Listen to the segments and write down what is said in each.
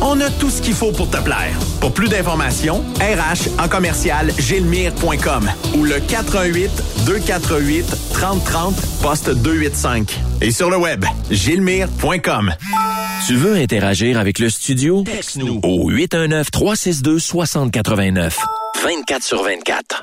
On a tout ce qu'il faut pour te plaire. Pour plus d'informations, RH en commercial gilmire.com ou le 418 248 3030 poste 285. Et sur le web, gilmire.com. Tu veux interagir avec le studio? Texte-nous au 819-362-6089. 24 sur 24.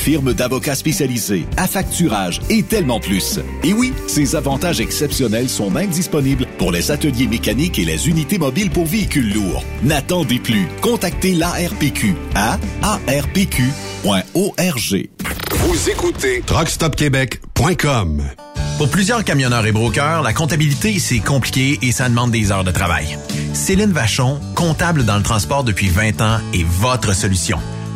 firme d'avocats spécialisés, affacturage et tellement plus. Et oui, ces avantages exceptionnels sont même disponibles pour les ateliers mécaniques et les unités mobiles pour véhicules lourds. N'attendez plus. Contactez l'ARPQ à arpq.org. Vous écoutez TruckStopQuébec.com. Pour plusieurs camionneurs et brokers, la comptabilité, c'est compliqué et ça demande des heures de travail. Céline Vachon, comptable dans le transport depuis 20 ans, est votre solution.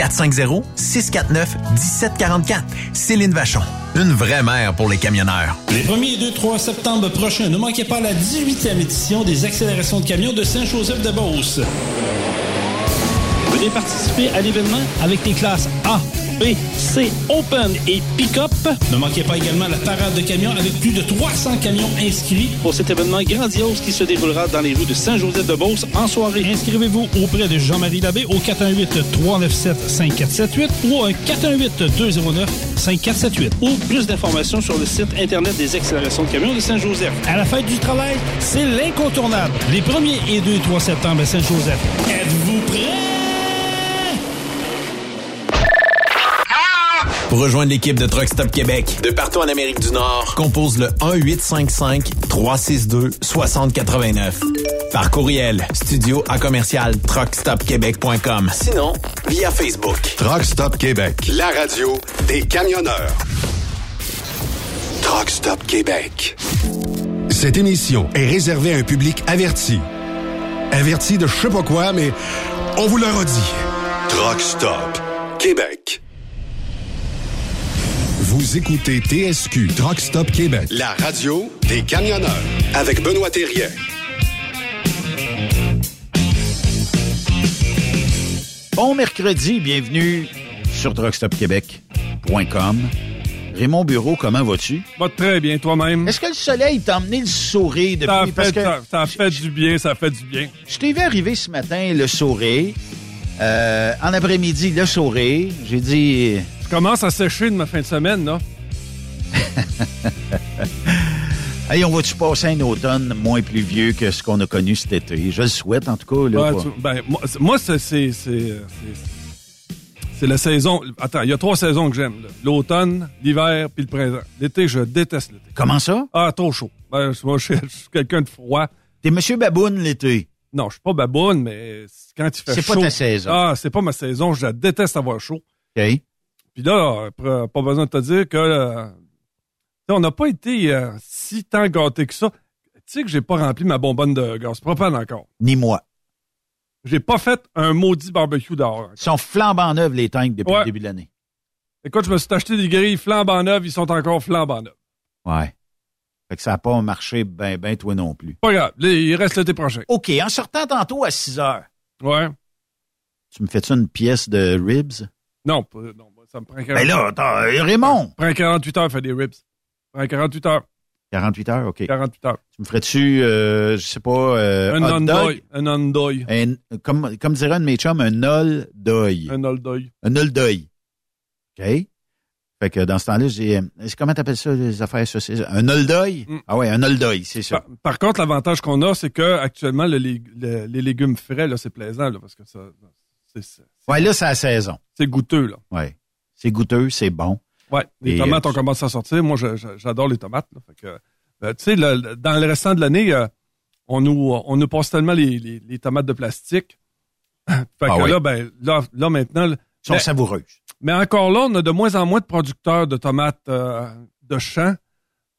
450 649 1744. Céline Vachon. Une vraie mère pour les camionneurs. Les 1er et 2, 3 septembre prochains, ne manquez pas la 18e édition des accélérations de camions de Saint-Joseph-de-Beauce. Venez participer à l'événement avec les classes A, B, C, Open et Pick-up. Ne manquez pas également la parade de camions avec plus de 300 camions inscrits pour cet événement grandiose qui se déroulera dans les rues de Saint-Joseph-de-Beauce en soirée. Inscrivez-vous auprès de Jean-Marie Labbé au 418-397-5478 ou un 418-209-5478 ou plus d'informations sur le site Internet des accélérations de camions de Saint-Joseph. À la fête du travail, c'est l'incontournable. Les 1er et 2 et 3 septembre à Saint-Joseph. Êtes-vous prêts? Pour rejoindre l'équipe de Truck Stop Québec, de partout en Amérique du Nord, compose le 1-855-362-6089. Par courriel, studio à commercial truckstopquebec.com. Sinon, via Facebook. Truck Stop Québec, la radio des camionneurs. Truck Stop Québec. Cette émission est réservée à un public averti. Averti de je sais pas quoi, mais on vous le redit. Truck Stop Québec. Vous écoutez TSQ Truck Stop Québec, la radio des camionneurs avec Benoît Thérien. Bon mercredi, bienvenue sur truckstopquebec.com. Raymond Bureau, comment vas-tu? Va très bien, toi-même. Est-ce que le soleil t'a emmené le sourire depuis? Ça a parce fait, que ça, ça a fait du bien, ça a fait du bien. je t'ai vu arriver ce matin, le sourire. Euh, en après-midi, le sourire. J'ai dit... Commence à sécher de ma fin de semaine, là. Hey, on va-tu passer un automne moins pluvieux que ce qu'on a connu cet été? Je le souhaite, en tout cas. Là, tu- ben, moi, c'est- moi, c'est, c'est, c'est, c'est- c'est la saison. Attends, il y a trois saisons que j'aime. L'automne, l'hiver, puis le printemps. L'été, je déteste l'été. Comment ça? Ah, trop chaud. Ben, moi, je suis je suis quelqu'un de froid. T'es Monsieur Baboune l'été? Non, je suis pas baboune, mais quand il fait C'est chaud... pas ta saison. Ah, c'est pas ma saison. Je déteste avoir chaud. OK. Puis là, après, pas besoin de te dire que euh, on n'a pas été euh, si tant gâtés que ça. Tu sais que j'ai pas rempli ma bonbonne de gaz propane encore. Ni moi. J'ai pas fait un maudit barbecue dehors. Ils sont flambant neufs, les tanks, depuis Ouais. le début de l'année. Écoute, je me suis acheté des grilles flambant neuves, ils sont encore flambant neufs. Ouais. Fait que ça n'a pas marché ben, ben, toi non plus. Pas grave, il reste l'été prochain. OK, en sortant tantôt à 6 heures, Ouais. tu me fais-tu une pièce de ribs? Non, pas- non ça me prend 48, Ben là, attends, euh, Raymond! ça me prend 48 heures à faire des ribs. Ça me prend 48 heures. 48 heures, OK. 48 heures. Tu me ferais-tu, euh, je sais pas, euh, Un hot dog? Un ondoy. Un- comme, comme dirait un de mes chums, un ol doy. Un ondoy. Un ol doy. OK? Fait que dans ce temps-là, j'ai. euh, Comment t'appelles ça, les affaires saucisses? Un ol doy? Mm. Ah ouais, un ol doy, c'est ça. Par, par contre, l'avantage qu'on a, c'est que actuellement, le lég- le- les légumes frais, là, c'est plaisant, là, parce que ça, c'est- Ouais, là, c'est la saison. c'est goûteux, là. Ouais. C'est goûteux, c'est bon. Ouais. Les Et, tomates euh, ont commencé à sortir. Moi, j'adore les tomates. là. Fait que, euh, tu sais, dans le restant de l'année, euh, on nous, on nous passe tellement les, les- les tomates de plastique. fait Ah que oui. là, ben, là, là, maintenant, Ils sont Mais- savoureuses. mais encore là, on a de moins en moins de producteurs de tomates euh, de champ.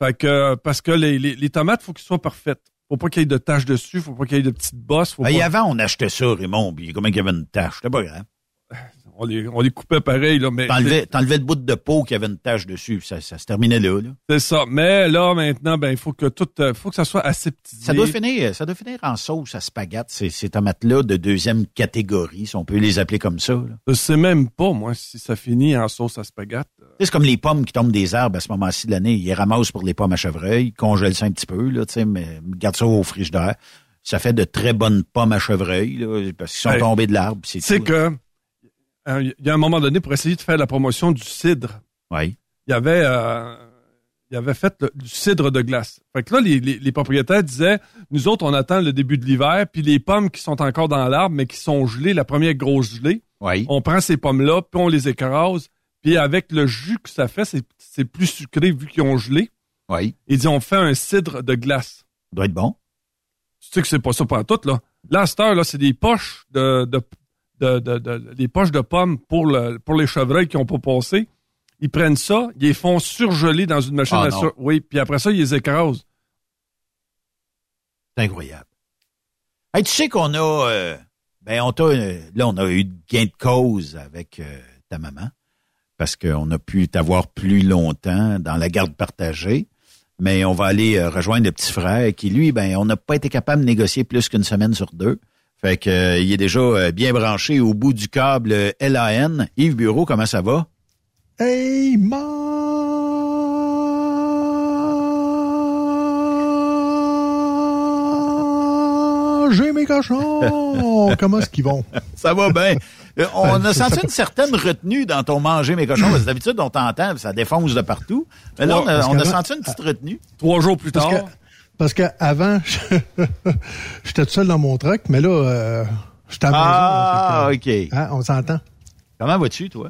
Fait que, parce que les, les, les tomates, faut qu'elles soient parfaites. Faut pas qu'il y ait de taches dessus, faut pas qu'il y ait de petites bosses. Faut pas- avant, on achetait ça, Raymond, puis comment il y avait une tache? C'était pas grave. On, les, on les coupait pareil, là, mais T'enlevais, t'enlevais le bout de peau qui avait une tache dessus, ça, ça se terminait là, là. c'est ça. Mais là, maintenant, ben, il faut que tout, euh, faut que ça soit assez petit. Ça doit finir, ça doit finir en sauce à spaghetti, ces, ces tomates-là de deuxième catégorie, si on peut les appeler comme ça. là. Je sais même pas, moi, si ça finit en sauce à sais, C'est comme les pommes qui tombent des arbres à ce moment-ci de l'année. Ils ramassent pour les pommes à chevreuil, ils congèlent ça un petit peu, là, tu sais, mais garde ça au frigidaire. Ça fait de très bonnes pommes à chevreuil, là, parce qu'ils sont tombés de l'arbre. C'est que, il y a un moment donné, pour essayer de faire la promotion du cidre, Oui. il y avait, euh, il avait fait le- du cidre de glace. Fait que là, les, les- les propriétaires disaient, nous autres, on attend le début de l'hiver, puis les pommes qui sont encore dans l'arbre, mais qui sont gelées, la première grosse gelée, Oui. on prend ces pommes-là, puis on les écrase, puis avec le jus que ça fait, c'est, c'est plus sucré vu qu'ils ont gelé. Oui. Il dit, on fait un cidre de glace. Ça doit être bon. Tu sais que c'est pas ça pour tout, là. Là, à cette heure, là, c'est des poches de, de, de, de- de- des poches de pommes pour, le, pour les chevreuils qui ont pas passé. Ils prennent ça, ils les font surgeler dans une machine Ah, à sur... Oui, puis après ça, ils les écrasent. C'est incroyable. Hey, tu sais qu'on a, euh, ben on là on a eu gain de cause avec euh, ta maman parce qu'on a pu t'avoir plus longtemps dans la garde partagée, mais on va aller euh, rejoindre le petit frère qui lui, ben on n'a pas été capable de négocier plus qu'une semaine sur deux. Fait que euh, il est déjà euh, bien branché au bout du câble euh, LAN. Yves Bureau, comment ça va? Hey, mangez mes cochons! Comment est-ce qu'ils vont? Ça va bien. Euh, On Ben, a senti une certaine retenue dans ton manger mes cochons. parce que D'habitude, on t'entend, ça défonce de partout. Mais là, on a, on a senti une petite retenue. Trois jours plus Parce tard, que, parce que avant, j'étais tout seul dans mon truck, mais là, euh, j'étais à la Ah, maison. fait OK. hein, on s'entend? Comment vas-tu, toi?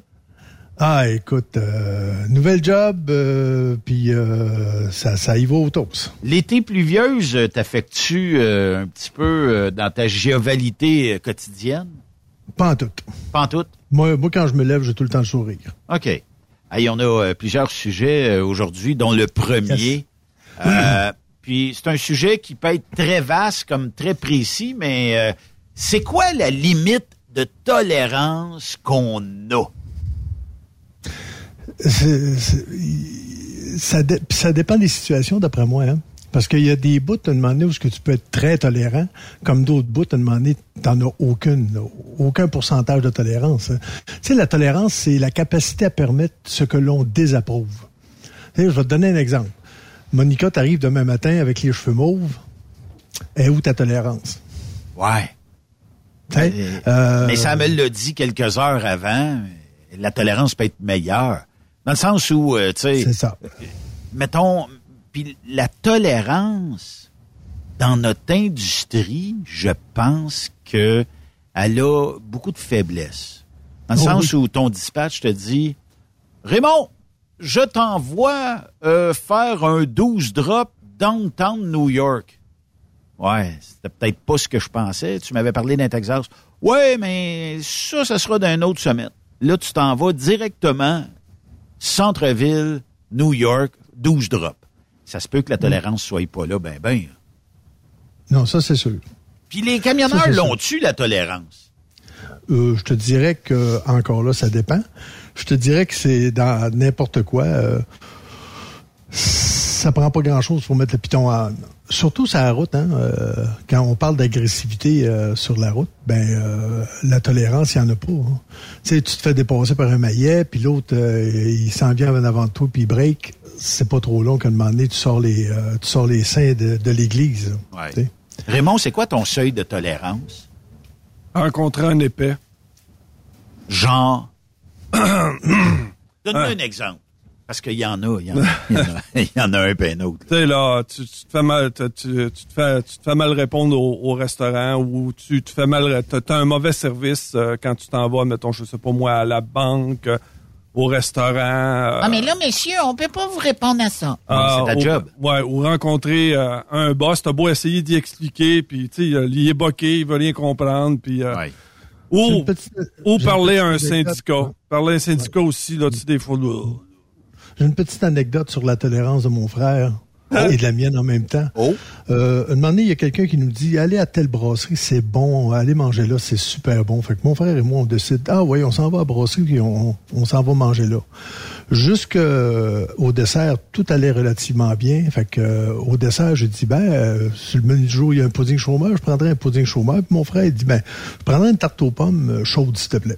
Ah, écoute, euh, nouvel job, euh, puis euh, ça, ça y va au toast. L'été pluvieuse, t'affectes-tu euh, un petit peu dans ta jovialité euh, quotidienne? Pas en tout. Pas en tout? Moi, moi, quand je me lève, j'ai tout le temps le sourire. OK. Hey, on a plusieurs sujets aujourd'hui, dont le premier. puis c'est un sujet qui peut être très vaste comme très précis, mais euh, c'est quoi la limite de tolérance qu'on a? Ça, dépend des situations, d'après moi. Hein? Parce qu'il y a des bouts, à donné, où est-ce que tu peux être très tolérant, comme d'autres bouts, à donné, t'en as aucune, aucun pourcentage de tolérance. hein. Tu sais, la tolérance, c'est la capacité à permettre ce que l'on désapprouve. Je vais te donner un exemple. Monica, t'arrives demain matin avec les cheveux mauves. Et où ta tolérance? Ouais. Tu sais, Euh, euh, Mais ça me l'a dit quelques heures avant. La tolérance peut être meilleure. Dans le sens où, euh, tu sais, C'est ça. mettons, puis la tolérance dans notre industrie, je pense que elle a beaucoup de faiblesses. Dans le Oh sens oui. où ton dispatch te dit, Raymond, je t'envoie euh, faire un 12 drop downtown New York. Ouais, c'était peut-être pas ce que je pensais. Tu m'avais parlé d'un Texas. Ouais, mais ça, ça sera d'un autre sommet. Là, tu t'en vas directement centre-ville, New York, 12 drops. Ça se peut que la tolérance soit pas là, ben ben. Non, ça, c'est sûr. Puis les camionneurs l'ont-tu, la tolérance? Euh, je te dirais que, encore là, ça dépend. Je te dirais que c'est dans n'importe quoi. euh, ça prend pas grand-chose pour mettre le piton en... Surtout sur la route, hein, euh, quand on parle d'agressivité euh, sur la route, ben euh, la tolérance, il n'y en a pas. hein. Tu sais, tu te fais dépasser par un maillet, puis l'autre, euh, il s'en vient en avant de toi, puis il break. C'est pas trop long qu'à un moment donné, tu sors les, euh, tu sors les seins de, de l'église. là, Ouais. tu sais. Raymond, c'est quoi ton seuil de tolérance? Rencontrer un épais. Genre. Donne-moi Ouais. un exemple. Parce qu'il y en a, il y en a, il y en a, il y en a un ben autre. Tu sais, là, tu, tu te fais mal, tu, tu- tu te fais, tu te fais mal répondre au, au restaurant ou tu te fais mal, t'as t'as un mauvais service euh, quand tu t'en vas, mettons, je sais pas moi, à la banque, euh, au restaurant. euh, Ah, mais là, messieurs, on peut pas vous répondre à ça. Ah, c'est ta ou- job. Ouais, ou rencontrer euh, un boss, t'as beau essayer d'y expliquer, puis tu sais, il est boqué, il veut rien comprendre, puis euh, Ouais. Ou, petite- parler à un syndicat. Parler à un syndicat aussi, là, tu des fois. J'ai une petite anecdote sur la tolérance de mon frère et de la mienne en même temps. Oh. Euh, un moment donné, il y a quelqu'un qui nous dit allez à telle brasserie, c'est bon, allez manger là, c'est super bon. Fait que mon frère et moi, on décide ah oui, on s'en va à la brasserie puis on, on s'en va manger là. Jusqu'au dessert, tout allait relativement bien. Fait que euh, au dessert, j'ai dit ben euh, sur le menu du jour, il y a un pudding chômeur, je prendrais un pudding chômeur. Puis mon frère il dit ben je prendrais une tarte aux pommes euh, chaude s'il te plaît.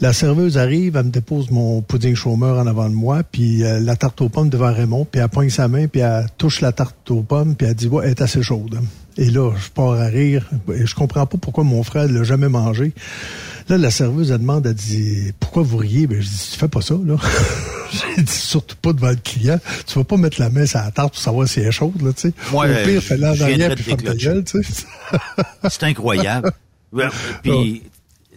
La serveuse arrive, elle me dépose mon pudding chômeur en avant de moi, puis euh, la tarte aux pommes devant Raymond, puis elle poigne sa main, puis elle touche la tarte aux pommes, puis elle dit ouais, elle est assez chaude. Et là, je pars à rire, et je comprends pas pourquoi mon frère l'a jamais mangé. Là, la serveuse elle demande, elle dit pourquoi vous riez? Ben je dis tu fais pas ça là. J'ai dit surtout pas devant le client. Tu vas pas mettre la main sur la tarte pour savoir si elle est chaude là, tu sais. Moi, Au euh, pire, fais-la en arrière puis ferme gueule, tu sais. C'est incroyable. Ouais, Puis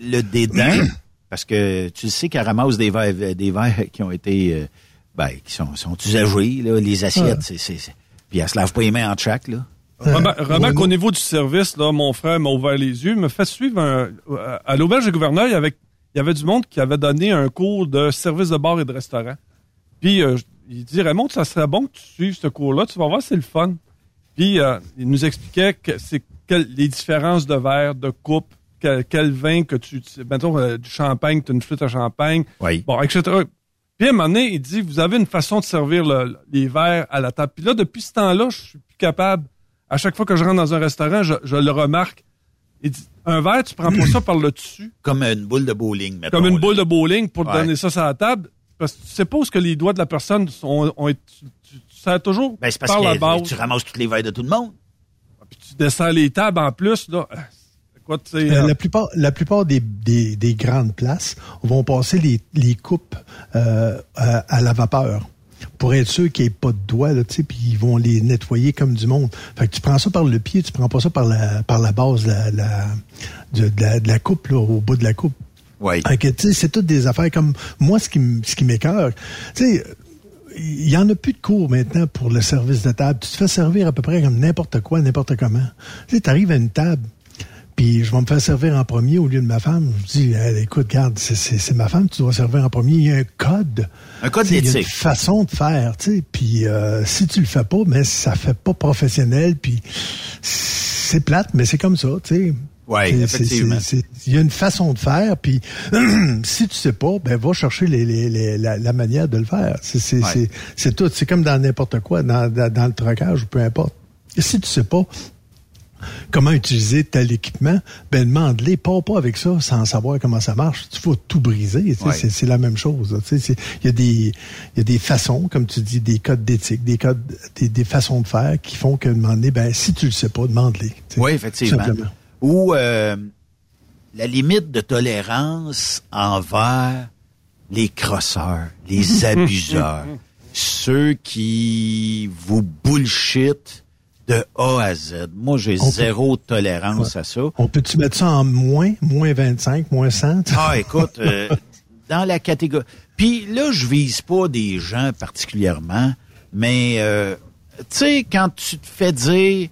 le dédain, parce que tu le sais qu'elle ramasse des verres, des verres qui ont été, euh, ben, qui sont, sont usagés, là, les assiettes, c'est, c'est, c'est- puis elle se lave pas les mains en chaque, là. Remarque qu'au niveau du service, là, mon frère m'a ouvert les yeux, me fait suivre un, euh, à l'auberge du gouverneur, il y avait, il y avait du monde qui avait donné un cours de service de bar et de restaurant. Puis euh, il dit Raymond, ça serait bon que tu suives ce cours-là, tu vas voir, c'est le fun. Puis euh, il nous expliquait que c'est quelles- les différences de verre, de coupe, quel, quel vin que tu, mettons euh, du champagne, tu as une flûte à champagne, Oui. bon, etc. Puis à un moment donné, il dit, vous avez une façon de servir le- les verres à la table. Puis là, depuis ce temps-là, je suis plus capable. À chaque fois que je rentre dans un restaurant, je, je le remarque. Il dit, un verre, tu prends pas ça par le dessus, Comme une boule de bowling, mettons. comme une boule de bowling pour te donner ça sur la table. Parce que tu sais pas où que les doigts de la personne sont, ont été. Tu, tu, tu sers toujours Ben, c'est parce par la que base. tu ramasses tous les verres de tout le monde. Puis tu descends les tables en plus, là. Quoi. Euh, euh, la plupart, la plupart des, des, des grandes places vont passer les, les coupes euh, à, à la vapeur pour être sûr qu'il n'y ait pas de doigts, là, tu sais, puis ils vont les nettoyer comme du monde. Fait que tu prends ça par le pied, tu prends pas ça par la, par la base la, la, de, de la, de la coupe, là, au bout de la coupe. Oui. C'est toutes des affaires comme moi, ce qui, ce qui m'écœure. Tu sais, il y en a plus de cours maintenant pour le service de table. Tu te fais servir à peu près comme n'importe quoi, n'importe comment. Tu sais, t'arrives à une table, puis je vais me faire servir en premier au lieu de ma femme. Je dis, Hey, écoute, garde, c'est- ma femme, tu dois servir en premier. Il y a un code. Un code sais, Il y a une d'éthique. façon de faire, tu sais. Puis euh, si tu le fais pas, mais ça fait pas professionnel. Puis c'est plate, mais c'est comme ça, tu sais. C'est- effectivement. Il y a une façon de faire, puis si tu sais pas, ben va chercher les, les- les- la, la manière de le faire. C'est Ouais. tout. C'est comme dans n'importe quoi, dans, dans, dans le trocage ou peu importe. Et si tu sais pas comment utiliser tel équipement, ben demande-les, pas pas avec ça sans savoir comment ça marche. Tu vas tout briser. tu sais, Ouais. C'est c'est la même chose. Il y, a des- il y a des façons, comme tu dis, des codes d'éthique, des codes, des, des façons de faire qui font que demander, ben si tu le sais pas, demande-les. tu sais. Oui, effectivement. Ou euh, la limite de tolérance envers les crosseurs, les abuseurs, ceux qui vous bullshit de A à Z. Moi, j'ai peut- zéro tolérance à ça. On peut-tu mettre ça en moins, moins 25, moins 100? Ah, écoute, euh, dans la catégorie. Puis là, je vise pas des gens particulièrement, mais euh, tu sais, quand tu te fais dire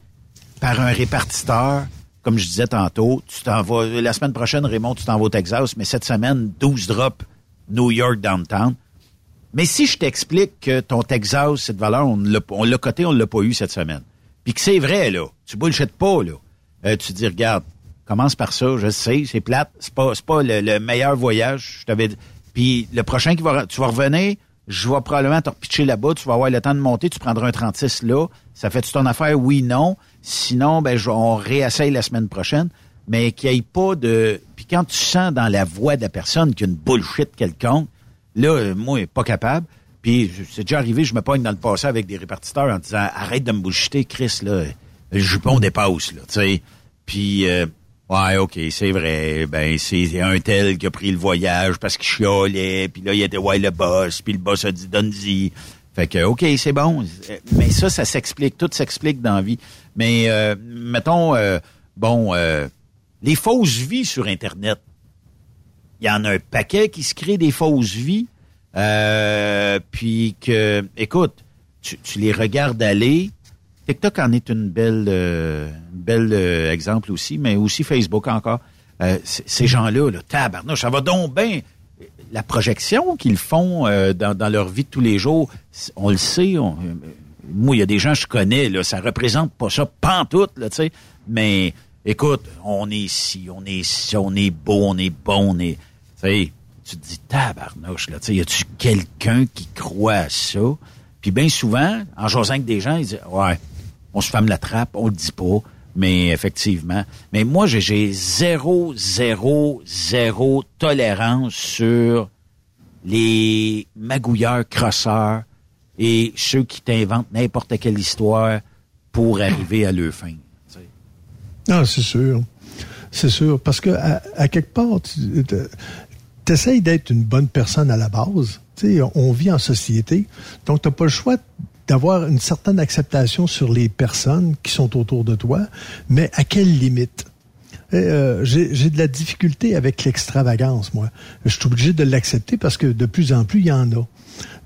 par un répartiteur, comme je disais tantôt, tu t'en vas, la semaine prochaine, Raymond, tu t'en vas au Texas, mais cette semaine, 12 drops New York downtown. Mais si je t'explique que ton Texas, cette valeur, on l'a, on l'a coté, on l'a pas eu cette semaine. Puis que c'est vrai, là. Tu bullshit pas, là. Euh, tu dis, regarde, commence par ça, je sais, c'est plate, c'est pas, pas le, le meilleur voyage, je t'avais. Puis le prochain qui va, tu vas revenir, je vais probablement te repitcher là-bas, tu vas avoir le temps de monter, tu prendras un 36 là. Ça fait-tu ton affaire? Oui, non. Sinon, ben, on réessaye la semaine prochaine. Mais qu'il n'y ait pas de... Puis quand tu sens dans la voix de la personne qu'il y a une bullshit quelconque, là, moi, pas capable. Puis c'est déjà arrivé, je me pogne dans le passé avec des répartiteurs en disant arrête de me bullshiter, Chris, là, le jupon dépasse, là, tu sais. Puis euh, ouais, ok, c'est vrai, ben c'est un tel qui a pris le voyage parce qu'il chiolait, puis là il était ouais le boss, puis le boss a dit donne-y. Fait que ok, c'est bon. Mais ça, ça s'explique, tout s'explique dans la vie. Mais euh, mettons, euh, bon, euh, les fausses vies sur Internet. Il y en a un paquet qui se crée des fausses vies. Euh, puis que, écoute, tu, tu les regardes aller. TikTok en est une belle, euh, belle euh, exemple aussi, mais aussi Facebook encore. Euh, ces gens-là, là, tabarnouche, ça va donc bien. La projection qu'ils font dans, dans leur vie de tous les jours, on le sait. on- moi, il y a des gens que je connais, là, ça représente pas ça pantoute, là, tu sais. Mais écoute, on est ici, on est ici, on est beau, on est bon, on est. Tu sais, tu te dis tabarnouche, là, tu sais, y a-tu quelqu'un qui croit à ça? Puis bien souvent, en jasant avec des gens, ils disent Ouais, on se ferme la trappe, on le dit pas. Mais effectivement. Mais moi, j'ai- zéro, zéro, zéro tolérance sur les magouilleurs, crosseurs et ceux qui t'inventent n'importe quelle histoire pour arriver à leur fin. tu sais. Ah, c'est sûr. C'est sûr. Parce que à, à quelque part, tu essayes d'être une bonne personne à la base. Tu sais, on vit en société. Donc, tu n'as pas le choix d'avoir une certaine acceptation sur les personnes qui sont autour de toi, mais à quelle limite? Euh, J'ai de la difficulté avec l'extravagance, moi. Je suis obligé de l'accepter parce que de plus en plus, il y en a.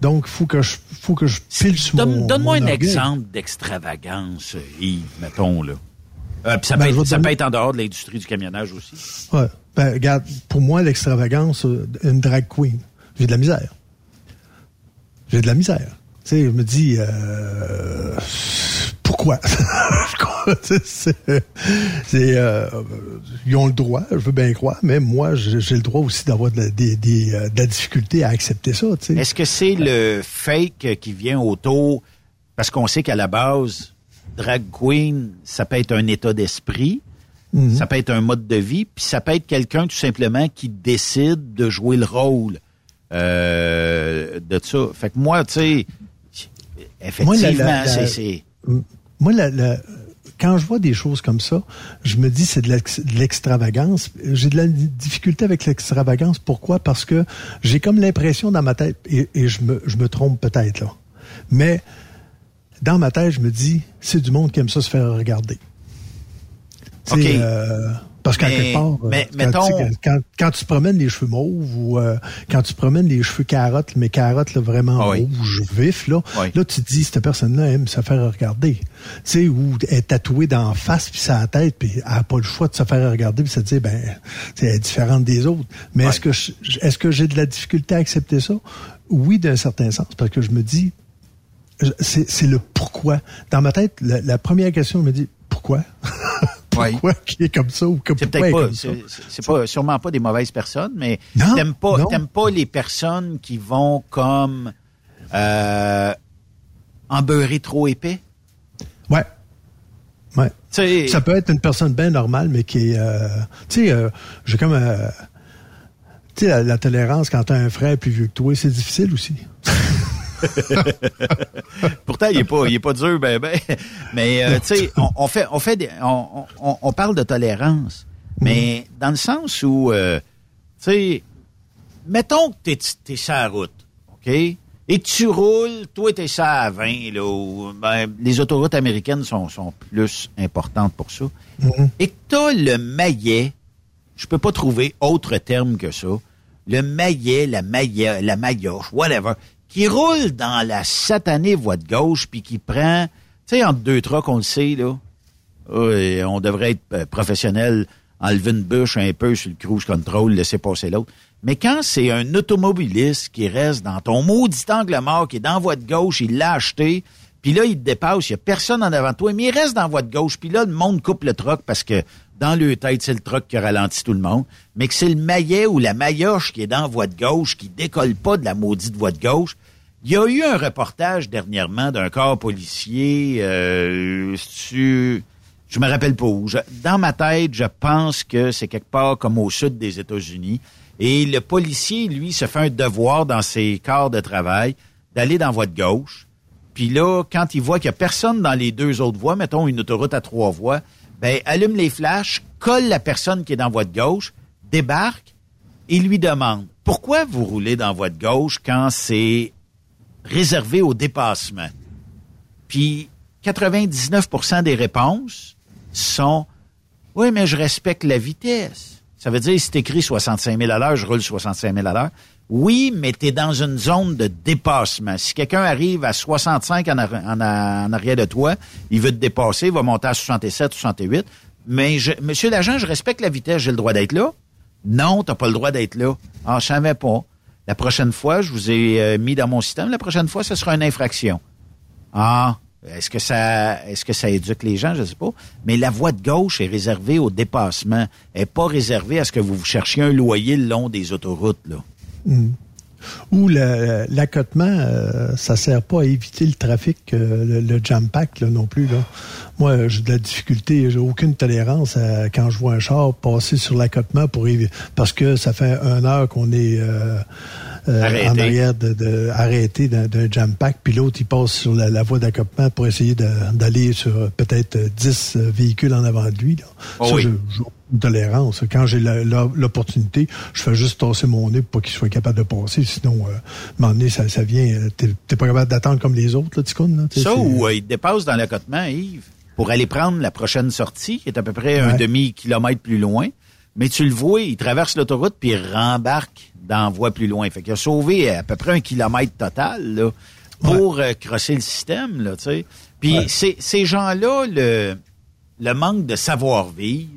Donc, faut que je, faut que je pile sur Donne-moi un orgueil. exemple d'extravagance, Yves, mettons, là. Euh, puis ça, Ben, peut être, vais ça donner- peut être en dehors de l'industrie du camionnage aussi. Ouais. Ben, regarde, pour moi, l'extravagance, euh, une drag queen, j'ai de la misère. J'ai de la misère. Tu sais, je me dis, euh, pourquoi? c'est, c'est, euh, ils ont le droit, je veux bien croire, mais moi, j'ai le droit aussi d'avoir de de la difficulté à accepter ça. Est-ce que c'est le fake qui vient autour, parce qu'on sait qu'à la base, drag queen, ça peut être un état d'esprit, Mhm. ça peut être un mode de vie, puis ça peut être quelqu'un tout simplement qui décide de jouer le rôle euh, de ça. Fait que moi, tu sais, effectivement, c'est-. Moi, la- la- quand je vois des choses comme ça, je me dis c'est de l'ex- de l'extravagance. J'ai de la difficulté avec l'extravagance. Pourquoi? Parce que j'ai comme l'impression dans ma tête, et, et je, me, je me trompe peut-être là, mais dans ma tête, je me dis, c'est du monde qui aime ça se faire regarder. OK. euh, parce qu'à Mais- quelque part, euh, mais quand, mettons- tu sais, quand, quand tu promènes les cheveux mauves ou euh, quand tu promènes les cheveux carottes, mais carottes là, vraiment Ah oui. rouges, vifs, là, Oui. là tu te dis, cette personne-là aime se faire regarder. Tu sais, ou elle est tatouée d'en face, puis sa tête, puis elle n'a pas le choix de se faire regarder, puis se dire, ben, elle est différente des autres. Mais est-ce que est-ce que j'ai de la difficulté à accepter ça? Oui, d'un certain sens, parce que je me dis, c'est le pourquoi. Dans ma tête, la, la première question, je me dit, pourquoi? pourquoi qui est comme ça ou C'est peut-être pas, comme ça? c'est pas, sûrement pas des mauvaises personnes, mais t'aimes pas, t'aimes pas les personnes qui vont comme euh, embeurrer trop épais? Ouais. Ouais. Ça peut être une personne bien normale, mais qui est. euh, tu sais, euh, j'ai comme. euh, tu sais, la, la tolérance quand t'as un frère plus vieux que toi, c'est difficile aussi. Pourtant, il est pas, il est pas dur, ben, ben. Mais euh, tu sais, on, on fait, on fait, des, on, on, on parle de tolérance, mais dans le sens où, euh, tu sais, mettons que t'es, t'es sur la route, ok, et tu roules, toi t'es sur à 20 là, où, ben, les autoroutes américaines sont, sont plus importantes pour ça, et que t'as le maillet, je peux pas trouver autre terme que ça, le maillet, la maillet, la maillotche, whatever, qui roule dans la satanée voie de gauche puis qui prend, tu sais, entre deux trucks, on le sait, là, Oui, on devrait être euh, professionnel, enlever une bûche un peu sur le cruise control, laisser passer l'autre. Mais quand c'est un automobiliste qui reste dans ton maudit angle mort, qui est dans voie de gauche, il l'a acheté, puis là, il te dépasse, il n'y a personne en avant de toi, mais il reste dans voie de gauche, puis là, le monde coupe le truck parce que dans le tête, c'est le truck qui ralentit tout le monde, mais que c'est le maillet ou la maillotche qui est dans voie de gauche, qui décolle pas de la maudite voie de gauche. Il y a eu un reportage dernièrement d'un corps policier, euh, sur, je me rappelle pas où. Dans ma tête, je pense que c'est quelque part comme au sud des États-Unis. Et le policier, lui, se fait un devoir dans ses quarts de travail d'aller dans voie de gauche. Puis là, quand il voit qu'il n'y a personne dans les deux autres voies, mettons une autoroute à trois voies, ben allume les flashs, colle la personne qui est dans de gauche, débarque et lui demande pourquoi vous roulez dans de gauche quand c'est réservé au dépassement? Puis 99% des réponses sont oui, mais je respecte la vitesse. Ça veut dire si t'écris 65 000 à l'heure, je roule 65 000 à l'heure. Oui, mais tu es dans une zone de dépassement. Si quelqu'un arrive à 65 en, arrière de toi, il veut te dépasser, il va monter à 67, 68. Mais je, monsieur l'agent, je respecte la vitesse, j'ai le droit d'être là. Non, t'as pas le droit d'être là. Ah, je savais pas. La prochaine fois, je vous ai euh, mis dans mon système. La prochaine fois, ce sera une infraction. Ah, est-ce que ça, est-ce que ça éduque les gens, je sais pas. Mais la voie de gauche est réservée au dépassement. Elle n'est pas réservée à ce que vous cherchiez un loyer le long des autoroutes, là. Ou l'accotement, euh, ça sert pas à éviter le trafic, euh, le, le jam pack là, non plus. Là. Moi, j'ai de la difficulté, j'ai aucune tolérance à, quand je vois un char passer sur l'accotement pour évi- parce que ça fait une heure qu'on est euh, euh, en arrière de, de arrêté d'un jam pack, puis l'autre il passe sur la, la voie d'accotement pour essayer d'aller sur peut-être euh, 10 euh, véhicules en avant de lui. Là. Oh ça, oui. je- j'ai aucune tolérance. Quand j'ai l'opportunité, je fais juste tasser mon nez pour qu'il soit capable de passer. Sinon, euh, à un moment donné, ça, ça vient. euh, T'es pas capable d'attendre comme les autres, là, Ticoun, là. Ça ou euh, il te dépasse dans l'accotement, Yves, pour aller prendre la prochaine sortie, qui est à peu près un Ouais. demi-kilomètre plus loin. Mais tu le vois, il traverse l'autoroute puis il rembarque dans voie plus loin. Fait qu'il a sauvé à peu près un kilomètre total là, pour euh, crosser le système. Là. Puis Ouais. ces, ces gens-là, le, le manque de savoir-vivre,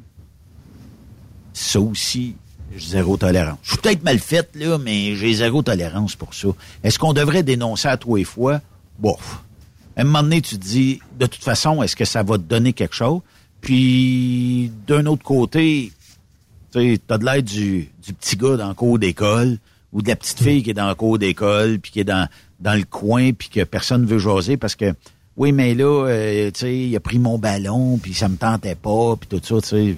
ça aussi, j'ai zéro tolérance. Je suis peut-être mal faite, là, mais j'ai zéro tolérance pour ça. Est-ce qu'on devrait dénoncer à tous les fois? Bof. À un moment donné, tu te dis, de toute façon, est-ce que ça va te donner quelque chose? Puis, d'un autre côté, tu sais, t'as de l'air du, du petit gars dans le cours d'école ou de la petite fille qui est dans le cours d'école puis qui est dans, dans le coin puis que personne veut jaser parce que, oui, mais là, euh, tu sais, il a pris mon ballon puis ça me tentait pas puis tout ça, tu sais.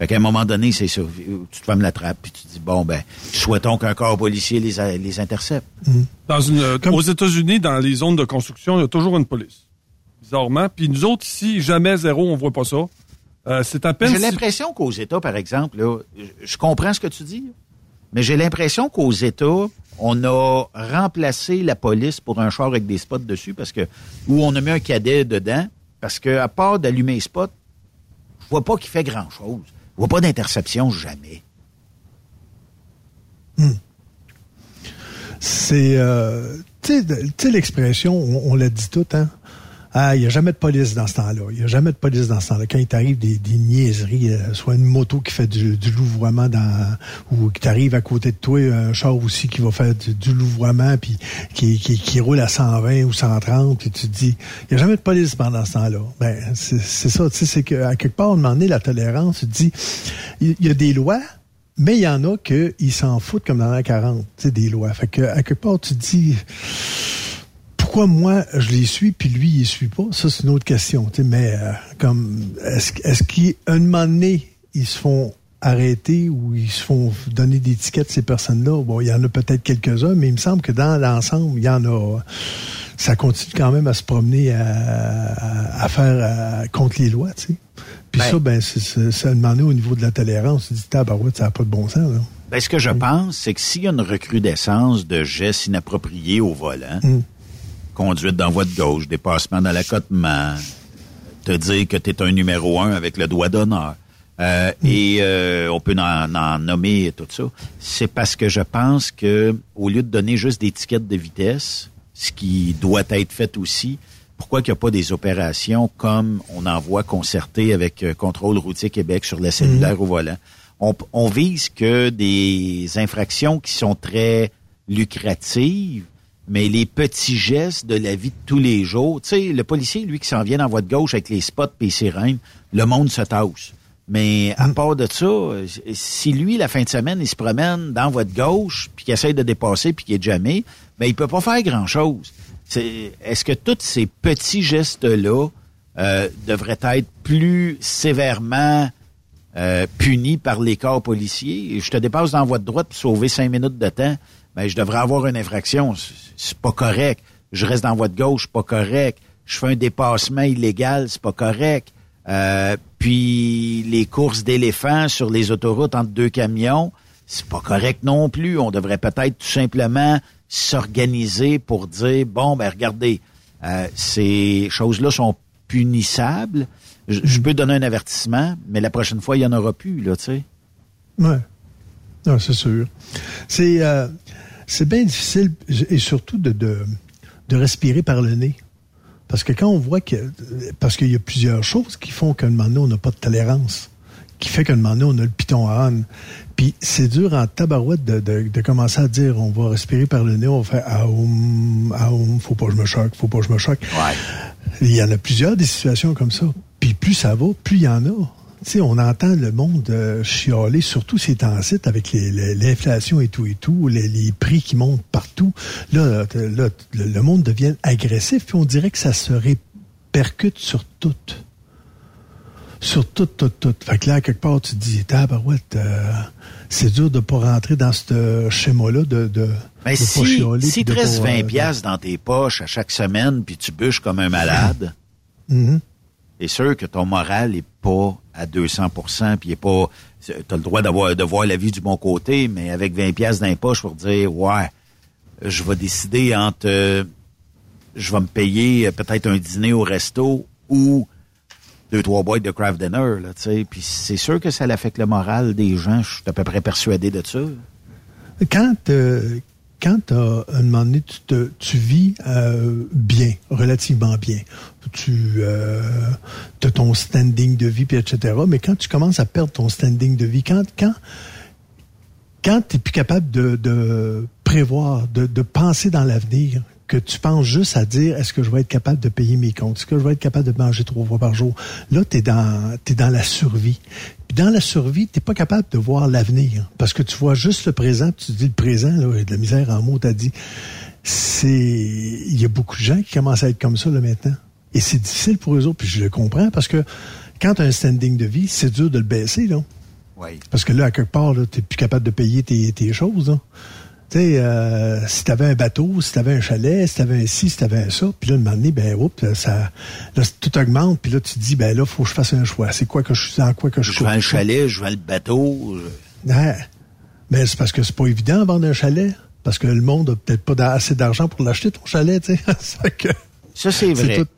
Fait qu'à un moment donné, c'est ça. Tu te fermes la trappe puis tu te dis, bon, ben, souhaitons qu'un corps policier les, a- les intercepte. Dans une, euh, Aux États-Unis, dans les zones de construction, il y a toujours une police. Bizarrement. Puis nous autres, ici, jamais zéro, on voit pas ça. Euh, c'est à peine. J'ai si- l'impression qu'aux États, par exemple, là, je- comprends ce que tu dis, mais j'ai l'impression qu'aux États, on a remplacé la police pour un char avec des spots dessus parce que ou on a mis un cadet dedans parce que à part d'allumer les spots, je vois pas qu'il fait grand vois pas d'interception jamais. C'est, euh, tu sais, l'expression, on, on l'a dit tout, hein. Ah, il n'y a jamais de police dans ce temps-là. Il n'y a jamais de police dans ce temps-là. Quand il t'arrive des, des niaiseries, euh, soit une moto qui fait du, du louvoiement dans, ou qui t'arrive à côté de toi, un char aussi qui va faire du, du louvoiement, puis qui, qui, roule à 120 ou 130, puis tu te dis, il n'y a jamais de police pendant ce temps-là. Ben, c'est ça, tu sais, c'est qu'à quelque part, on demandait la tolérance, tu te dis, il y a des lois, mais il y en a que ils s'en foutent comme dans la 40, tu sais, des lois. Fait que, à quelque part, tu te dis, pourquoi moi, je les suis, puis lui, il les suit pas? Ça, c'est une autre question, tu sais, mais euh, comme, est-ce est-ce qu'un moment donné, ils se font arrêter ou ils se font donner des tickets, ces personnes-là? Bon, il y en a peut-être quelques-uns, mais il me semble que dans l'ensemble, il y en a... Ça continue quand même à se promener à, à- à faire à- contre les lois, tu sais. Puis Ben- ça, ben, c'est- demandé au niveau de la tolérance. Tu dis, tabarouette, ça n'a pas de bon sens, là. Ben, ce que je pense, c'est que s'il y a une recrudescence de gestes inappropriés au volant, Mm. Conduite dans voie de gauche, dépassement dans l'accotement, te dire que tu es un numéro un avec le doigt d'honneur, euh, et euh, on peut en, en nommer tout ça, c'est parce que je pense que au lieu de donner juste des tickets de vitesse, ce qui doit être fait aussi, pourquoi qu'il n'y a pas des opérations comme on en voit concertées avec euh, Contrôle routier Québec sur le cellulaire au volant? On, on vise que des infractions qui sont très lucratives, mais les petits gestes de la vie de tous les jours. Tu sais, le policier, lui, qui s'en vient dans voie de gauche avec les spots et les sirènes, le monde se tasse. Mais à part de ça, si lui, la fin de semaine, il se promène dans voie de gauche, puis qu'il essaie de dépasser, puis qu'il est jamais, ben il peut pas faire grand-chose. Est-ce que tous ces petits gestes-là euh, devraient être plus sévèrement euh, punis par les corps policiers? Je te dépasse dans voie de droite pour sauver cinq minutes de temps, ben je devrais avoir une infraction. C'est- C'est pas correct. Je reste dans voie de gauche, pas correct. Je fais un dépassement illégal, c'est pas correct. Euh, puis les courses d'éléphants sur les autoroutes entre deux camions, c'est pas correct non plus. On devrait peut-être tout simplement s'organiser pour dire bon ben regardez, euh, ces choses-là sont punissables. Je, je peux donner un avertissement, mais la prochaine fois il y en aura plus là, tu sais. Ouais. Non, c'est sûr. C'est euh, c'est bien difficile et surtout de, de, de respirer par le nez. Parce que quand on voit que. Parce qu'il y a plusieurs choses qui font qu'à un moment donné, on n'a pas de tolérance. Qui fait qu'à un moment donné, on a le piton à âne. Puis c'est dur en tabarouette de, de, de commencer à dire on va respirer par le nez, on va faire aoum, aoum, faut pas que je me choque, faut pas que je me choque. Il y en a plusieurs des situations comme ça. Puis plus ça va, plus il y en a. Tu sais, on entend le monde euh, chialer, surtout ces temps-ci, avec l'inflation et tout et tout, les, les prix qui montent partout. Là, t- le, monde devient agressif, puis on dirait que ça se répercute sur tout. Sur tout, tout, tout. Fait que là, quelque part, tu te dis, tabarouette, euh, c'est dur de pas rentrer dans ce schéma-là, de, de, Mais de pas si, chialer. si puis de te reste pas, 20 euh, dans tes poches à chaque semaine, puis tu bûches comme un malade, Mhm. C'est sûr que ton moral est pas à 200% puis est pas tu as le droit d'avoir de voir la vie du bon côté mais avec 20 pièces poches pour dire ouais je vais décider entre euh, je vais me payer euh, peut-être un dîner au resto ou deux trois boîtes de craft dinner là puis c'est sûr que ça affecte le moral des gens je suis à peu près persuadé de ça. Quand, euh, quand à un moment donné, tu, vis euh, bien, relativement bien, tu euh, as ton standing de vie, etc., mais quand tu commences à perdre ton standing de vie, quand, quand, quand tu n'es plus capable de, prévoir, de penser dans l'avenir, que tu penses juste à dire est-ce que je vais être capable de payer mes comptes, est-ce que je vais être capable de manger trois fois par jour, là, tu es dans, t'es dans la survie. Puis dans la survie, tu pas capable de voir l'avenir parce que tu vois juste le présent, puis tu te dis le présent, là, de la misère en mots, t'as dit. C'est. Il y a beaucoup de gens qui commencent à être comme ça là maintenant. Et c'est difficile pour eux autres, puis je le comprends parce que quand tu as un standing de vie, c'est dur de le baisser, là. oui Parce que là, à quelque part, tu n'es plus capable de payer tes, tes choses. Là. Tu sais, euh, si tu avais un bateau, si tu avais un chalet, si tu avais un ci, si tu avais un ça, puis là, un moment donné, ben, oups, ça, là, tout augmente, puis là, tu te dis, ben là, faut que je fasse un choix. C'est quoi que je suis, dans quoi que je je suis. vends le chalet je vends le bateau je- Ouais. Ben, c'est parce que c'est pas évident de vendre un chalet. Parce que le monde a peut-être pas assez d'argent pour l'acheter, ton chalet, tu sais. Ça c'est vrai tout.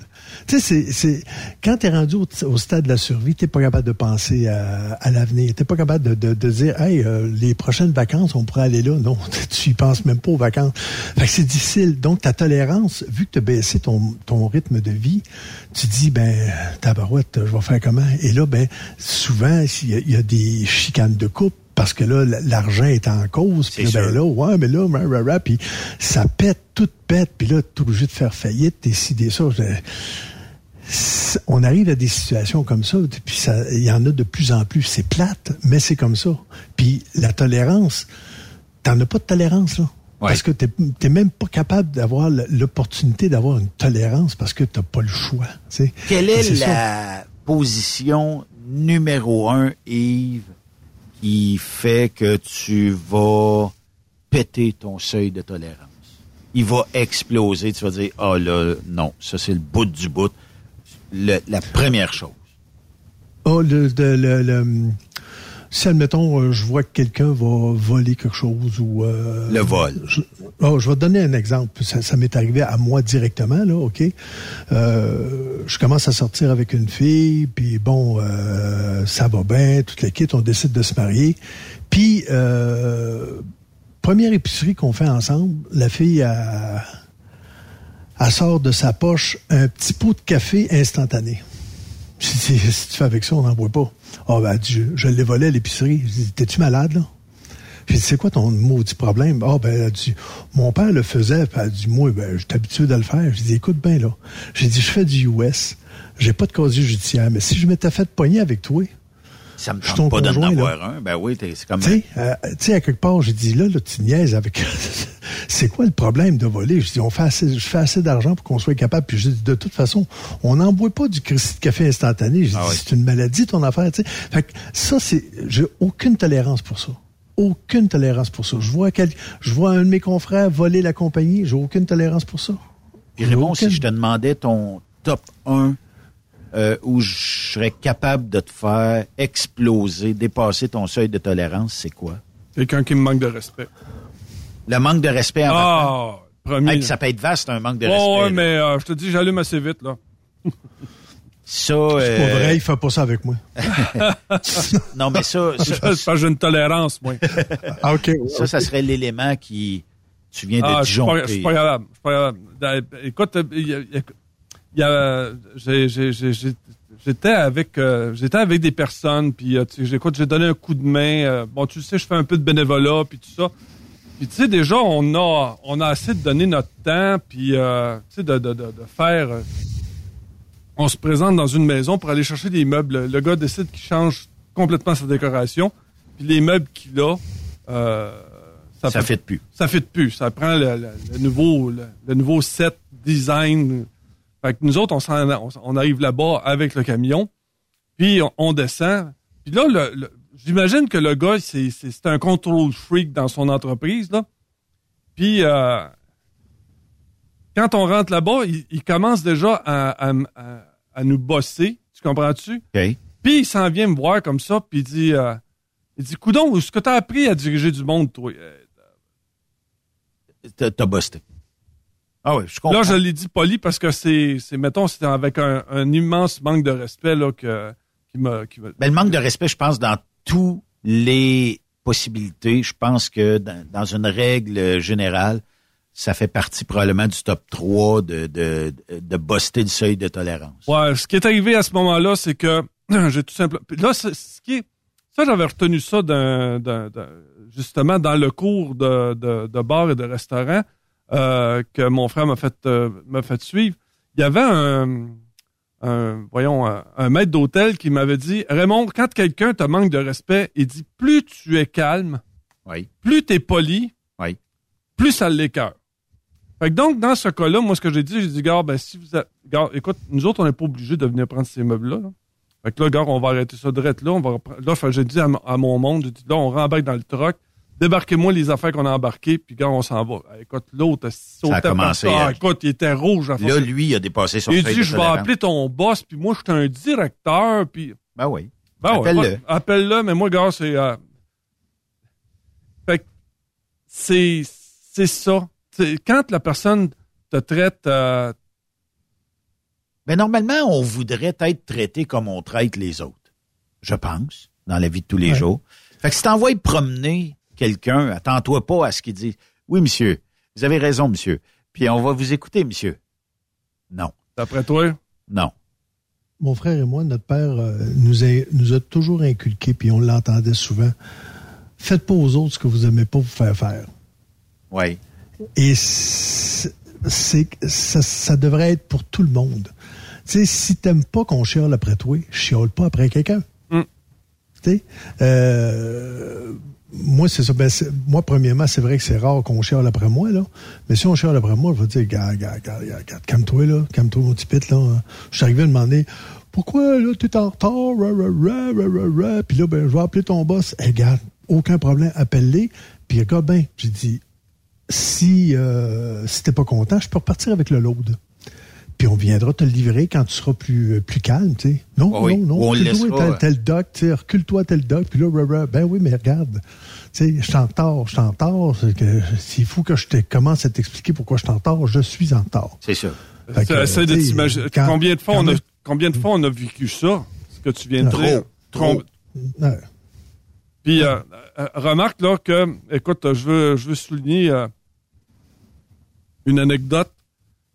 Tu sais, c'est, c'est, quand t'es rendu au, stade de la survie, t'es pas capable de penser à, à l'avenir. T'es pas capable de, de, de dire, hey, euh, les prochaines vacances, on pourrait aller là. Non, tu y penses même pas aux vacances. Fait que c'est difficile. Donc, ta tolérance, vu que t'as baissé ton, ton rythme de vie, tu dis, ben, tabarouette, je vais faire comment? Et là, ben, souvent, il y, y a des chicanes de couple parce que là, l'argent est en cause. Puis là, ben là, ouais, mais là, rah, rah, rah, puis ça pète, tout pète, puis là, t'es obligé de faire faillite, décider ça. On arrive à des situations comme ça, puis ça, il y en a de plus en plus. C'est plate, mais c'est comme ça. Puis la tolérance, t'en as pas de tolérance, là. Ouais. Parce que t'es t'es même pas capable d'avoir l'opportunité d'avoir une tolérance parce que t'as pas le choix. tu sais. Quelle est ça. la position numéro un, Yves, qui fait que tu vas péter ton seuil de tolérance? Il va exploser, tu vas dire, ah là, non, ça c'est le bout du bout. La première chose. Oh, le, le, le- si, admettons, euh, je vois que quelqu'un va voler quelque chose ou... euh, Le vol. Je, oh, je vais te donner un exemple. Ça, ça m'est arrivé à moi directement, là, OK? Euh, je commence à sortir avec une fille, puis bon, euh, ça va bien, toute l'équipe, on décide de se marier. Puis, première épicerie qu'on fait ensemble, la fille a elle sort de sa poche un petit pot de café instantané. Dit, si tu fais avec ça, on n'en boit pas. Ah, ben, elle dit, je, je l'ai volé à l'épicerie. J'ai dit, t'es-tu malade, là? Dit, c'est quoi ton maudit problème? Ah, ben, dit, mon père le faisait. Puis elle dit, moi, ben, j'étais habitué de le faire. J'ai dit, écoute bien, là. J'ai dit, je fais du US. J'ai pas de casier judiciaire. Mais si je m'étais fait pogner avec toi, Ça me tente pas d'en avoir un. Ben oui, c'est comme... Tu sais, euh, tu sais, à quelque part, j'ai dit, là, là, tu niaises avec... c'est quoi le problème de voler? Je dis, on fait assez, je fais assez d'argent pour qu'on soit capable. Puis je dis, de toute façon, on n'en boit pas du Christy de café instantané. Je dis, Ah oui. c'est une maladie, ton affaire, tu sais. Fait que ça, c'est... J'ai aucune tolérance pour ça. Aucune tolérance pour ça. Je vois, quel, je vois un de mes confrères voler la compagnie. J'ai aucune tolérance pour ça. Puis Raymond, si je te demandais ton top 1 euh, où je serais capable de te faire exploser, dépasser ton seuil de tolérance, c'est quoi? Quelqu'un qui me manque de respect. Le manque de respect en Ah, premier. Hey, ça peut être vaste, un manque de Ouais, respect. ouais, là. mais euh, je te dis, j'allume assez vite, là. Ça, C'est pas euh, vrai, il fait pas ça avec moi. non, mais ça, ça, que j'ai une tolérance, moi. Ah, OK. ça, ça serait l'élément qui, tu viens de Ah, je suis pas, je disjoncter. suis pas. Je suis pas. Euh, Écoute, il y a- j'ai- j'ai- j'ai- j'étais avec, euh, j'étais avec des personnes, puis euh, tu sais, écoute, j'ai donné un coup de main. euh, bon, tu sais, je fais un peu de bénévolat, puis tout ça. Puis tu sais, déjà, on a, on a assez de donner notre temps, puis euh, tu sais, de, de, de, de faire. on se présente dans une maison pour aller chercher des meubles. Le gars décide qu'il change complètement sa décoration, puis les meubles qu'il a. euh, Ça fait- fait plus. ça fit plus. Ça prend le, le- le nouveau le, le nouveau set design. Fait que nous autres, on, s'en- on, arrive là-bas avec le camion, puis on, on descend. Puis là, le, le- j'imagine que le gars, c'est, c'est, c'est un control freak dans son entreprise. Là. Puis euh, quand on rentre là-bas, il, il commence déjà à, à- à- à nous bosser. Tu comprends-tu? OK. Puis il s'en vient me voir comme ça, puis il dit, euh, il dit, coudon, est-ce que t'as appris à diriger du monde, toi? Euh, T'as t'as busté. Ah oui, je comprends. Là, je l'ai dit poli parce que c'est, c'est mettons, c'était avec un, un immense manque de respect là, que, qui m'a. Qui Ben, le manque de respect, je pense, dans tous les possibilités, je pense que dans, dans une règle générale, ça fait partie probablement du top 3 de, de, de buster le seuil de tolérance. Ouais, ce qui est arrivé à ce moment-là, c'est que j'ai tout simplement. Là, c'est- ce qui est. Ça, j'avais retenu ça d'un- justement dans le cours de, de, de bar et de restaurant euh, que mon frère m'a fait, euh, m'a fait suivre. Il y avait un, un voyons, un, un maître d'hôtel qui m'avait dit Raymond, quand quelqu'un te manque de respect, il dit plus tu es calme, Oui. plus tu es poli, Oui. plus ça l'écœure. Fait que donc, dans ce cas-là, moi, ce que j'ai dit, j'ai dit, gars, ben, si vous êtes, gars, écoute, nous autres, on n'est pas obligés de venir prendre ces meubles-là. là. Fait que là, gars, on va arrêter ça direct là. On va là, j'ai dit à mon monde, j'ai dit, là, on rembarque dans le truck. Débarquez-moi les affaires qu'on a embarquées, puis gars, on s'en va. Eh, Écoute, l'autre, sautait par commencé, ça. Ah, hein. écoute, il était rouge. Là, lui, il a dépassé son il dit, je vais appeler ton boss, puis moi, je suis un directeur, puis... Ben oui. Ben Appelle-le. ouais, appelle-le, mais moi, gars, c'est. euh, Fait que c'est c'est ça. Quand la personne te traite. euh, Mais normalement, on voudrait être traité comme on traite les autres. Je pense, dans la vie de tous les Ouais. jours. Fait que si t'envoies promener quelqu'un, attends-toi pas à ce qu'il dit. Oui, monsieur. Vous avez raison, monsieur. Puis on va vous écouter, monsieur. Non. D'après toi? Non. Mon frère et moi, notre père euh, nous, a, nous a toujours inculqué, puis on l'entendait souvent. Faites pas aux autres ce que vous aimez pas vous faire faire. Oui. Et c'est, c'est- ça, ça devrait être pour tout le monde. Tu sais, si t'aimes pas qu'on chiale après toi, chiale pas après quelqu'un. Mm. Tu sais, euh, moi, c'est ça. Ben, moi, premièrement, c'est vrai que c'est rare qu'on chiale après moi, là. Mais si on chiale après moi, je vais dire, gars, gars, gars, gars, gars, calme-toi, là. Calme-toi, mon petit pit, là. Je suis arrivé à demander, pourquoi, là, t'es en retard, ra, ra. Puis là, ben, je vais appeler ton boss. Eh, regarde, aucun problème, appelle-les. Puis regarde, ben, j'ai dit, si, euh, si t'es pas content, je peux repartir avec le load. Puis on viendra te le livrer quand tu seras plus, euh, plus calme, tu sais. Non, Oui, non, non. on le recule-toi laissera. tel, tel doc, tu sais, recule-toi tel doc, puis là, ben oui, mais regarde, tu sais, je suis en retard, je suis en retard, c'est faut que je te commence à t'expliquer pourquoi je suis en retard, je suis en retard. C'est ça. Que, Essaye de t'imaginer. quand- Combien de fois on a combien de fois on a vécu ça? Ce que tu viens de Trop, dire? trop. Puis euh, euh, remarque là que, écoute, je veux je veux souligner euh, une anecdote.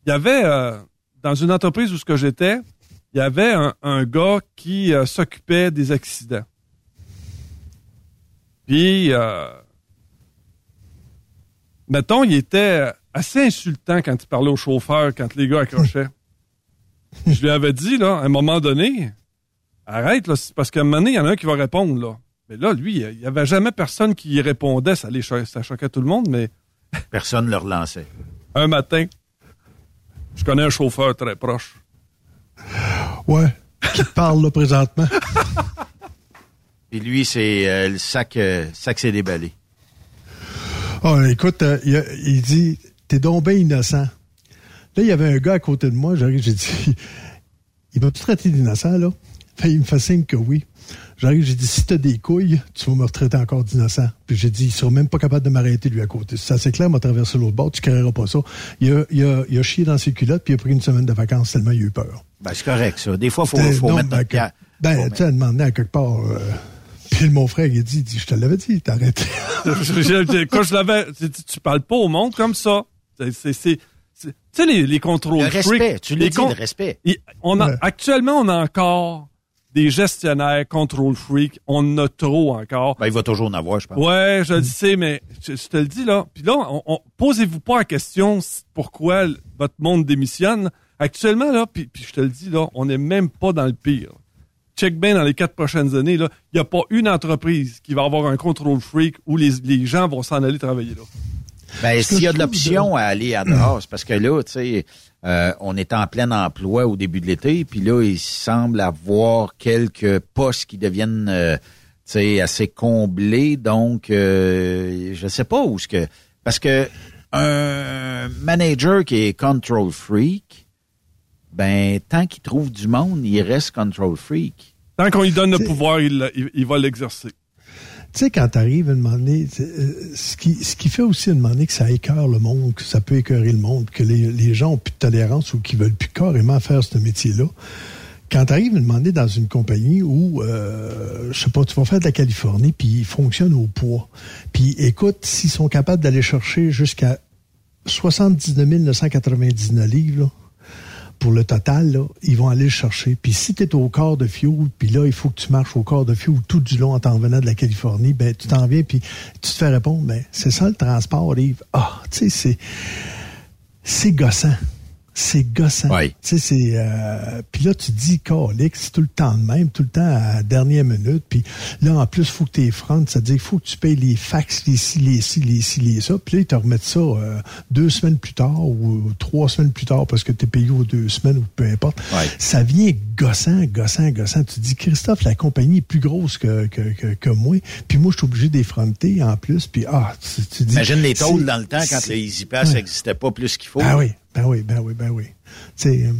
il y avait, euh, dans une entreprise où ce que j'étais, il y avait un, un gars qui euh, s'occupait des accidents. Puis, euh, mettons, il était assez insultant quand il parlait au chauffeur, quand les gars accrochaient. Je lui avais dit, là, à un moment donné, arrête, là, parce qu'à un moment donné, il y en a un qui va répondre, là. Mais là, lui, il n'y avait jamais personne qui y répondait. Ça, les cho- ça choquait tout le monde, mais Personne ne le relançait. un matin, je connais un chauffeur très proche. Ouais. Qui te parle, là, présentement. Puis lui, c'est euh, le sac, euh, sac s'est déballé. Ah, écoute, euh, il, a- il dit, t'es donc bien innocent. Là, il y avait un gars à côté de moi, j'arrive, j'ai dit, il m'a-tu traité d'innocent, là? Fait, il me fait signe que oui. J'arrive, j'ai dit, si t'as des couilles, tu vas me retraiter encore d'innocent. Puis j'ai dit, il sera même pas capable de m'arrêter, lui, à côté. Ça, c'est clair, m'a traversé l'autre bord, tu créeras pas ça. Il a, il, a, il a chié dans ses culottes, puis il a pris une semaine de vacances tellement il a eu peur. Ben, c'est correct, ça. Des fois, il faut, faut non, mettre ben, notre Ben, tu sais, à demander à quelque part. euh, puis mon frère, il a dit, il dit, je te l'avais dit, je- Quand je l'avais, tu, parles pas au monde comme ça. C'est, tu sais, les, les contrôles Le respect, tu l'as les dit, con- le respect. Et on a, Ouais. Actuellement, on a encore des gestionnaires contrôle freak. On en a trop encore. Ben, il va toujours en avoir, je pense. Ouais, je le sais, mais je, je te le dis là. Puis là, on, on- posez-vous pas la question pourquoi votre monde démissionne. Actuellement là, puis, puis je te le dis là, on n'est même pas dans le pire. Check bien dans les quatre prochaines années là, il y a pas une entreprise qui va avoir un contrôle freak où les, les gens vont s'en aller travailler là. Ben, s'il y a de l'option à aller à dehors, c'est parce que là, tu sais, euh, on est en plein emploi au début de l'été, puis là, il semble avoir quelques postes qui deviennent, euh, assez comblés. Donc, euh, je sais pas où ce que, parce que un manager qui est control freak, ben, tant qu'il trouve du monde, il reste control freak. Tant qu'on lui donne le pouvoir, il, il- il va l'exercer. Tu sais, quand t'arrives à un moment donné, c'est, euh, ce qui, ce qui fait aussi à donné que ça écœure le monde, que ça peut écœurer le monde, que les, les gens ont plus de tolérance ou qu'ils veulent plus carrément faire ce métier-là. Quand t'arrives à donné dans une compagnie où, euh, je sais pas, tu vas faire de la Californie, puis ils fonctionnent au poids. Puis écoute, s'ils sont capables d'aller chercher jusqu'à 79 999 livres, là, pour le total, ils vont aller le chercher. Puis si tu es au quart de fuel, puis là, il faut que tu marches au quart de fuel tout du long en t'en venant de la Californie, ben tu t'en viens, puis tu te fais répondre, ben c'est ça le transport, Yves. Ah, tu sais, c'est... C'est gossant. C'est gossant. Ouais. Tu sais, c'est... Euh, puis là, tu dis, calique, c'est tout le temps de même, tout le temps à la dernière minute. Puis là, en plus, il faut que tu es front, c'est-à-dire qu'il faut que tu payes les fax, les ci, les ci, les ci, les ça. Puis là, ils te remettent ça euh, deux semaines plus tard ou trois semaines plus tard parce que tu es payé aux deux semaines ou peu importe. Ça vient gossant, gossant, gossant. Tu dis, Christophe, la compagnie est plus grosse que, que, que, que moi. Puis moi, je suis obligé d'effronter en plus. Puis ah, tu, tu dis... Imagine les tôles dans le temps quand c'est- le Easy Pass Ouais. n'existait pas plus qu'il faut. Ben oui, ben oui, ben oui, ben oui. Tu euh,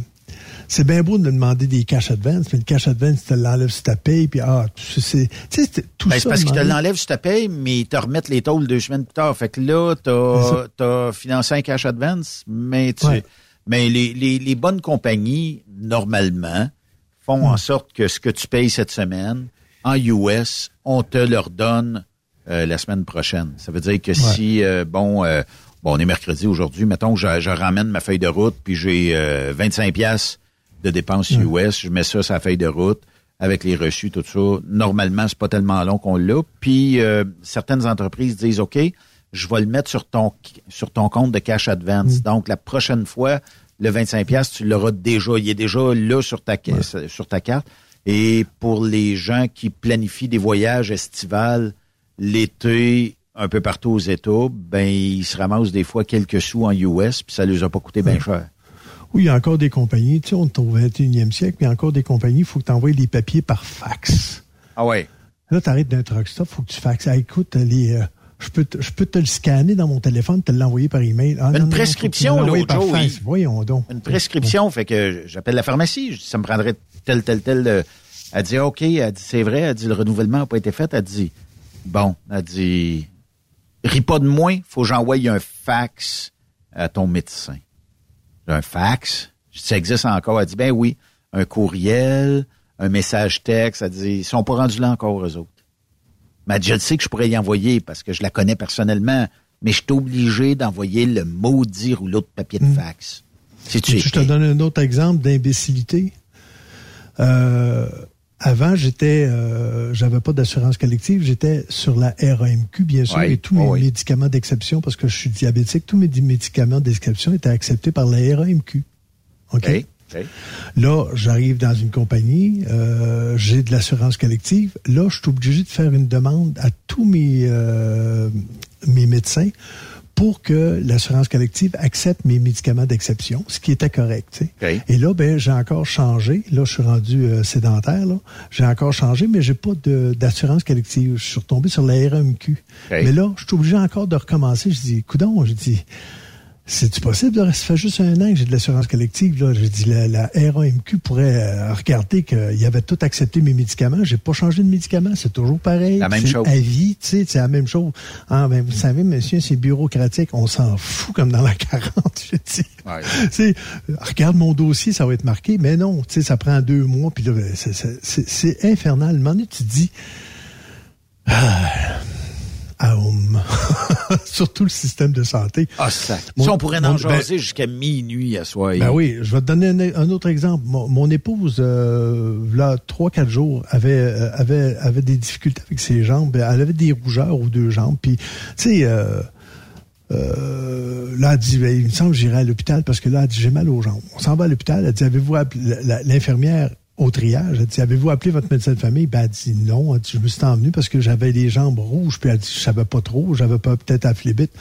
c'est bien beau de demander des cash advance, mais le cash advance, tu te l'enlèves sur ta paye, puis ah, tu sais, tu sais, c'est- tout Ben, ça. c'est parce qu'ils te l'enlèvent sur ta paye, mais ils te remettent les tôles deux semaines plus tard. Fait que là, t'as, t'as financé un cash advance, mais tu, Ouais. mais les, les, les bonnes compagnies, normalement, font en sorte que ce que tu payes cette semaine, en US, on te le redonne euh, la semaine prochaine. Ça veut dire que si, euh, bon, euh, bon, on est mercredi aujourd'hui, mettons que je, je ramène ma feuille de route, puis j'ai euh, 25 pièces de dépenses US, je mets ça sur la feuille de route avec les reçus, tout ça. Normalement, c'est pas tellement long qu'on l'a. Puis euh, certaines entreprises disent OK, je vais le mettre sur ton sur ton compte de cash advance. Donc la prochaine fois, le 25 pièces, tu l'auras déjà, il est déjà là sur ta sur ta carte. Et pour les gens qui planifient des voyages estivales l'été un peu partout aux États, ben ils se ramassent des fois quelques sous en US, puis ça les a pas coûté bien cher. Oui, il y a encore des compagnies, tu sais, on est au 21e siècle, mais il y a encore des compagnies, il faut que tu envoies les papiers par fax. Ah ouais. Là, tu arrêtes d'un truck stop, il faut que tu faxes. Ah, écoute, les, euh, je, peux te, je peux te le scanner dans mon téléphone, te l'envoyer par email. Ah, Une non, non, prescription, l'autre jour, il- Voyons donc. Une prescription, fait que j'appelle la pharmacie, je dis, ça me prendrait tel, tel, tel. euh, Elle dit, OK, elle dit, c'est vrai, elle dit, le renouvellement n'a pas été fait. Elle dit, bon, elle dit, ris pas de moi, faut que j'envoie un fax à ton médecin. J'ai Un fax? Je dis, ça existe encore. Elle dit, ben oui, un courriel, un message texte. Elle dit, ils sont pas rendus là encore, eux autres. Mais elle dit, je sais que je pourrais y envoyer parce que je la connais personnellement, mais je suis obligé d'envoyer le maudit rouleau de papier de fax. C'est Tu- Je te donne un autre exemple d'imbécilité? Euh, avant, j'étais, euh, j'avais pas d'assurance collective, j'étais sur la RAMQ, bien sûr, et tous mes médicaments d'exception, parce que je suis diabétique, tous mes di- médicaments d'exception étaient acceptés par la RAMQ. OK? Là, j'arrive dans une compagnie, euh, j'ai de l'assurance collective. Là, je suis obligé de faire une demande à tous mes, euh, mes médecins pour que l'assurance collective accepte mes médicaments d'exception, ce qui était correct. Et là, ben, j'ai encore changé. Là, je suis rendu euh, sédentaire. J'ai encore changé, mais j'ai pas d'assurance collective. Je suis retombé sur la RMQ. Mais là, je suis obligé encore de recommencer. Je dis, coudon, je dis, c'est-tu possible? Là? Ça fait juste un an que j'ai de l'assurance collective. Là. J'ai dit, la, la RAMQ pourrait euh, regarder qu'il avait tout accepté mes médicaments. J'ai pas changé de médicaments. C'est toujours pareil. La même chose. À vie, tu sais, c'est la même chose. Ah, ben, vous savez, monsieur, c'est bureaucratique. On s'en fout comme dans la 40, je dis. Ouais. Tu sais, regarde mon dossier, ça va être marqué. Mais non, tu sais, ça prend deux mois. Puis là, ben, c'est- infernal. Un moment donné, tu te dis... Ah, aum. Surtout le système de santé. Ah, ça. Mon- Ça, on pourrait en mon- jaser jusqu'à minuit à soir. Ben oui, je vais te donner un, un autre exemple. Mon, mon épouse, euh, là, trois, quatre jours, avait, euh, avait, avait des difficultés avec ses jambes. Elle avait des rougeurs aux deux jambes. Puis, tu sais, euh, euh, là, elle dit, Ben, il me semble que j'irai à l'hôpital parce que là, elle dit, j'ai mal aux jambes. On s'en va à l'hôpital. Elle dit, avez-vous l'infirmière? Au triage? Elle dit, avez-vous appelé votre médecin de famille? Ben, elle dit, non. Elle dit, je me suis envenu parce que j'avais les jambes rouges. Puis elle dit, je savais pas trop. J'avais pas peut-être à flébite.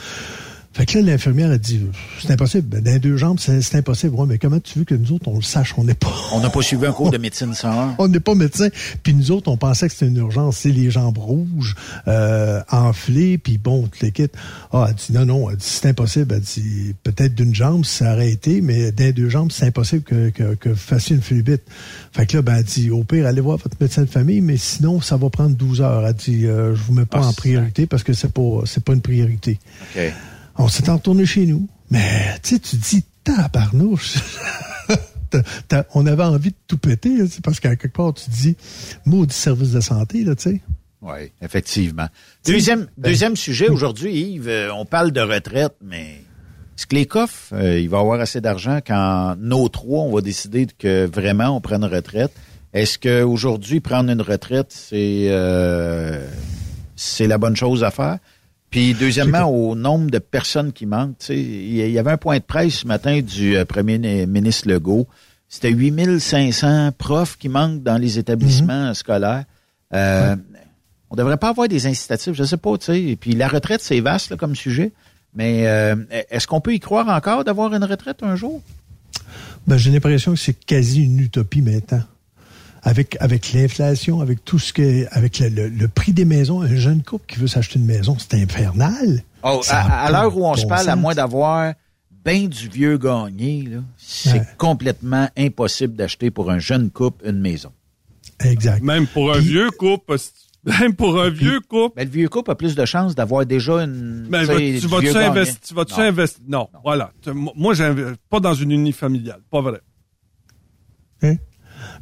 Fait que là, l'infirmière a dit, c'est impossible. Ben, Dans les deux jambes, c'est impossible. Ouais, mais comment tu veux que nous autres, on le sache? On n'est pas. On n'a pas suivi un cours de médecine sans On n'est pas médecin. Puis nous autres, on pensait que c'était une urgence. C'est les jambes rouges, euh, enflées, puis bon, tu les quittes. Ah, elle dit non, non, elle dit c'est impossible. Elle dit peut-être d'une jambe, ça aurait été, mais dans les deux jambes, c'est impossible que, que, que vous fassiez une flébite. Fait que là, ben, elle dit au pire, allez voir votre médecin de famille, mais sinon, ça va prendre 12 heures. Elle dit euh, je vous mets pas Ah, en priorité parce que c'est pas, c'est pas une priorité. On s'est retourné chez nous. Mais, tu sais, tu dis, tabarnouche. T'as- on avait envie de tout péter, là, parce qu'à quelque part, tu dis, maudit service de santé, là, tu sais. Oui, effectivement. Deuxième, Ben, deuxième sujet aujourd'hui, Yves, euh, on parle de retraite, mais est-ce que les coffres, euh, il va y avoir assez d'argent quand nos trois, on va décider que vraiment on prenne retraite? Est-ce qu'aujourd'hui, prendre une retraite, c'est euh, c'est la bonne chose à faire? Puis deuxièmement, au nombre de personnes qui manquent, tu sais, il y avait un point de presse ce matin du euh, premier ni- ministre Legault. C'était 8500 profs qui manquent dans les établissements scolaires. Euh, On devrait pas avoir des incitatifs, je sais pas, tu sais. Et puis la retraite, c'est vaste là, comme sujet. Mais euh, est-ce qu'on peut y croire encore d'avoir une retraite un jour? Ben, j'ai l'impression que c'est quasi une utopie maintenant. Avec, avec l'inflation, avec tout ce que, avec le, le- le prix des maisons, un jeune couple qui veut s'acheter une maison, c'est infernal. Oh, à l'heure où on se parle, à moins d'avoir ben du vieux gagné, c'est Ouais. complètement impossible d'acheter pour un jeune couple une maison. Exact. Même pour un vieux couple, même pour un vieux couple. Mais le vieux couple a plus de chances d'avoir déjà une. Ben, tu vas-tu gagné. investir? Non. voilà. Tu- Moi, j'investis pas dans une unifamiliale. Pas vrai. Hein?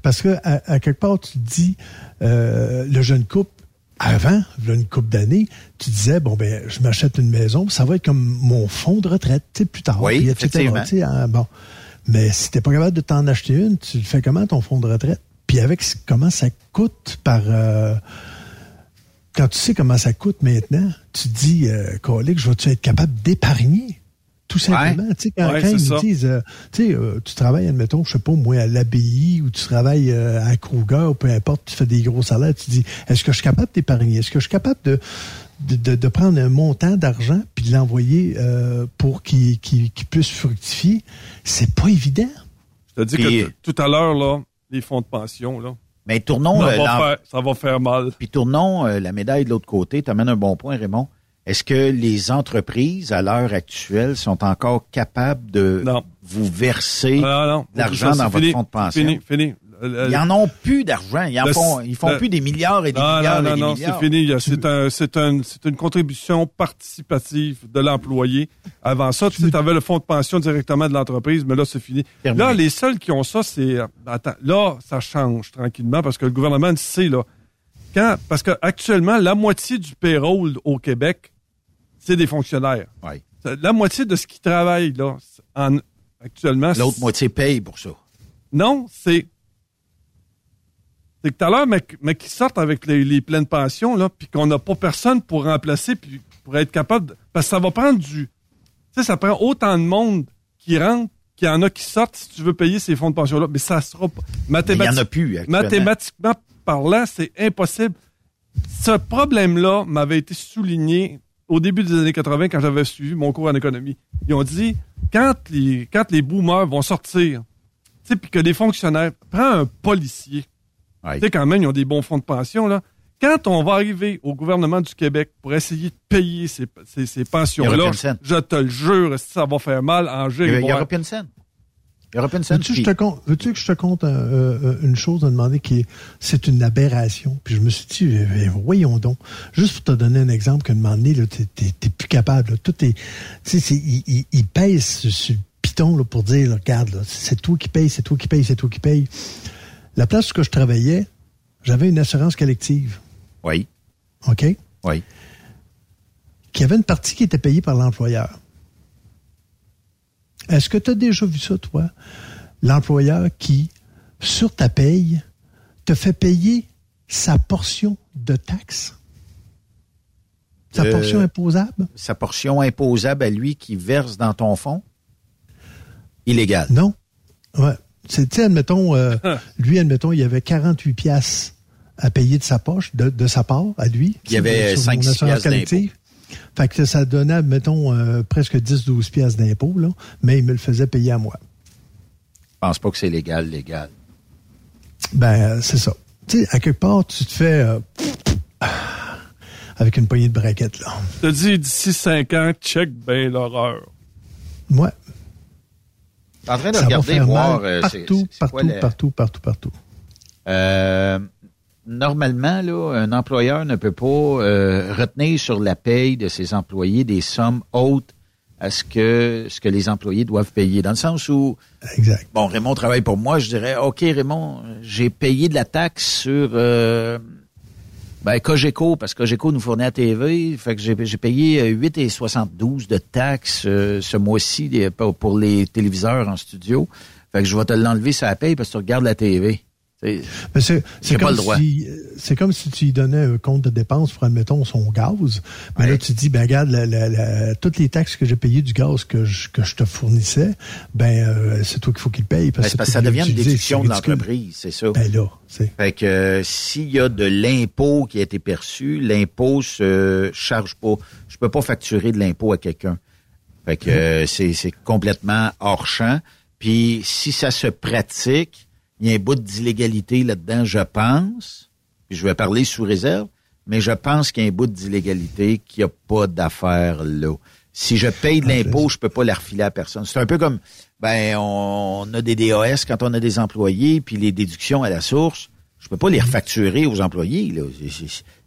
Parce que à, à quelque part, tu te dis, euh, le jeune couple, avant, une couple d'années, tu disais, bon, ben, je m'achète une maison, ça va être comme mon fonds de retraite, tu sais, plus tard. Oui, puis etc., tu hein, bon. Mais si t'es pas capable de t'en acheter une, tu le fais comment, ton fonds de retraite? Puis avec comment ça coûte par... euh, quand tu sais comment ça coûte maintenant, tu te dis, euh, Colique, je vais-tu être capable d'épargner? Tout simplement. Tu sais, quand, Ouais, quand ils me disent, euh, tu sais, euh, tu travailles, admettons, je sais pas, moi, à l'abbaye ou tu travailles euh, à Kruger ou peu importe, tu fais des gros salaires, tu dis, est-ce que je suis capable d'épargner? Est-ce que je suis capable de, de, de- de prendre un montant d'argent puis de l'envoyer euh, pour qu'il qu'il- qu'il puisse fructifier? C'est pas évident. Je te dis Puis- que tout à l'heure, là, les fonds de pension, là, Mais tournons, ça, va faire, ça va faire mal. puis tournons euh, la médaille de l'autre côté. Tu amènes un bon point, Raymond. Est-ce que les entreprises, à l'heure actuelle, sont encore capables de Non. vous verser Ah, l'argent dans votre fonds de pension? Fini, fini. Euh, Ils en ont plus d'argent. Ils en Le- font, ils font le- plus des milliards et des Non, milliards non, non, non, c'est fini. C'est un, c'est un, c'est une contribution participative de l'employé. Avant ça, tu avais le fonds de pension directement de l'entreprise, mais là, c'est fini. Terminé. Là, les seuls qui ont ça, c'est, attends, là, ça change tranquillement parce que le gouvernement sait, là. Quand, parce que actuellement, la moitié du payroll au Québec, c'est des fonctionnaires. La moitié de ce qui travaille, là, en, actuellement. L'autre moitié paye pour ça. Non, c'est. C'est que tout à l'heure, mais, mais qui sortent avec les, les pleines pensions, là, puis qu'on n'a pas personne pour remplacer, puis pour être capable. de- parce que ça va prendre du. Tu sais, ça prend autant de monde qui rentre qu'il y en a qui sortent si tu veux payer ces fonds de pension-là. Mais ça sera pas. Mais il n'y en Mathémati- a plus. actuellement. Mathématiquement parlant, c'est impossible. Ce problème-là m'avait été souligné au début des années 80 quand j'avais suivi mon cours en économie. Ils ont dit, quand les, quand les boomers vont sortir, tu sais, puis que les fonctionnaires, prends un policier. Tu sais, quand même, ils ont des bons fonds de pension, là. Quand on va arriver au gouvernement du Québec pour essayer de payer ces, pensions-là, je te le jure, ça va faire mal en scène. Il y aura plus une scène. Veux-tu que, je te compte- veux-tu que je te compte euh, euh, une chose à demander qui est, c'est une aberration? Puis je me suis dit, eh, voyons donc. Juste pour te donner un exemple, qu'à un moment donné, là, t'es, t'es- plus capable. là. Tout est, tu sais, il, il- pèse sur, le piton là, pour dire, là, regarde, c'est toi qui paye, c'est toi qui paye, c'est toi qui paye. La place où je travaillais, j'avais une assurance collective, Oui, OK? oui. Qui avait une partie qui était payée par l'employeur. Est-ce que tu as déjà vu ça, toi? L'employeur qui, sur ta paye, te fait payer sa portion de taxes? Sa Euh, portion imposable? Sa portion imposable à lui qui verse dans ton fonds, illégal. Non. Ouais. C'est, tu sais, admettons, euh, lui, admettons, il y avait 48 piastres à payer de sa poche, de, de sa part, à lui. Il y avait Sur 5, mon 6 assurance piastres collective. Fait que ça donnait, mettons, euh, presque 10-12 piastres d'impôt, là, mais il me le faisait payer à moi. Je pense pas que c'est légal, légal. Ben, euh, c'est ça. Tu sais, à quelque part, tu te fais euh, avec une poignée de braquettes, là. Te dis, d'ici 5 ans, check ben l'horreur. Ouais. En train de Ça va regarder, faire voir... mal euh, c'est- partout, quoi partout, la- partout, partout, partout. Euh, normalement, là, un employeur ne peut pas euh, retenir sur la paye de ses employés des sommes hautes à ce que ce que les employés doivent payer. Dans le sens où, Exact. bon, Raymond travaille pour moi, je dirais, OK, Raymond, j'ai payé de la taxe sur euh, ben, Cogeco, parce que Cogeco nous fournit à TV, fait que j'ai payé euh, 8,72 de taxes euh, ce mois-ci pour les téléviseurs en studio. Fait que je vais te l'enlever sur la paye parce que tu regardes la TV. C'est, comme si, c'est comme si tu lui donnais un compte de dépenses pour, admettons, son gaz. Mais Ouais. là, tu dis, ben, regarde, la- la- la- toutes les taxes que j'ai payées du gaz que je, que je te fournissais, ben, euh, c'est toi qu'il faut qu'il paye. Parce que ça devient une déduction de l'entreprise, c'est ça. Ben là, c'est. Fait que euh, s'il y a de l'impôt qui a été perçu, l'impôt se charge pas. Je peux pas facturer de l'impôt à quelqu'un. Fait que euh, c'est c'est complètement hors champ. Puis si ça se pratique, il y a un bout d'illégalité là-dedans, je pense. Puis je vais parler sous réserve, mais je pense qu'il y a un bout d'illégalité qui a pas d'affaire là. Si je paye de l'impôt, je peux pas la refiler à personne. C'est un peu comme, ben, on a des DAS quand on a des employés, puis les déductions à la source, je peux pas les refacturer aux employés. là.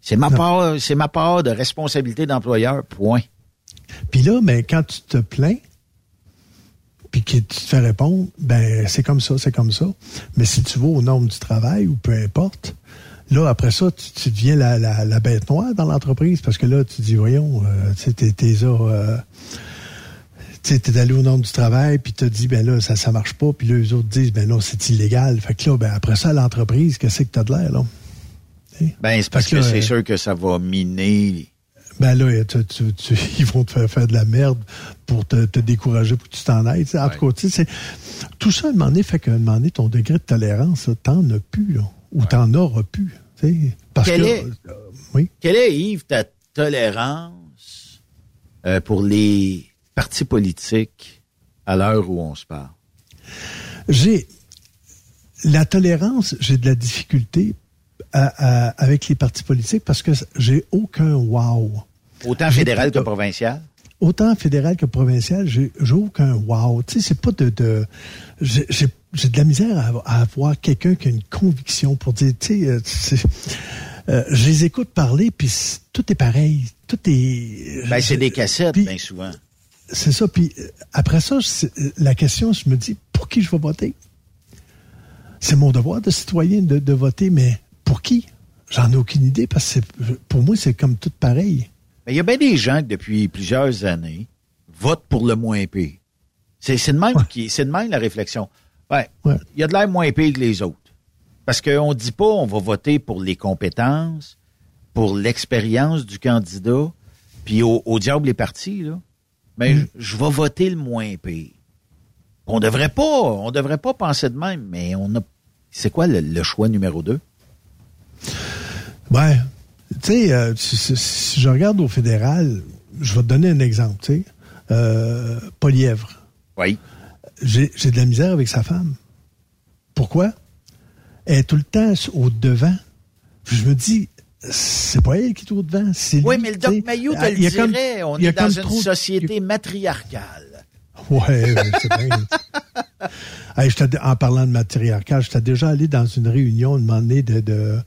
C'est- ma part, c'est ma part de responsabilité d'employeur. Point. Puis là, mais quand tu te plains, puis que tu te fais répondre, ben c'est comme ça, c'est comme ça. Mais si tu vas aux normes du travail ou peu importe, là, après ça, tu, tu deviens la, la, la bête noire dans l'entreprise parce que là, tu dis, voyons, euh, tu sais, t'es, t'es là, euh, tu sais, allé aux normes du travail, puis t'as dit, ben là, ça, ça marche pas, puis là, les autres disent, ben non, c'est illégal. Fait que là, ben après ça, l'entreprise, qu'est-ce que t'as de l'air, là? Ben, c'est parce que c'est euh, sûr que ça va miner. Ben là, tu- tu- tu- ils vont te faire faire de la merde pour te, te décourager pour que tu t'en ailles. En tout cas, c'est- tout ça, à un moment donné, fait qu'à un moment donné, ton degré de tolérance, t'en as plus, là, ou t'en auras plus. tu sais. Parce Quel que, est- euh, oui. Quelle est, Yves, ta tolérance euh, pour les partis politiques à l'heure où on se parle? J'ai la tolérance, j'ai de la difficulté à- à- avec les partis politiques parce que j'ai aucun wow. Autant fédéral que provincial? autant fédéral que provincial, j'ai aucun wow. Tu sais, c'est pas de, de j'ai de la misère à, à avoir quelqu'un qui a une conviction pour dire, tu sais, euh, euh, je les écoute parler, puis tout est pareil, tout est. Ben, c'est des cassettes, bien souvent. C'est ça. Puis euh, après ça, euh, la question, je me dis, pour qui je vais voter? C'est mon devoir de citoyen de, de voter, mais pour qui? J'en ai aucune idée parce que pour moi, c'est comme tout pareil. Mais il y a bien des gens qui, depuis plusieurs années, votent pour le moins pire. C'est c'est de même qui c'est de même la réflexion. Ouais. Ouais. Il y a de l'air moins pire que les autres. Parce qu'on dit pas on va voter pour les compétences, pour l'expérience du candidat, puis au, au diable les partis, là. Mais Mm. je, je vais voter le moins pire. On devrait pas, on devrait pas penser de même, mais on a. C'est quoi le, le choix numéro deux? Ouais. Tu sais, euh, si, je regarde au fédéral, je vais te donner un exemple, tu sais. Euh, Polièvre. Oui. J'ai de la misère avec sa femme. Pourquoi? Elle est tout le temps au devant. Je me dis, c'est pas elle qui est au devant, c'est Oui, lui, mais le. Doc Mayou te Ah, le a comme- dirait. on est dans une trop société matriarcale. Ouais, ouais, c'est bien. En parlant de matriarcat, j'étais déjà allé dans une réunion un moment de,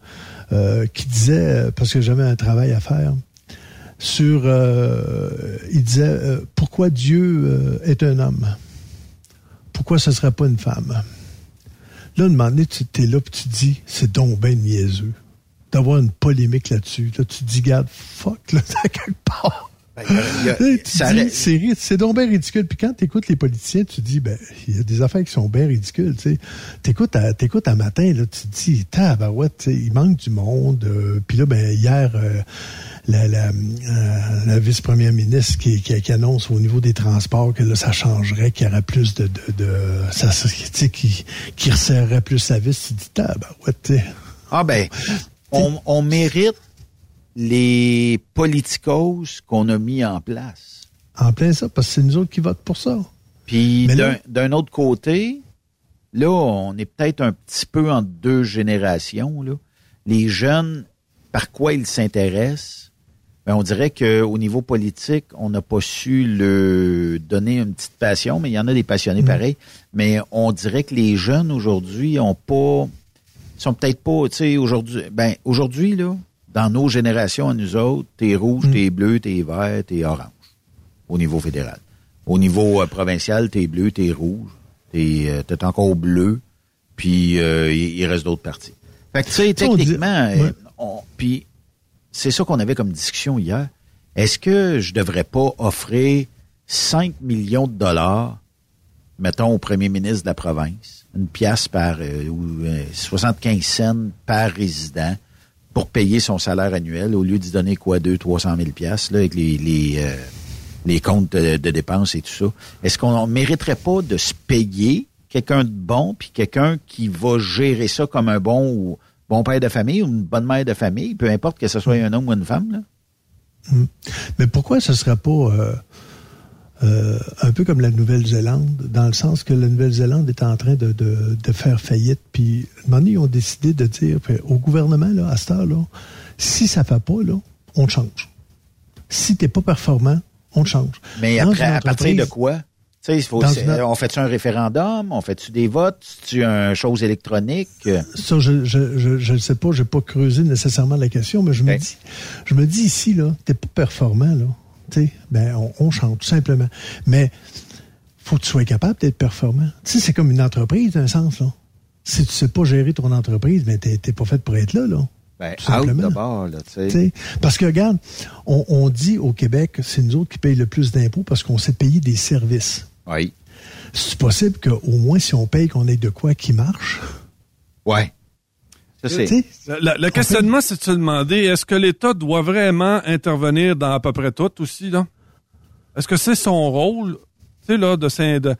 euh, qui disait, euh, parce que j'avais un travail à faire, sur, euh, il disait, pourquoi Dieu est un homme? Pourquoi ce serait pas une femme? Là, un moment tu es là puis tu dis, c'est donc ben niaiseux d'avoir une polémique là-dessus. Là, tu te dis, garde, fuck, là, quelque part. Ben, c'est donc bien ridicule. Puis quand tu écoutes les politiciens, tu dis, ben, il y a des affaires qui sont bien ridicules. Tu écoutes à, t'écoutes à matin, là, tu te dis, tabarouette, tu sais, il manque du monde. euh, Puis là, ben, hier, euh, la, la, euh, la vice-première ministre qui, qui, qui annonce au niveau des transports que là, ça changerait, qu'il y aurait plus de... de, de ça, qui, qui resserrerait plus sa vis. Tu te dis, tabarouette, tu sais. Ah ben, on, on mérite les politicos qu'on a mis en place. En plein ça, parce que c'est nous autres qui votent pour ça. Puis d'un autre côté, là, on est peut-être un petit peu en deux générations. Là. Les jeunes, par quoi ils s'intéressent? Ben, on dirait qu'au niveau politique, on n'a pas su le donner une petite passion, mais il y en a des passionnés pareils. Mais on dirait que les jeunes aujourd'hui ont pas, sont peut-être pas, tu sais, aujourd'hui, ben aujourd'hui là, dans nos générations à nous autres, t'es rouge, t'es bleu, t'es vert, t'es orange au niveau fédéral. Au niveau euh, provincial, t'es bleu, t'es rouge, t'es euh, t'es encore bleu, puis euh, il, il reste d'autres parties. Fait que tu sais, techniquement, euh, Ouais. puis c'est ça qu'on avait comme discussion hier. Est-ce que je devrais pas offrir 5 millions de dollars, mettons, au premier ministre de la province, une pièce par, euh, ou euh, 75 cents par résident pour payer son salaire annuel au lieu d'y donner quoi, 2 300 000 pièces là, avec les, les, euh, les comptes de, dépenses et tout ça. Est-ce qu'on ne mériterait pas de se payer quelqu'un de bon, puis quelqu'un qui va gérer ça comme un bon bon père de famille ou une bonne mère de famille, peu importe que ce soit un homme ou une femme, là? Mais pourquoi ce serait pas euh, euh, un peu comme la Nouvelle-Zélande, dans le sens que la Nouvelle-Zélande est en train de, de, de faire faillite, puis à un moment donné, ils ont décidé de dire puis, au gouvernement, là, à cette heure-là, si ça fait pas, là, on te change. Si t'es pas performant, on te change. Mais Dans après, une à partir de quoi? Tu faut, une- on fait-tu un référendum? On fait-tu des votes? tu un chose électronique? Ça, je je je, je ne sais pas, j'ai pas creusé nécessairement la question, mais je me Ok. dis, je me dis ici là, t'es pas performant là, ben on, on change tout simplement. Mais faut que tu sois capable d'être performant. Tu sais, c'est comme une entreprise d'un sens là. Si tu sais pas gérer ton entreprise, ben t'es t'es pas fait pour être là là. Ben, Tout simplement. là, Parce que regarde, on, on dit au Québec, c'est nous autres qui payons le plus d'impôts parce qu'on sait payer des services. Oui. C'est possible qu'au moins si on paye qu'on ait de quoi qui marche. Ouais. Ça, c'est. Tu sais, Le, questionnement, c'est de se demander, est-ce que l'État doit vraiment intervenir dans à peu près tout aussi, là? Est-ce que c'est son rôle, tu sais, là, de, s'in- de,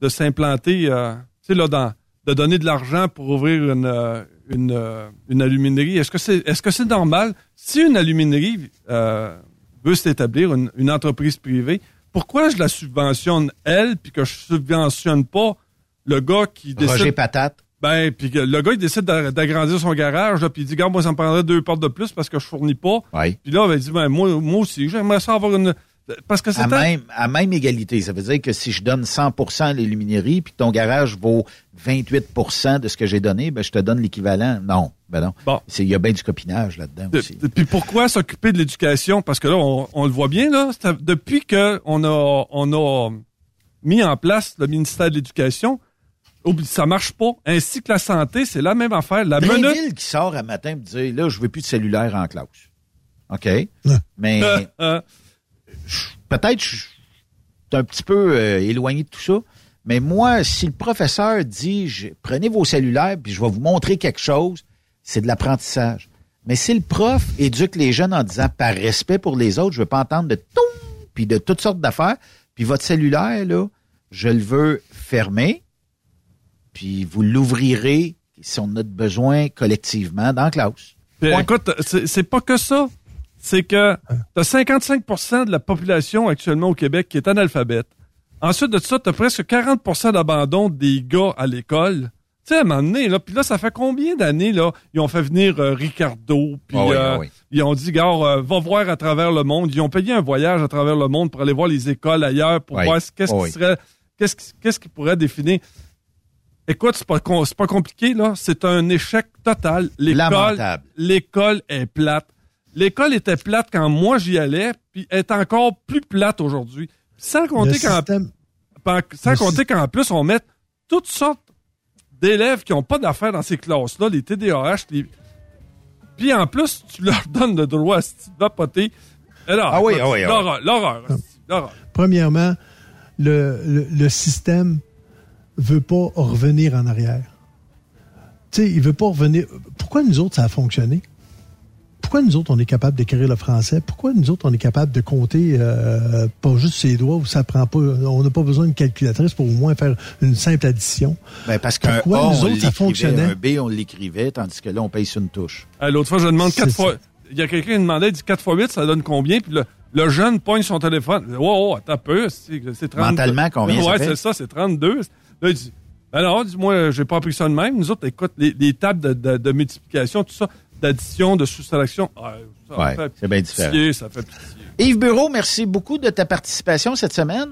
de s'implanter, euh, tu sais, là, dans, de donner de l'argent pour ouvrir une, euh, une, euh, une aluminerie? Est-ce que c'est, est-ce que c'est normal? Si une aluminerie euh, veut s'établir, une, une entreprise privée, pourquoi je la subventionne, elle, puis que je subventionne pas le gars qui décide... Roger Patate. Ben, puis que le gars, il décide d'a- d'agrandir son garage, puis il dit, regarde, moi, ça me prendrait deux portes de plus parce que je fournis pas. Puis là, ben, il dit, ben, moi, moi aussi, j'aimerais ça avoir une... Parce que c'est... À un- même, à même égalité. Ça veut dire que si je donne 100 à l'illuminerie puis que ton garage vaut 28% de ce que j'ai donné, ben, je te donne l'équivalent. Non. Ben non. Bon. C'est- Il y a bien du copinage là-dedans De- aussi. Puis pourquoi s'occuper de l'éducation? Parce que là, on, on le voit bien, là, depuis que on a, on a mis en place le ministère de l'Éducation, ça marche pas. Ainsi que la santé, c'est la même affaire. La minute... Blainville qui sort à matin et dit là, je veux plus de cellulaire en classe. OK? Mais Euh, je- peut-être je- un petit peu euh, éloigné de tout ça. Mais moi, si le professeur dit, je- prenez vos cellulaires, puis je vais vous montrer quelque chose, c'est de l'apprentissage. Mais si le prof éduque les jeunes en disant, par respect pour les autres, je veux pas entendre de tout, puis de toutes sortes d'affaires, puis votre cellulaire, là, je le veux fermé, puis vous l'ouvrirez si on a besoin collectivement dans la classe. Puis, Point. écoute, c'est pas que ça. C'est que t'as 55% de la population actuellement au Québec qui est analphabète. Ensuite de ça, t'as presque 40% d'abandon des gars à l'école. Tu sais, à un moment donné, là, puis là, ça fait combien d'années, là, ils ont fait venir euh, Ricardo, puis Ah oui, euh, ah oui. ils ont dit, gars, euh, va voir à travers le monde. Ils ont payé un voyage à travers le monde pour aller voir les écoles ailleurs, pour Oui. voir ce- qu'est-ce Ah qui oui. serait, qu'est-ce qui, qu'est-ce qui pourrait définir. Écoute, c'est pas, pas compliqué, là. C'est un échec total. L'école, Lamentable. l'école est plate. L'école était plate quand moi j'y allais, puis elle est encore plus plate aujourd'hui. Sans compter qu'en Sans compter qu'en plus, on met toutes sortes d'élèves qui n'ont pas d'affaires dans ces classes-là, les TDAH. Les... Puis en plus, tu leur donnes le droit à se vapoter. Là, Ah oui, ah oui, ah oui. L'horreur, l'horreur, l'horreur. premièrement, le, le, le système veut pas revenir en arrière. Tu sais, il veut pas revenir. Pourquoi nous autres, ça a fonctionné? Pourquoi nous autres, on est capable d'écrire le français? Pourquoi nous autres, on est capable de compter euh, pas juste ses doigts où ça prend pas. On n'a pas besoin d'une calculatrice pour au moins faire une simple addition? Ben, parce qu'un A, nous autres, ça fonctionnait? un B, on l'écrivait, tandis que là, on paye sur une touche. L'autre fois, je demande C'est 4 ça. fois. Il y a quelqu'un qui demandait, il dit 4 fois 8, ça donne combien? Puis le, le jeune pogne son téléphone. Wow, attends un peu. C'est c'est 32. Mentalement, combien ça Ouais, fait? c'est ça, c'est 32. Là, il dit, ben non, dis-moi, j'ai pas appris ça de même. Nous autres, écoute, les, les tables de, de- de multiplication, tout ça, d'addition, de soustraction, ah, ça Ouais, fait c'est bien pitié, différent. Ça fait pitié. Yves Bureau, merci beaucoup de ta participation cette semaine.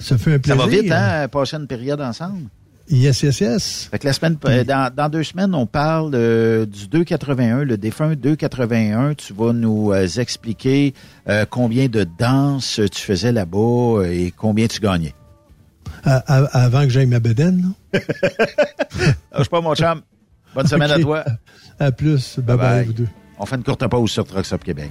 Ça fait un Ça plaisir. va vite, hein, passer une période ensemble. Yes, yes, yes. Fait que la semaine, euh, dans, dans deux semaines, on parle euh, du 281, le défunt 281. Tu vas nous euh, expliquer euh, combien de danses tu faisais là-bas euh, et combien tu gagnais. À- à- avant que j'aille ma bedaine, là. Lâche pas, mon chum. Bonne semaine à toi. À plus. Bye bye, vous deux. On fait une courte pause sur Trucks Up Québec.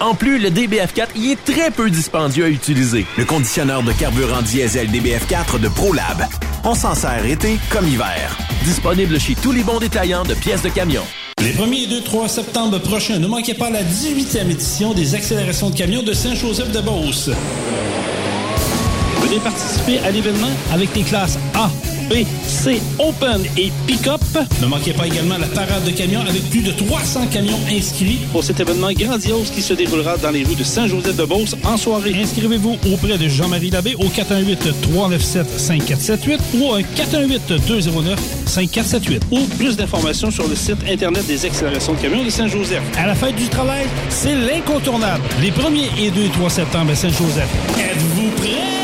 En plus, le DBF4 y est très peu dispendieux à utiliser. Le conditionneur de carburant diesel DBF4 de ProLab. On s'en sert été comme hiver. Disponible chez tous les bons détaillants de pièces de camion. Les 1er et 2, 3 septembre prochains, ne manquez pas la 18e édition des accélérations de camions de Saint-Joseph-de-Beauce. Venez participer à l'événement avec les classes A, B, C, Open et Pick-up. Ne manquez pas également la parade de camions avec plus de 300 camions inscrits pour cet événement grandiose qui se déroulera dans les rues de Saint-Joseph-de-Beauce en soirée. Inscrivez-vous auprès de Jean-Marie Labbé au 418-397-5478 ou au 418-209-5478 ou plus d'informations sur le site Internet des accélérations de camions de Saint-Joseph. À la fête du travail, c'est l'incontournable. Les 1er et 2 et 3 septembre à Saint-Joseph. Êtes-vous prêts?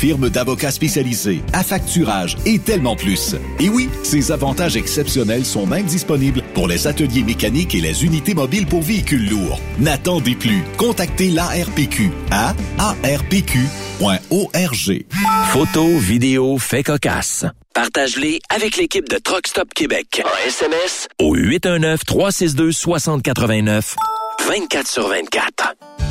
firme d'avocats spécialisés, affacturage et tellement plus. Et oui, ces avantages exceptionnels sont même disponibles pour les ateliers mécaniques et les unités mobiles pour véhicules lourds. N'attendez plus. Contactez l'ARPQ à arpq Photos, vidéos, faits cocasse. Partage-les avec l'équipe de Truck Stop Québec. En SMS au 819-362-6089. 24 sur 24.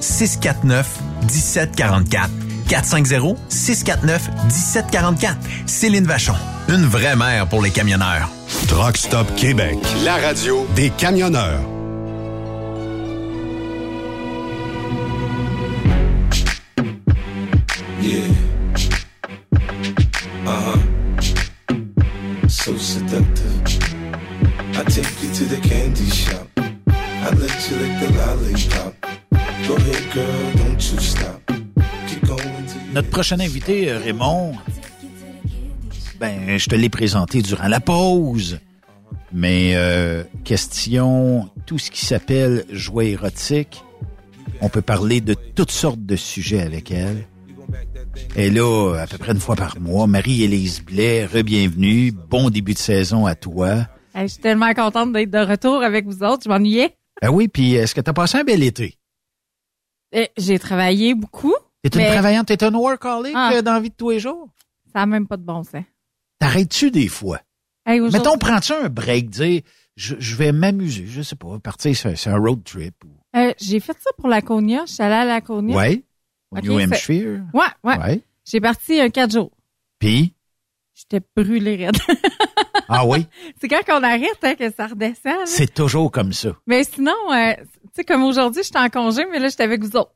649 1744. 450-649-1744. Céline Vachon. Une vraie mère pour les camionneurs. Truck Stop Québec. La radio des camionneurs. Yeah. Uh huh. So seductive. I take you to the candy shop. I let you lick the lollipop. Go ahead, girl, don't you stop. Keep going till you Notre prochain invité, euh, Raymond, ben, je te l'ai présenté durant la pause. Mais euh, question, tout ce qui s'appelle jouet érotique, on peut parler de toutes sortes de sujets avec elle. Elle est là à peu près une fois par mois. Marie-Élise Blais, re-bienvenue. Bon début de saison à toi. Hey, je suis tellement contente d'être de retour avec vous autres. Je m'ennuyais. Ah oui, puis est-ce que tu as passé un bel été? Euh, J'ai travaillé beaucoup. T'es une travaillante, t'es un workaholic Ah. euh, dans la vie de tous les jours? Ça n'a même pas de bon sens. T'arrêtes-tu des fois? Hey, Mettons, prends-tu un break, dire, je, je vais m'amuser, je sais pas, partir sur sur un road trip. Euh, J'ai fait ça pour Laconia. Je suis allée à Laconia. Ouais. Au New Hampshire. Ouais, ouais. Ouais. J'ai parti un quatre jours. Puis, J'étais brûlée raide. ah oui, C'est quand on arrête hein, que ça redescend. là. c'est toujours comme ça. Mais sinon, euh, tu sais, comme aujourd'hui, j'étais en congé, mais là, j'étais avec vous autres.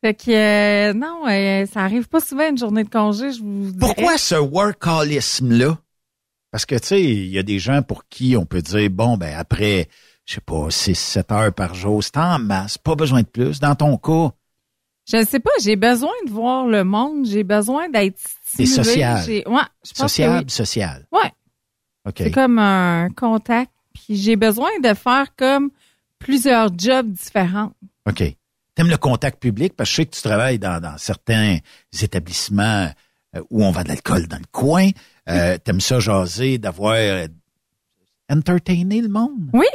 Fait que, euh, non, euh, ça arrive pas souvent une journée de congé, je vous dirais. Pourquoi ce workaholisme-là? Parce que, tu sais, il y a des gens pour qui on peut dire, bon, ben après, je sais pas, 6, 7 heures par jour, c'est en masse, pas besoin de plus. Dans ton cas, Je ne sais pas, j'ai besoin de voir le monde, j'ai besoin d'être c'est stimulée. social. j'ai- Ouais, je pense Sociable, que oui. social. Ouais, C'est comme un contact. Puis j'ai besoin de faire comme plusieurs jobs différents. OK. T'aimes le contact public? Parce que je sais que tu travailles dans, dans certains établissements euh, où on vend de l'alcool dans le coin. Euh, T'aimes ça jaser, d'avoir euh, entertainer le monde? Oui,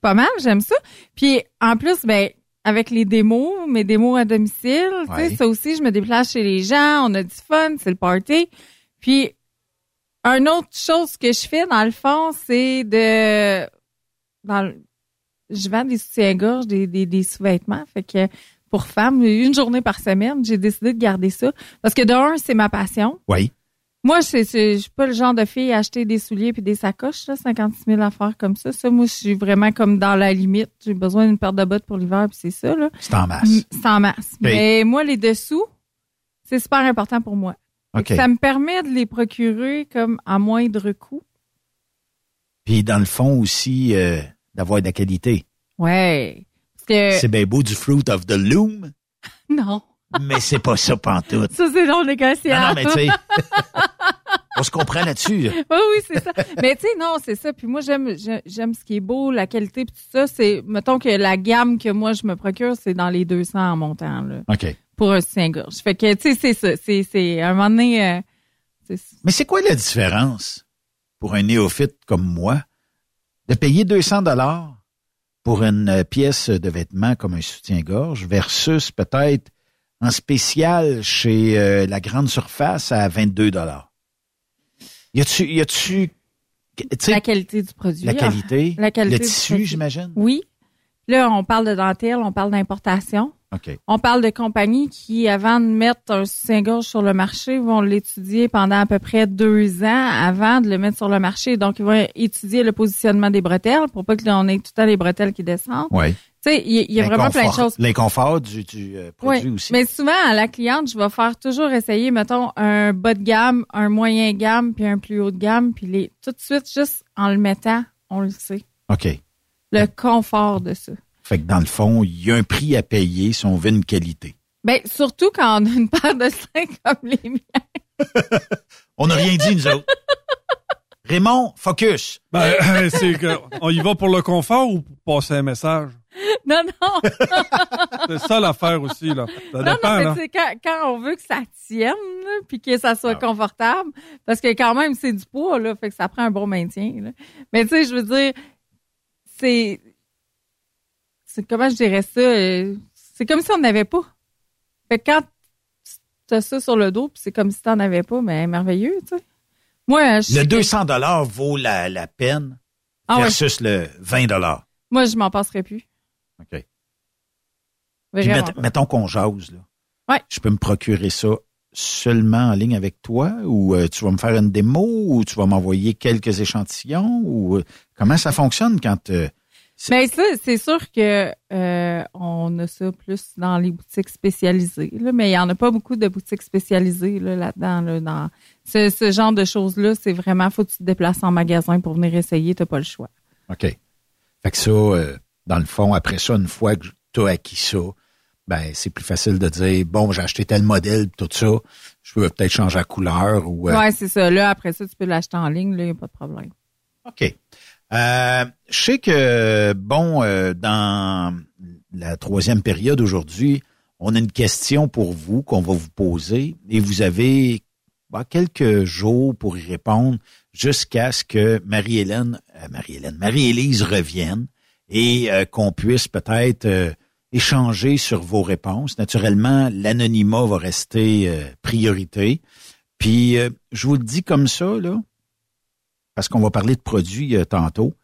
pas mal, j'aime ça. Puis en plus, ben avec les démos, mes démos à domicile, tu sais, ça aussi, je me déplace chez les gens, on a du fun, c'est le party. Puis une autre chose que je fais dans le fond, c'est de dans le- je vends des soutiens-gorge, des, des, des sous-vêtements, fait que pour femmes, une journée par semaine, j'ai décidé de garder ça parce que de un, c'est ma passion. Oui. Moi, je suis pas le genre de fille à acheter des souliers puis des sacoches, là, 56 000 affaires comme ça. Ça, moi, je suis vraiment comme dans la limite. J'ai besoin d'une paire de bottes pour l'hiver puis c'est ça, là. C'est en masse. C'est en masse. Mais moi, les dessous, c'est super important pour moi. Ça me permet de les procurer comme à moindre coût. Puis dans le fond aussi, euh, d'avoir de la qualité. Ouais. Que, C'est bien beau du fruit of the loom, non. mais c'est pas ça pantoute. Ça, c'est non négociable. Non, non, mais tu sais, on se comprend là-dessus. oui, oui, c'est ça. Mais tu sais, non, c'est ça. Puis moi, j'aime, j'ai- j'aime ce qui est beau, la qualité, puis tout ça. C'est, mettons que la gamme que moi je me procure, c'est dans les 200 en montant là, OK. Pour un soutien-gorge. Fait que tu sais, c'est ça. C'est, c'est à un moment donné. euh, c'est- Mais c'est quoi la différence pour un néophyte comme moi de payer 200 dollars pour une euh, pièce de vêtement comme un soutien-gorge versus peut-être en spécial chez euh, la grande surface à 22 dollars? Y a-tu, y a-tu, la qualité du produit. la qualité, La qualité le tissu, j'imagine? Oui. Là, on parle de dentelle, on parle d'importation. On parle de compagnies qui, avant de mettre un soutien-gorge sur le marché, vont l'étudier pendant à peu près deux ans avant de le mettre sur le marché. Donc, ils vont étudier le positionnement des bretelles pour pas que l'on ait tout le temps les bretelles qui descendent. Oui. Tu sais, il y, a- vraiment plein de choses. L'inconfort du, du euh, produit Oui, aussi. mais souvent, à la cliente, je vais faire toujours essayer, mettons, un bas de gamme, un moyen gamme, puis un plus haut de gamme, puis les tout de suite, juste en le mettant, on le sait. OK. Le confort de ça. Fait que dans le fond, il y a un prix à payer si on veut une qualité. Ben, surtout quand on a une paire de seins comme les miens. On n'a rien dit, nous autres. Raymond, focus. Ben, euh, c'est que, on y va pour le confort ou pour passer un message? Non, non. C'est ça l'affaire aussi, là. Ça non, dépend, non, c'est quand, quand on veut que ça tienne, là, puis que ça soit confortable, parce que quand même, c'est du poids, là, fait que ça prend un bon maintien. là. Mais tu sais, je veux dire, c'est... Comment je dirais ça? euh, C'est comme si on n'avait pas. Fait que quand tu as ça sur le dos, puis c'est comme si tu n'en avais pas, mais merveilleux, tu sais. Moi, je Le sais que- 200 dollars vaut la, la peine Ah ouais. versus le 20 dollars. Moi, je m'en passerai plus. OK. Puis mettons qu'on jase, là. Ouais. Je peux me procurer ça seulement en ligne avec toi ou euh, tu vas me faire une démo ou tu vas m'envoyer quelques échantillons ou euh, comment ça fonctionne quand euh, Mais ça, c'est sûr que euh, on a ça plus dans les boutiques spécialisées, là, mais il y en a pas beaucoup de boutiques spécialisées là, là-dedans. Là, dans ce, ce genre de choses-là, c'est vraiment faut que tu te déplaces en magasin pour venir essayer, t'as pas le choix. OK. Fait que ça, euh, dans le fond, après ça, une fois que tu as acquis ça, ben c'est plus facile de dire bon, j'ai acheté tel modèle, tout ça, je peux peut-être changer la couleur ou euh, Ouais, c'est ça. Là, après ça, tu peux l'acheter en ligne, là, y a pas de problème. OK. Euh, je sais que, bon, euh, dans la troisième période aujourd'hui, on a une question pour vous qu'on va vous poser et vous avez bah, quelques jours pour y répondre jusqu'à ce que Marie-Hélène, euh, Marie-Hélène, Marie-Élise revienne et euh, qu'on puisse peut-être euh, échanger sur vos réponses. Naturellement, l'anonymat va rester euh, priorité. Puis, je vous le dis comme ça, là, parce qu'on va parler de produits euh, tantôt,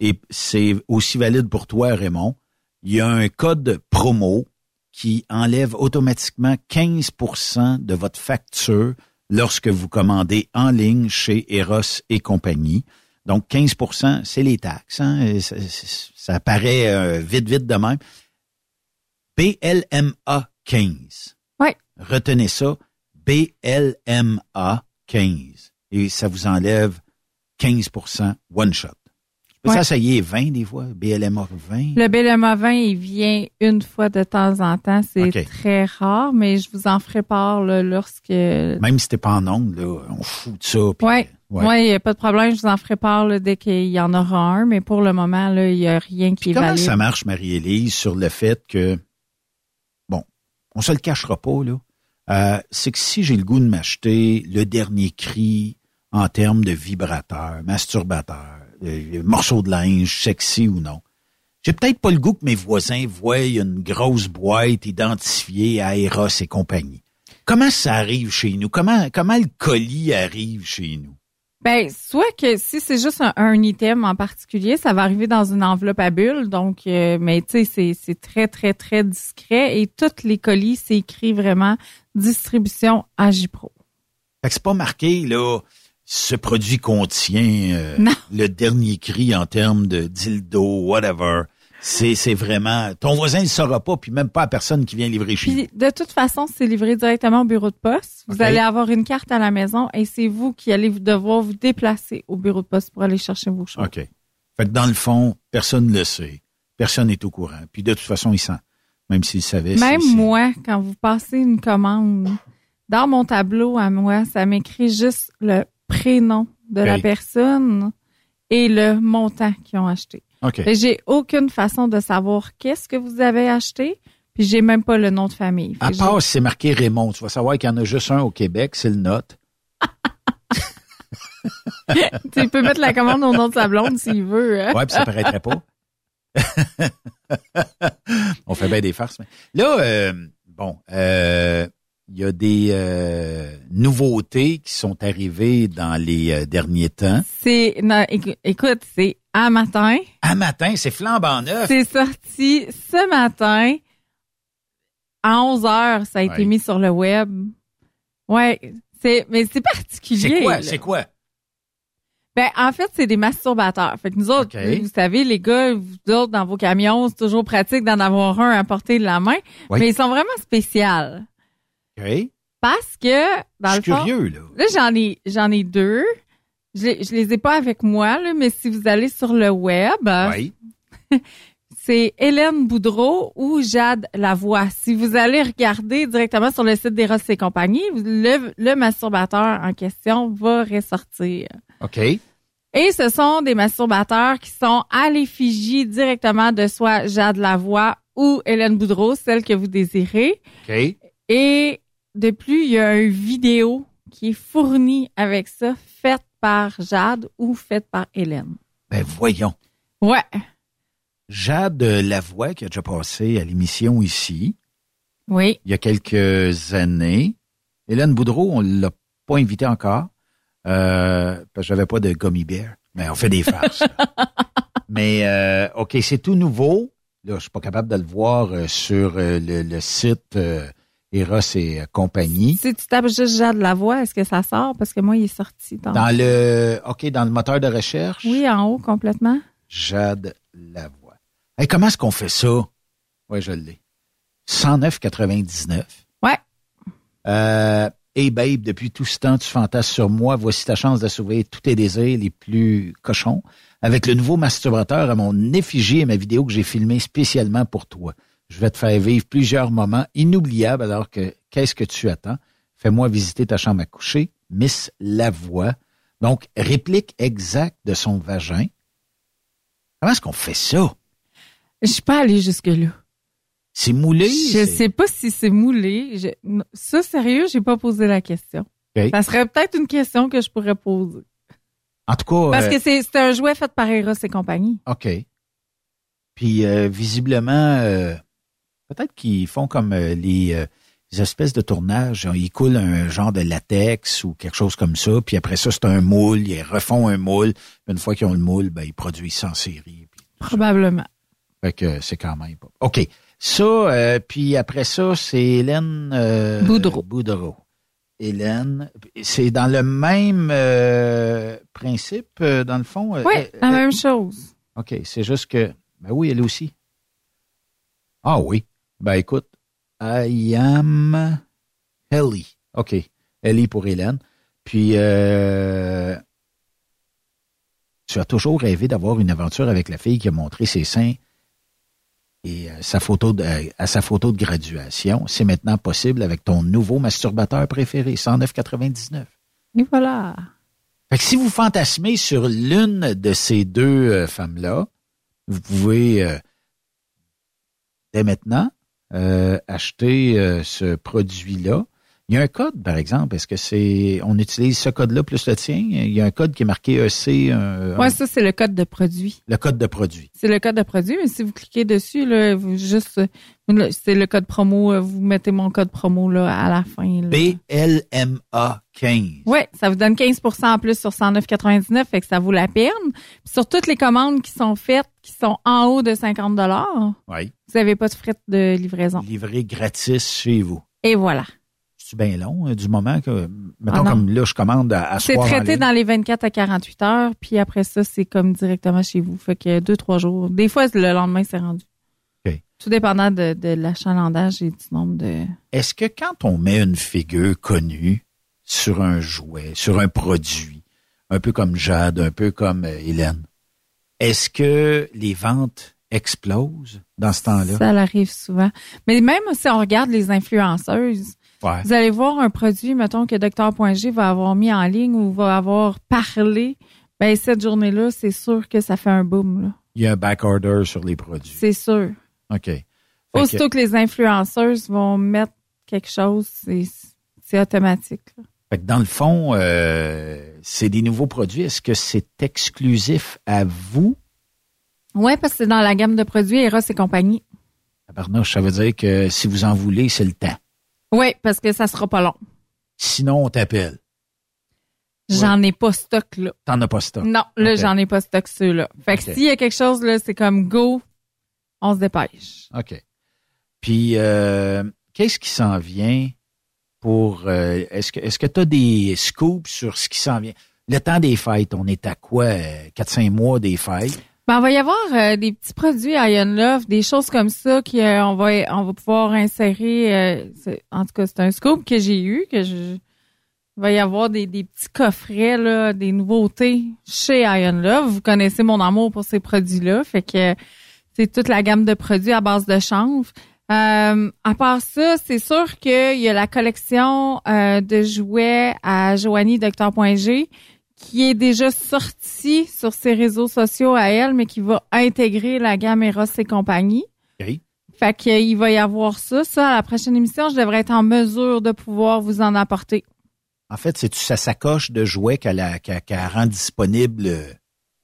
et c'est aussi valide pour toi, Raymond. Il y a un code promo qui enlève automatiquement 15% de votre facture lorsque vous commandez en ligne chez Eros et compagnie. Donc, 15% c'est les taxes. Hein? Ça, ça- paraît euh, vite, vite de même. BLMA 15. Ouais. Retenez ça. BLMA 15. Et ça vous enlève 15% one shot. Ouais. Ça, ça y est, 20 des fois. BLMA 20. Le BLMA 20, il vient une fois de temps en temps. C'est très rare, mais je vous en ferai part là, lorsque... Même si t'es pas en ongle, là, on fout de ça. puis- Ouais. Ouais. Ouais, il n'y a pas de problème. Je vous en ferai part là, dès qu'il y en aura un, mais pour le moment, là, il n'y a rien qui est Comment valide. ça marche, Marie-Élise, sur le fait que, bon, on se le cachera pas, là. Euh, c'est que si j'ai le goût de m'acheter le dernier cri en termes de vibrateur, masturbateur, morceau de linge, sexy ou non, j'ai peut-être pas le goût que mes voisins voient une grosse boîte identifiée à Eros et compagnie. Comment ça arrive chez nous? Comment, comment le colis arrive chez nous? Ben, soit que si c'est juste un, un item en particulier, ça va arriver dans une enveloppe à bulles. Donc, euh, mais tu sais, c'est, très, très, très discret. Et toutes les colis, c'est écrit vraiment distribution Agipro. Fait que c'est pas marqué, là, ce produit contient euh, le dernier cri en termes de dildo, whatever. C'est, c'est vraiment, ton voisin ne le saura pas, puis même pas la personne qui vient livrer chez Puis, de toute façon, c'est livré directement au bureau de poste. Vous allez avoir une carte à la maison et c'est vous qui allez vous devoir vous déplacer au bureau de poste pour aller chercher vos choses. OK. Fait que dans le fond, personne ne le sait. Personne n'est au courant. Puis de toute façon, il sent. Même s'il savait. Même moi, quand vous passez une commande, dans mon tableau à moi, ça m'écrit juste le prénom de la personne et le montant qu'ils ont acheté. Et J'ai aucune façon de savoir qu'est-ce que vous avez acheté, puis j'ai même pas le nom de famille. Fait À part si c'est marqué Raymond, tu vas savoir qu'il y en a juste un au Québec, c'est le note. j'ai- Tu peut mettre la commande au nom de sa blonde s'il veut. hein. Ouais, puis ça paraîtrait pas. On fait bien des farces. Mais... Là, euh, bon, euh, il y a des euh, nouveautés qui sont arrivées dans les euh, derniers temps. C'est non, écoute, c'est à matin. À matin, c'est flambant neuf. C'est sorti ce matin. À 11 heures, ça a été Ouais. mis sur le web. Ouais, c'est mais c'est particulier. C'est quoi? C'est quoi? Ben en fait, c'est des masturbateurs. Fait que nous autres, vous savez, les gars, vous autres dans vos camions, c'est toujours pratique d'en avoir un à portée de la main, Oui. mais ils sont vraiment spéciaux Parce que dans Je le fond, curieux, là. Là, j'en ai, j'en ai deux. Je, les- je les ai pas avec moi, là, mais si vous allez sur le web, Oui. c'est Hélène Boudreau ou Jade Lavoie. Si vous allez regarder directement sur le site d'Eros et compagnie, le, le masturbateur en question va ressortir. OK. Et ce sont des masturbateurs qui sont à l'effigie directement de soit Jade Lavoie ou Hélène Boudreau, celle que vous désirez. OK. Et de plus, il y a une vidéo qui est fournie avec ça, faite par Jade ou faite par Hélène. Ben voyons. Ouais. Jade Lavoie, qui a déjà passé à l'émission ici, Oui. il y a quelques années. Hélène Boudreau, on l'a pas invitée encore. Euh, parce que j'avais pas de gummy bear. Mais on fait des farces. Mais euh, OK, c'est tout nouveau. Là, je suis pas capable de le voir euh, sur euh, le, le site euh, Eros et euh, compagnie. Si tu tapes juste Jade Lavoie, est-ce que ça sort? Parce que moi, il est sorti. Dans... Dans le OK, dans le moteur de recherche, Oui, en haut, complètement. Jade Lavoie. Hey, comment est-ce qu'on fait ça? Oui, je l'ai. 109,99. Ouais. Euh, hey babe, depuis tout ce temps, tu fantasmes sur moi. Voici ta chance d'assouvir tous tes désirs les plus cochons avec le nouveau masturbateur à mon effigie et ma vidéo que j'ai filmée spécialement pour toi. Je vais te faire vivre plusieurs moments inoubliables alors que qu'est-ce que tu attends? Fais-moi visiter ta chambre à coucher, Miss Lavoie. Donc, réplique exacte de son vagin. Comment est-ce qu'on fait ça? Je suis pas allée jusque-là. C'est moulé? Je c'est- sais pas si c'est moulé. Je- Ça, sérieux, j'ai pas posé la question. Ça serait peut-être une question que je pourrais poser. En tout cas, Parce euh, que c'est c'est un jouet fait par Eros et compagnie. OK. Puis euh, visiblement, euh, peut-être qu'ils font comme euh, les, euh, les espèces de tournage. Ils coulent un genre de latex ou quelque chose comme ça. Puis après ça, c'est un moule. Ils refont un moule. Une fois qu'ils ont le moule, ben, ils produisent ça en série. Probablement. fait que c'est quand même pas. OK. Ça, euh, puis après ça, c'est Hélène euh, Boudreau. Boudreau. Hélène, c'est dans le même euh, principe, dans le fond. Oui, la même chose. OK, c'est juste que. Ben oui, elle aussi. Ah oui. Ben écoute, I am Ellie. OK. Ellie pour Hélène. Puis, euh, tu as toujours rêvé d'avoir une aventure avec la fille qui a montré ses seins et euh, sa photo de, euh, à sa photo de graduation. C'est maintenant possible avec ton nouveau masturbateur préféré, 109,99. Et voilà. Fait que si vous fantasmez sur l'une de ces deux euh, femmes-là, vous pouvez euh, dès maintenant euh, acheter euh, ce produit-là. Il y a un code, par exemple. Est-ce que c'est on utilise ce code-là plus le tien? Il y a un code qui est marqué EC, un- Ouais, un- ça, c'est le code de produit. le code de produit. C'est le code de produit, mais si vous cliquez dessus, là, vous juste, c'est le code promo, euh, vous mettez mon code promo, là, à la fin, là. BLMA 15. Ouais, ça vous donne 15% en plus sur 109,99, fait que ça vaut la peine. Puis sur toutes les commandes qui sont faites, qui sont en haut de 50 dollars, Oui. vous n'avez pas de frais de livraison. Livré gratis chez vous. Et voilà. C'est bien long, euh, du moment que, mettons Ah comme là, je commande à, à C'est traité dans les 24 à 48 heures, puis après ça, c'est comme directement chez vous. Fait que deux, trois jours. Des fois, le lendemain, c'est rendu. Tout dépendant de, de l'achalandage et du nombre de... Est-ce que quand on met une figure connue sur un jouet, sur un produit, un peu comme Jade, un peu comme euh, Hélène, est-ce que les ventes explosent dans ce temps-là? Ça arrive souvent. Mais même si on regarde les influenceuses, Ouais. vous allez voir un produit, mettons, que Dr.G va avoir mis en ligne ou va avoir parlé, ben cette journée-là, c'est sûr que ça fait un boom. là. Il y a un backorder sur les produits. C'est sûr. OK. Aussitôt que, que les influenceuses vont mettre quelque chose, c'est automatique. là. fait que dans le fond, euh, c'est des nouveaux produits. Est-ce que c'est exclusif à vous? Ouais, parce que c'est dans la gamme de produits Eros et compagnie. Tabarnouche, ça veut dire que si vous en voulez, c'est le temps. Oui, parce que ça sera pas long. Sinon, on t'appelle. J'en ai pas stock là. T'en as pas stock. Non, là, j'en ai pas stock ceux-là. Fait que s'il y a quelque chose, là, c'est comme go, on se dépêche. OK. Puis, euh, qu'est-ce qui s'en vient pour... euh, est-ce que est-ce que tu as des scoops sur ce qui s'en vient? Le temps des fêtes, on est à quoi? 4-5 mois des fêtes? Ben, il va y avoir euh, des petits produits Iron Love, des choses comme ça qu'on va on va pouvoir insérer. euh, en tout cas, c'est un scoop que j'ai eu que je il va y avoir des, des petits coffrets là, des nouveautés chez Iron Love. Vous connaissez mon amour pour ces produits-là, fait que c'est toute la gamme de produits à base de chanvre. Euh, à part ça, c'est sûr qu'il y a la collection euh, de jouets à Joanie Docteur.g qui est déjà sortie sur ses réseaux sociaux à elle, mais qui va intégrer la gamme Eros et compagnie. OK. Fait qu'il va y avoir ça. Ça, à la prochaine émission, je devrais être en mesure de pouvoir vous en apporter. En fait, c'est sa sacoche de jouets qu'elle a- qu'elle qu'elle rend disponible.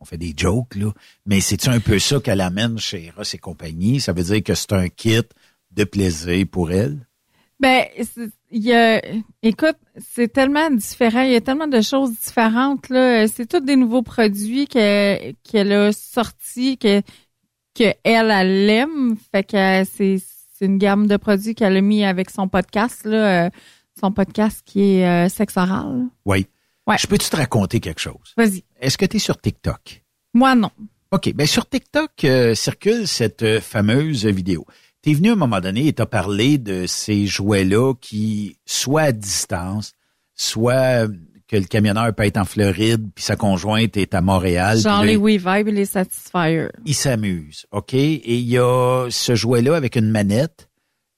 Fait des jokes, là. Mais c'est un peu ça qu'elle amène chez Ross et compagnie? Ça veut dire que c'est un kit de plaisir pour elle? Ben, il y a, écoute, c'est tellement différent. Il y a tellement de choses différentes là. C'est tous des nouveaux produits que qu'elle a sortis que que elle elle aime. Fait que c'est une gamme de produits qu'elle a mis avec son podcast là, euh, son podcast qui est euh, sexe oral. Oui. Ouais. Je peux-tu te raconter quelque chose? Vas-y. Est-ce que tu es sur TikTok? Moi non. OK. Ben sur TikTok euh, circule cette euh, fameuse vidéo. Tu es venu à un moment donné et tu as parlé de ces jouets-là qui, soit à distance, soit euh, que le camionneur peut être en Floride puis sa conjointe est à Montréal. Genre les WeVibe et les Satisfyer. il s'amuse, OK? Et il y a ce jouet-là avec une manette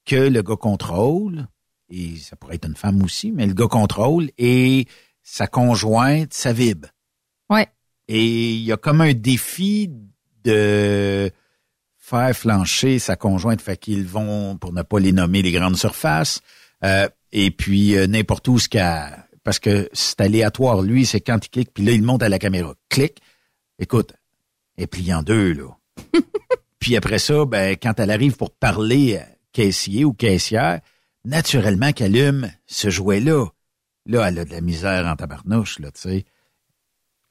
que le gars contrôle, et ça pourrait être une femme aussi, mais le gars contrôle, et sa conjointe, ça vibre. Ouais. Et il y a comme un défi de faire flancher sa conjointe, fait qu'ils vont, pour ne pas les nommer, les grandes surfaces, euh, et puis euh, n'importe où ce qu'a... Parce que c'est aléatoire, lui, c'est quand il clique, puis là, il monte à la caméra. Clique. Écoute, elle est pliée en deux, là. Puis après ça, ben, quand elle arrive pour parler à caissier ou caissière, naturellement qu'elle allume ce jouet-là. Là, elle a de la misère en tabarnouche, là, tu sais.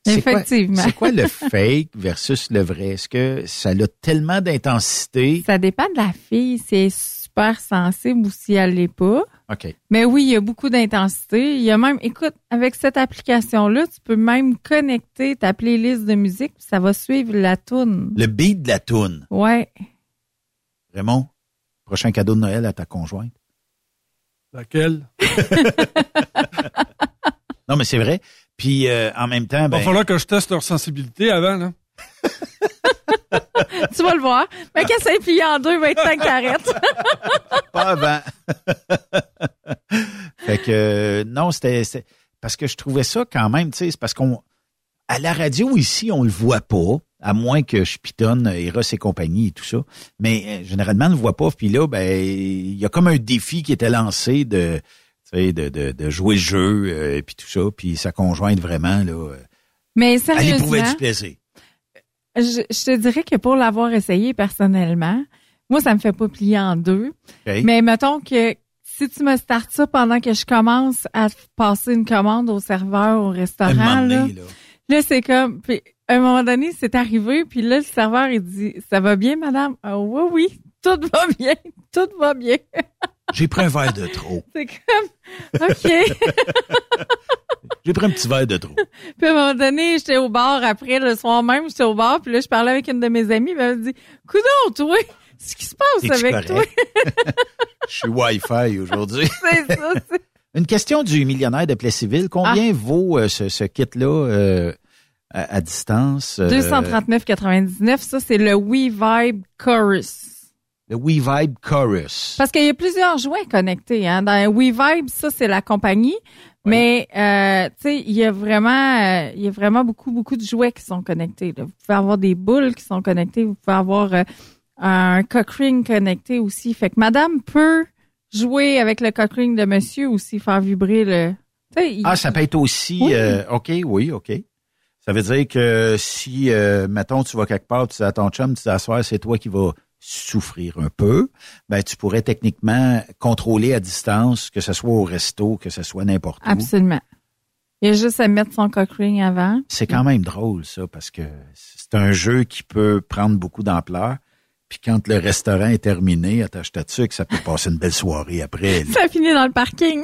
Effectivement. C'est quoi le fake versus le vrai? Est-ce que ça a tellement d'intensité? Ça dépend de la fille, si elle est super sensible ou si elle l'est pas. OK. Mais oui, il y a beaucoup d'intensité. Il y a même, écoute, avec cette application-là, tu peux même connecter ta playlist de musique, puis ça va suivre la tune. Le beat de la toune. Ouais. Raymond, prochain cadeau de Noël à ta conjointe. Laquelle? Non, mais c'est vrai. Puis euh, en même temps, Il va ben, falloir que je teste leur sensibilité avant, là. tu vas le voir. Mais quand ça est plié en deux, va être que t'arrêtes. pas avant. fait que euh, non, c'était c'était- parce que je trouvais ça quand même, tu sais, c'est parce qu'on à la radio ici, on le voit pas, à moins que je pitonne Eros et compagnie et tout ça. Mais euh, généralement, on le voit pas. Puis là, ben, il y a comme un défi qui était lancé de, tu sais, de, de, de jouer le jeu euh, et puis tout ça. Puis sa conjointe vraiment là, euh, Mais elle sérieusement, du plaisir. je, je te dirais que pour l'avoir essayé personnellement, moi, ça me fait pas plier en deux. Mais mettons que si tu me startes ça pendant que je commence à passer une commande au serveur au restaurant, là, donné, là. là c'est comme, puis à un moment donné, c'est arrivé, puis là, le serveur, il dit, ça va bien, madame? Ah, oui, oui, tout va bien, tout va bien. J'ai pris un verre de trop. c'est comme, OK. J'ai pris un petit verre de trop. Puis à un moment donné, j'étais au bar après, le soir même, j'étais au bar, puis là, je parlais avec une de mes amies, puis elle me dit, coudonc, toi, ce qui se passe avec toi? Je suis Wi-Fi aujourd'hui. c'est ça, c'est... Une question du millionnaire de Plessisville. Combien vaut euh, ce, ce kit-là euh, à, à distance? euh, 239,99, ça, c'est le WeVibe Chorus. Le WeVibe Chorus. Parce qu'il y a plusieurs jouets connectés. Hein. Dans WeVibe, ça, c'est la compagnie. Mais, euh, tu sais, il y a vraiment, euh, il y a vraiment beaucoup, beaucoup de jouets qui sont connectés. là. Vous pouvez avoir des boules qui sont connectées. Vous pouvez avoir euh, un cock ring connecté aussi. Fait que madame peut jouer avec le cock ring de monsieur aussi, faire vibrer le... il- Ah, ça peut être aussi... Oui. euh, OK, oui, OK. Ça veut dire que si, euh, mettons, tu vas quelque part, tu dis à ton chum, tu dis à c'est toi qui vas souffrir un peu, ben tu pourrais techniquement contrôler à distance, que ce soit au resto, que ce soit n'importe où. Absolument. Il y a juste à mettre son cock ring avant. C'est quand même drôle, ça, parce que c'est un jeu qui peut prendre beaucoup d'ampleur. Puis quand le restaurant est terminé, attache ta que ça peut passer une belle soirée après. là. Ça finit dans le parking.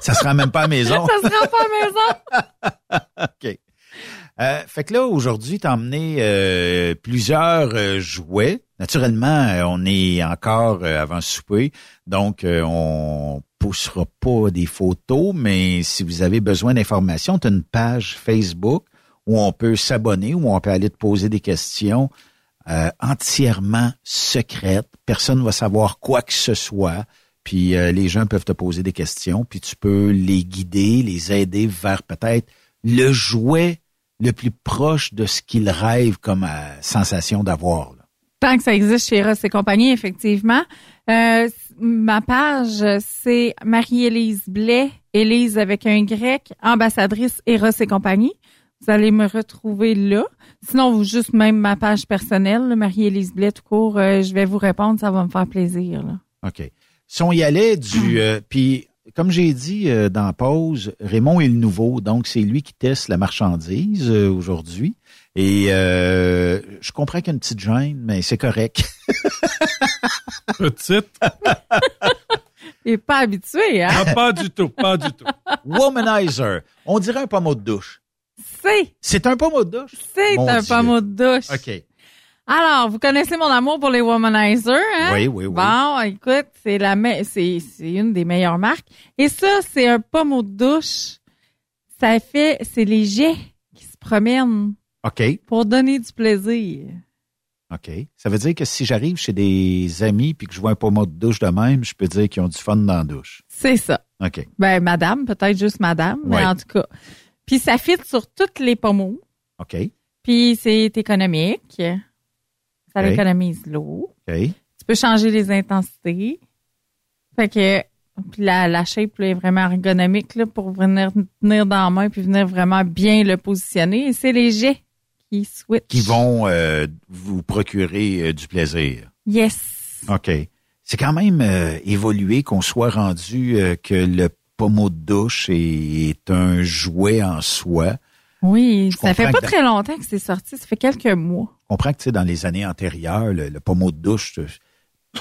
Ça se rend même pas à la maison. ça se rend pas à la maison. OK. Euh, fait que là, aujourd'hui, t'as emmené euh, plusieurs euh, jouets. Naturellement, euh, on est encore avant souper, donc on poussera pas des photos, mais si vous avez besoin d'informations, tu as une page Facebook où on peut s'abonner, où on peut aller te poser des questions entièrement secrète. Personne ne va savoir quoi que ce soit. Puis les gens peuvent te poser des questions, puis tu peux les guider, les aider vers peut-être le jouet le plus proche de ce qu'ils rêvent comme euh, sensation d'avoir. Tant que ça existe chez Ross et compagnie, effectivement. Euh, ma page, c'est Marie-Élise Blais, Élise avec un grec, ambassadrice Eros et compagnie. Vous allez me retrouver là. Sinon, vous juste même ma page personnelle, Marie-Élise Blais, tout court, euh, je vais vous répondre, ça va me faire plaisir. Là. OK. Si on y allait du... euh, puis, comme j'ai dit euh, dans la pause, Raymond est le nouveau, donc c'est lui qui teste la marchandise euh, aujourd'hui. Et euh, je comprends qu'il y a une petite gêne, mais c'est correct. Petite? Il est pas habitué, hein? Ah, pas du tout, pas du tout. Womanizer. On dirait un pommeau de douche. C'est, C'est un pommeau de douche? c'est un Dieu. pommeau de douche. OK. Alors, vous connaissez mon amour pour les womanizers, hein? Oui, oui, oui. Bon, écoute, c'est la me- c'est c'est une des meilleures marques. Et ça, c'est un pommeau de douche. Ça fait, c'est les jets qui se promènent OK. pour donner du plaisir. OK. Ça veut dire que si j'arrive chez des amis puis que je vois un pommeau de douche de même, je peux dire qu'ils ont du fun dans la douche. C'est ça. OK. Ben, madame, peut-être juste madame, mais Ouais. en tout cas. Puis ça fit sur toutes les pommeaux. OK. Puis c'est économique. Ça économise l'eau. Tu peux changer les intensités. Fait que puis la, la shape là, est vraiment ergonomique là, pour venir tenir dans la main puis venir vraiment bien le positionner. Et c'est les jets qui switch. Qui vont euh, vous procurer euh, du plaisir. Yes. OK. C'est quand même euh, évolué qu'on soit rendu que le pommeau de douche est, est un jouet en soi. Oui, Je ça fait pas très longtemps que c'est sorti. Ça fait quelques mois. Je comprends que tu sais, dans les années antérieures, le, le pommeau de douche euh,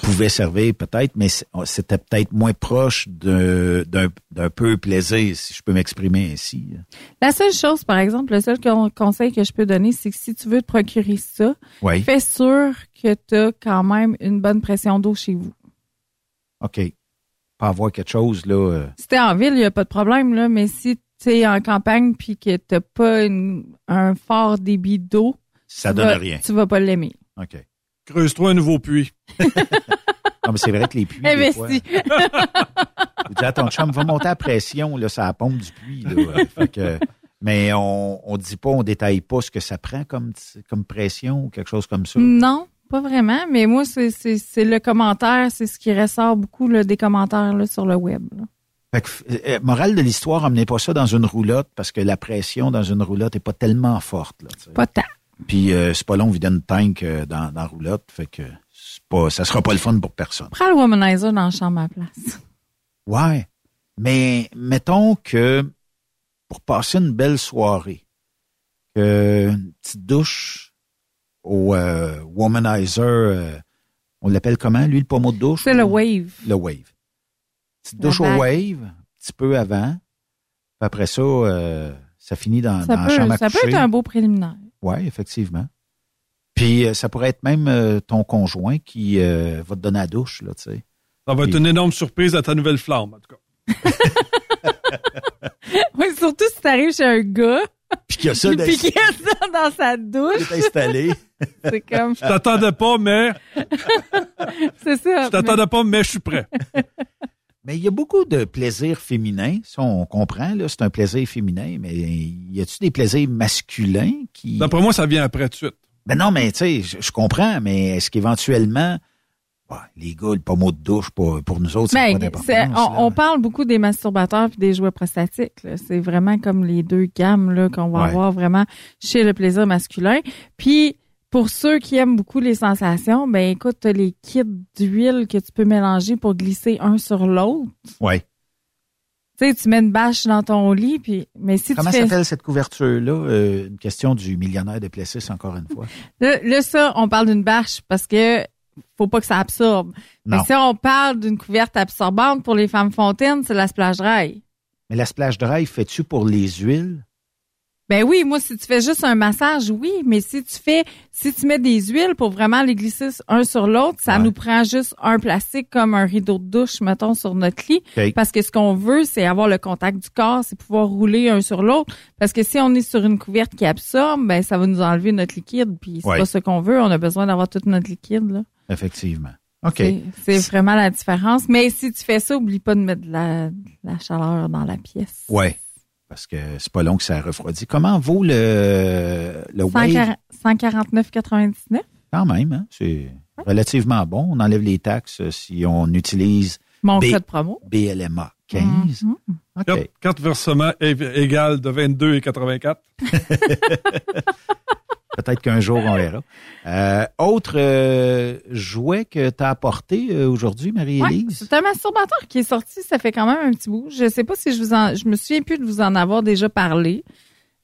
pouvait servir peut-être, mais c'était peut-être moins proche d'un peu plaisir, si je peux m'exprimer ainsi. La seule chose, par exemple, le seul con- conseil que je peux donner, c'est que si tu veux te procurer ça, Oui. fais sûr que tu as quand même une bonne pression d'eau chez vous. OK. Pas avoir quelque chose, là. euh, Si t'es en ville, il n'y a pas de problème, là, mais si tu es en campagne puis que tu pas une- un fort débit d'eau, ça tu donne vas- rien. Tu vas pas l'aimer. OK. Creuse-toi un nouveau puits. Non, mais c'est vrai que les puits, des fois, Investi. vous dites à ton chum, va monter à pression, là, ça pompe du puits, là. Fait que, mais on, on dit pas, on détaille pas ce que ça prend comme, comme pression ou quelque chose comme ça. Non, pas vraiment, mais moi, c'est- le commentaire, c'est ce qui ressort beaucoup là, des commentaires là, sur le web. là. Fait que, euh, morale de l'histoire, emmenez pas ça dans une roulotte parce que la pression dans une roulotte est pas tellement forte. Là. Pas tant. Puis euh, c'est pas long, vider une tank euh, dans, dans la roulotte. Fait que c'est pas, ça sera pas le fun pour personne. Prends le womanizer dans la chambre à la place. Ouais. Mais mettons que pour passer une belle soirée, que une petite douche au euh, womanizer, euh, on l'appelle comment, lui, le pommeau de douche? C'est le wave. Le wave. Petite douche au wave, un petit peu avant. Puis après ça, euh, ça finit dans, Ça dans la chambre peut, à ça peut être un beau préliminaire. Oui, effectivement. Puis euh, ça pourrait être même euh, ton conjoint qui euh, va te donner la douche, là, tu sais. Ça va être une énorme surprise à ta nouvelle flamme, en tout cas. Oui, surtout si t'arrives chez un gars, Puis qu'il y a ça puis qu'il y a ça dans sa douche. qui est installé. C'est comme, Je t'attendais pas, mais c'est ça. je t'attendais pas, mais je suis prêt. Mais il y a beaucoup de plaisirs féminins, ça on comprend, là, c'est un plaisir féminin, mais y a-tu des plaisirs masculins qui... D'après moi, ça vient après tout de suite. Ben non, mais tu sais, je, je comprends, mais est-ce qu'éventuellement, ouais, les gars, le pommeau de douche, pour, pour nous autres, c'est Ben, pas on, on parle beaucoup des masturbateurs puis des jouets prostatiques. là. C'est vraiment comme les deux gammes là, qu'on va Ouais. avoir vraiment chez le plaisir masculin. Puis pour ceux qui aiment beaucoup les sensations, ben écoute, t'as les kits d'huile que tu peux mélanger pour glisser un sur l'autre. Ouais. Tu sais, tu mets une bâche dans ton lit, puis mais si Comment tu fais s'appelle cette couverture-là? Euh, une question du millionnaire de Plessis, encore une fois. Là, là, ça, on parle d'une bâche parce que faut pas que ça absorbe. Mais si on parle d'une couverte absorbante pour les femmes fontaines, c'est la splash dry. Mais la splash drive, fais-tu pour les huiles? Ben oui, moi, si tu fais juste un massage, oui, mais si tu fais, si tu mets des huiles pour vraiment les glisser un sur l'autre, ça nous prend juste un plastique comme un rideau de douche, mettons, sur notre lit. Parce que ce qu'on veut, c'est avoir le contact du corps, c'est pouvoir rouler un sur l'autre. Parce que si on est sur une couverte qui absorbe, ben ça va nous enlever notre liquide, puis c'est Ouais. pas ce qu'on veut. On a besoin d'avoir tout notre liquide, là. Effectivement. OK. C'est- C'est vraiment la différence. Mais si tu fais ça, oublie pas de mettre de la, de la chaleur dans la pièce. Ouais. Parce que c'est pas long que ça refroidit. Comment vaut le, le Wave? 149,99. Quand même, hein? C'est relativement bon. On enlève les taxes euh, si on utilise Mon B- code promo. BLMA 15. Mhm. OK. Carte, carte versement é- égale de 22,84. Peut-être qu'un jour, on verra. Euh, autre euh, jouet que tu as apporté euh, aujourd'hui, Ouais, Marie-Élise? c'est un masturbateur qui est sorti, ça fait quand même un petit bout. Je sais pas si je vous en, je me souviens plus de vous en avoir déjà parlé.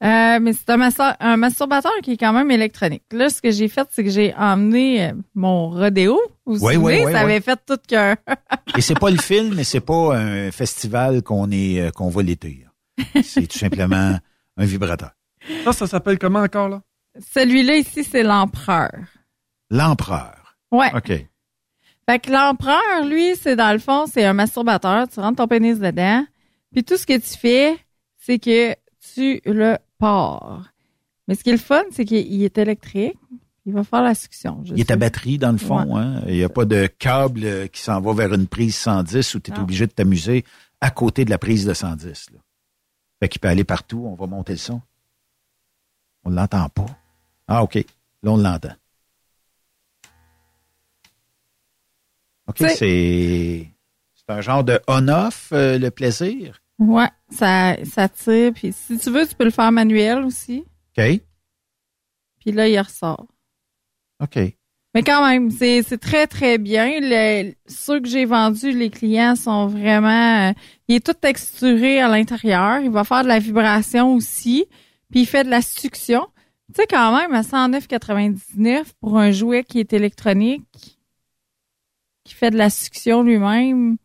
Euh, mais c'est un, masturbateur qui est quand même électronique. Là, ce que j'ai fait, c'est que j'ai emmené mon rodéo. Vous vous Oui, souvenez, oui, oui, ça oui. avait fait tout qu'un. Et c'est pas le film, mais c'est pas un festival qu'on est qu'on va l'été. là. C'est tout simplement un vibrateur. Ça, ça s'appelle comment encore, là? Celui-là ici, c'est l'empereur. L'empereur. Ouais. OK. Fait que l'empereur, lui, c'est dans le fond, c'est un masturbateur. Tu rentres ton pénis dedans. Puis tout ce que tu fais, c'est que tu le pars. Mais ce qui est le fun, c'est qu'il il est électrique. Il va faire la succión. je Il est à batterie, dans le fond. Hein? Il n'y a pas de câble euh, qui s'en va vers une prise 110 où tu es Non. obligé de t'amuser à côté de la prise de 110. Là. Fait qu'il peut aller partout. On va monter le son. On ne l'entend pas. Ah, OK. Là, on l'entend. OK, C'est- un genre de on-off, euh, le plaisir? Ouais, ça, ça tire. Puis si tu veux, tu peux le faire manuel aussi. OK. Puis là, il ressort. OK. Mais quand même, c'est c'est très, très bien. Le, ceux que j'ai vendus, les clients sont vraiment... euh, il est tout texturé à l'intérieur. Il va faire de la vibration aussi. Puis il fait de la succion. Tu sais, quand même, à 109,99 pour un jouet qui est électronique, qui fait de la succion lui-même,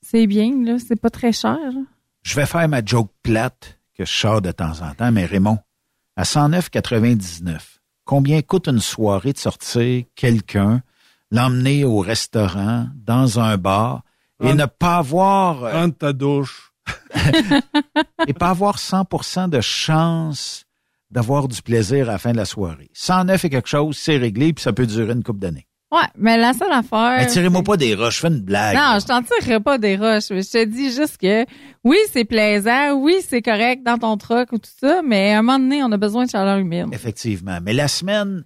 c'est bien, là. C'est pas très cher. là. Je vais faire ma joke plate que je sors de temps en temps, mais Raymond, à 109,99, combien coûte une soirée de sortir quelqu'un, l'emmener au restaurant, dans un bar, et Prendre- ne pas avoir, euh, Prendre ta douche. et pas avoir 100% de chance d'avoir du plaisir à la fin de la soirée. 109 et quelque chose, c'est réglé, puis ça peut durer une couple d'années. Ouais, mais la seule affaire... Mais tirez-moi pas des roches, je fais une blague. Non, là. je t'en tirerai pas des roches. mais Je te dis juste que oui, c'est plaisant, oui, c'est correct dans ton truck ou tout ça, mais à un moment donné, on a besoin de chaleur humide. Effectivement. Mais la semaine,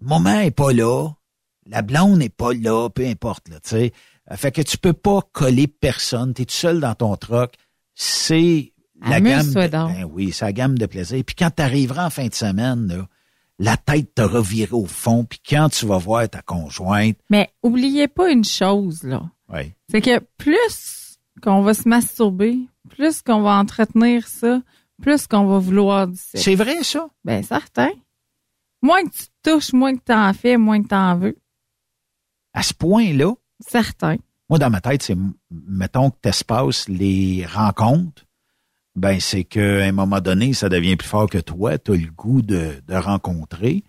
le moment est pas là. La blonde n'est pas là, peu importe, là, tu sais. Fait que tu peux pas coller personne. Tu es tout seul dans ton truck. C'est la gamme. De- ben oui, c'est la gamme de plaisir. Puis quand tu arriveras en fin de semaine, là, la tête t'aura viré au fond. Puis quand tu vas voir ta conjointe, Mais oubliez pas une chose, là. ouais. C'est que plus qu'on va se masturber, plus qu'on va entretenir ça, plus qu'on va vouloir du sexe. C'est vrai, ça? Ben, certain. Moins que tu te touches, moins que t'en fais, moins que t'en veux. À ce point-là, Certain. moi, dans ma tête, c'est, mettons que t'espaces les rencontres, ben, c'est qu'à un moment donné, ça devient plus fort que toi. Tu as le goût de, de rencontrer.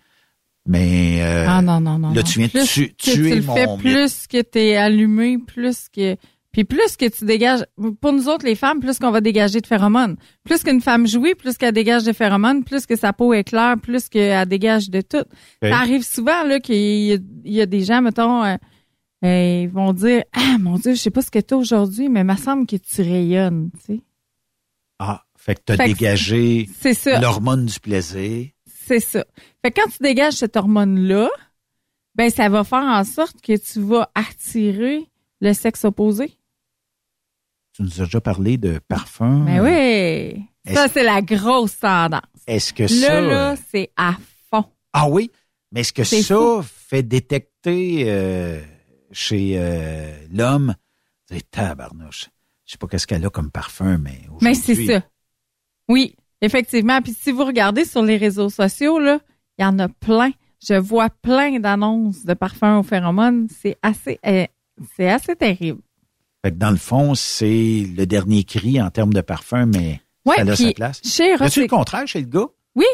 Mais euh, ah non, non, non. là, tu viens de Plus tu- que tuer tu le mon fais, plus que t'es allumé, plus que... Puis plus que tu dégages... Pour nous autres, les femmes, plus qu'on va dégager de phéromones. Plus qu'une femme jouit, plus qu'elle dégage de phéromones, plus que sa peau est claire, plus qu'elle dégage de tout. Ça arrive souvent là qu'il y, y a des gens, mettons... euh, euh, ils vont dire Ah mon Dieu, je sais pas ce que t'as aujourd'hui, mais il me semble que tu rayonnes, tu sais. Fait que tu as Fait que dégagé l'hormone du plaisir. C'est ça. Fait que quand tu dégages cette hormone-là, ben ça va faire en sorte que tu vas attirer le sexe opposé. Tu nous as déjà parlé de parfum. Mais oui. Ça, c'est la grosse tendance. Est-ce que Là, ça. là, euh, c'est à fond. Ah oui? Mais est-ce que ça fou. fait détecter euh, chez euh, l'homme? Tabarnouche. Je sais pas qu'est-ce qu'elle a comme parfum, mais. Mais c'est ça. Oui, effectivement. Puis si vous regardez sur les réseaux sociaux, là, il y en a plein. Je vois plein d'annonces de parfums aux phéromones. C'est assez, euh, c'est assez terrible. Fait que dans le fond, c'est le dernier cri en termes de parfum, mais Ouais, ça a sa place. chez Ross et- le contraire chez le gars? Oui,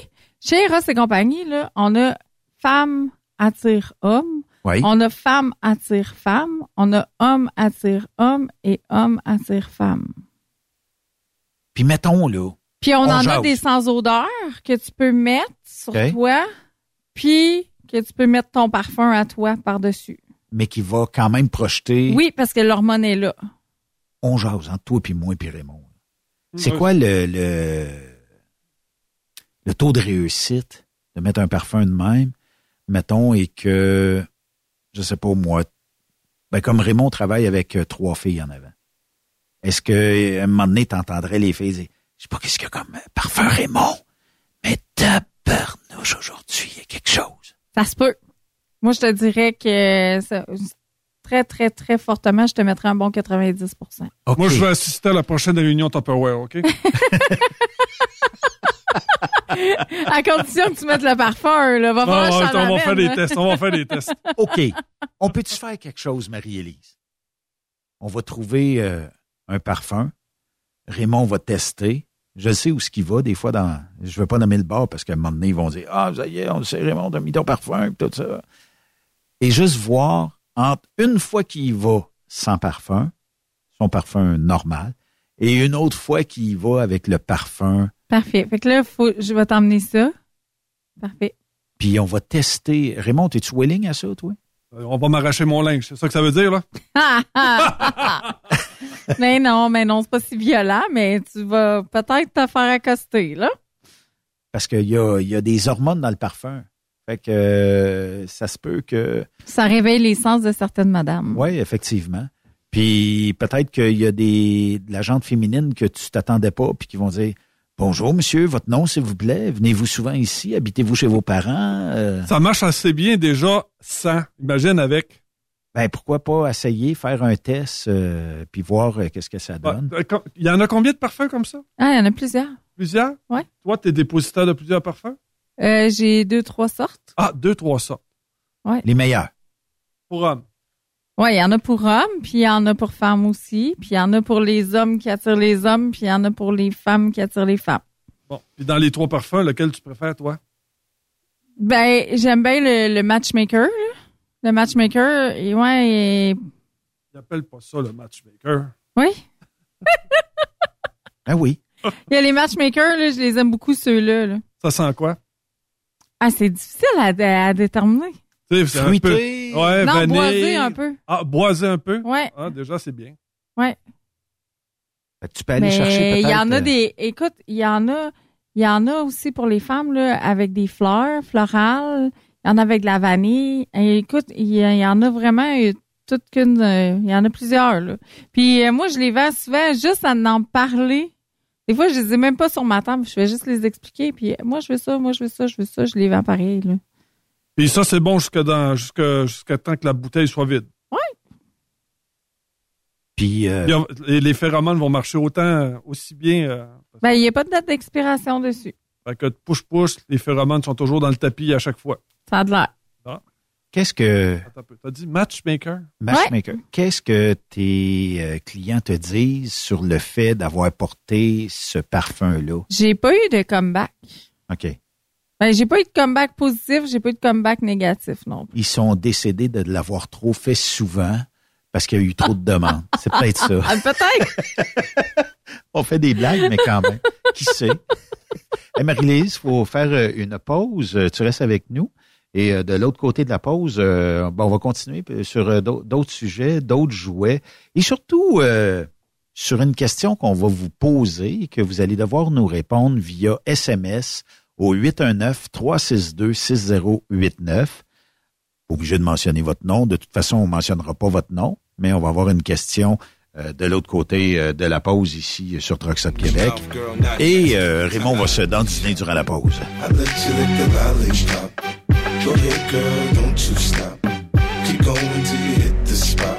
chez Ross et compagnie, là, on a femme attire homme, Oui. on a femme attire femme, on a homme attire homme et homme attire femme. Puis mettons, là, Puis on, On en a des sans odeur que tu peux mettre sur toi, puis que tu peux mettre ton parfum à toi par-dessus. mais qui va quand même projeter. Oui, parce que l'hormone est là. On jase entre toi puis moi puis Raymond. C'est Ouais. quoi le, le, le taux de réussite de mettre un parfum de même, mettons, et que, je sais pas moi, ben comme Raymond travaille avec euh, trois filles en avant. Est-ce que à un moment donné, t'entendrais les filles dire, je sais pas qu'est-ce qu'il y a comme euh, parfum Raymond, mais tabarnouche aujourd'hui, il y a quelque chose. Ça se peut. Moi, je te dirais que ça- très, très, très fortement, je te mettrais un bon 90% Moi, je vais assister à la prochaine réunion Tupperware, OK? À condition que tu mettes le parfum, là. Va Non, je on va faire des tests, on va faire des tests. OK. On peut-tu faire quelque chose, Marie-Élise? On va trouver euh, un parfum. Raymond va tester. Je sais où ce qu'il va, des fois, dans. Je ne veux pas nommer le bar parce qu'à un moment donné, ils vont dire Ah, ça y est, on le sait, Raymond, t'as mis ton parfum, pis tout ça. Et juste voir, entre une fois qu'il y va sans parfum, son parfum normal, et une autre fois qu'il y va avec le parfum, Parfait. Fait que là, faut, je vais t'emmener ça. Parfait. puis on va tester. Raymond, es-tu willing à ça, toi? Euh, On va m'arracher mon linge, c'est ça que ça veut dire, là? mais non, mais non, c'est pas si violent, mais tu vas peut-être te faire accoster, là. Parce qu'il y a, il y a des hormones dans le parfum. Fait que euh, ça se peut que. Ça réveille les sens de certaines madames. Oui, effectivement. Puis peut-être qu'il y a des de la gente féminine que tu t'attendais pas, puis qui vont dire Bonjour, monsieur, votre nom, s'il vous plaît. Venez-vous souvent ici? Habitez-vous chez vos parents? Euh, Ça marche assez bien déjà sans. Imagine avec. ben, pourquoi pas essayer, faire un test, euh, puis voir euh, qu'est-ce que ça donne. Euh, com- Il y en a combien de parfums comme ça? Ah, il y en a plusieurs. Plusieurs? Ouais. Toi, tu es dépositaire de plusieurs parfums? Euh, j'ai deux, trois sortes. Ah, deux, trois sortes. Ouais. Les meilleurs. Pour hommes. Ouais, il y en a pour hommes, puis il y en a pour femmes aussi, puis il y en a pour les hommes qui attirent les hommes, puis il y en a pour les femmes qui attirent les femmes. Bon. Puis dans les trois parfums, lequel tu préfères, toi? Ben, j'aime bien le, le matchmaker. là. Le matchmaker, et ouais, et- Ils pas ça le matchmaker. oui. Ah oui. Il y a les matchmakers, là, je les aime beaucoup ceux-là. là. Ça sent quoi? Ah, c'est difficile à, à déterminer. C'est un Fruité. peu- Ouais, non, vanille. boisé un peu. Ah, boisé un peu? Ouais. Ah, déjà, c'est bien. Ouais. Que tu peux aller Mais chercher il y en a euh, des. Écoute, il y en a. Il y en a aussi pour les femmes là, avec des fleurs florales. Il y en a avec de la vanille. Et écoute, il y, en a vraiment toute qu'une. euh, il y en a plusieurs. Là. Puis euh, moi, je les vends souvent juste à en parler. Des fois, je les ai même pas sur ma table. Je vais juste les expliquer. Puis moi, je veux ça, moi, je veux ça, je veux ça. Je les vends pareil. Là. Puis ça, c'est bon jusqu'à dans, jusqu'à, jusqu'à temps que la bouteille soit vide. Puis, euh, Puis, on- les, les phéromones vont marcher autant, aussi bien. euh, Ben, il n'y a pas de date d'expiration dessus. fait que push-push, les phéromones sont toujours dans le tapis à chaque fois. Ça a de l'air. Qu'est-ce que. attends un peu. T'as dit matchmaker? Matchmaker. Qu'est-ce que tes euh, clients te disent sur le fait d'avoir porté ce parfum-là? J'ai pas eu de comeback. OK. Ben, j'ai pas eu de comeback positif, j'ai pas eu de comeback négatif non plus. Ils sont décédés de l'avoir trop fait souvent parce qu'il y a eu trop de demandes. C'est peut-être ça. Ah, peut-être. On fait des blagues, mais quand même. Qui sait? Hey, Marie-Lise, il faut faire euh, une pause. Euh, Tu restes avec nous. Et euh, de l'autre côté de la pause, euh, on va continuer sur d'au- d'autres sujets, d'autres jouets. Et surtout, euh, sur une question qu'on va vous poser et que vous allez devoir nous répondre via SMS au 819-362-6089. Pas obligé de mentionner votre nom. De toute façon, on ne mentionnera pas votre nom, mais on va avoir une question euh, de l'autre côté euh, de la pause ici sur Truck Stop Québec. Et euh, Raymond va se dandiner durant la pause. Go ahead, girl, don't you stop. Keep going till you hit the spot.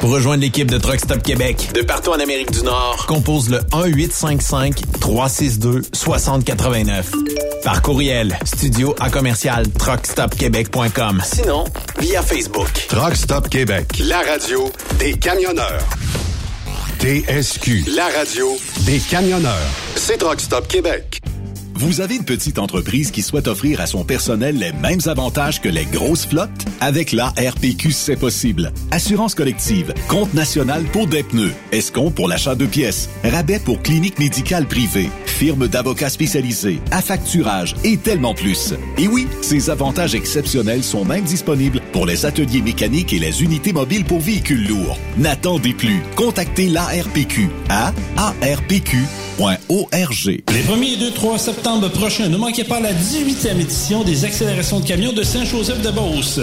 Pour rejoindre l'équipe de Truck Stop Québec, de partout en Amérique du Nord, compose le 1-855-362-6089. Par courriel, studio à commercial truckstopquebec.com. Sinon, via Facebook. Truck Stop Québec, la radio des camionneurs. TSQ, la radio des camionneurs. C'est Truck Stop Québec. Vous avez une petite entreprise qui souhaite offrir à son personnel les mêmes avantages que les grosses flottes? Avec la RPQ, c'est possible. Assurance collective, compte national pour des pneus, escompte pour l'achat de pièces, rabais pour clinique médicale privée, firme d'avocats spécialisés, affacturage et tellement plus. Et oui, ces avantages exceptionnels sont même disponibles pour les ateliers mécaniques et les unités mobiles pour véhicules lourds. N'attendez plus. Contactez l'ARPQ à arpq.org. Les 1er et 2, 3 septembre prochains, ne manquez pas la 18e édition des accélérations de camions de Saint-Joseph-de-Beauce.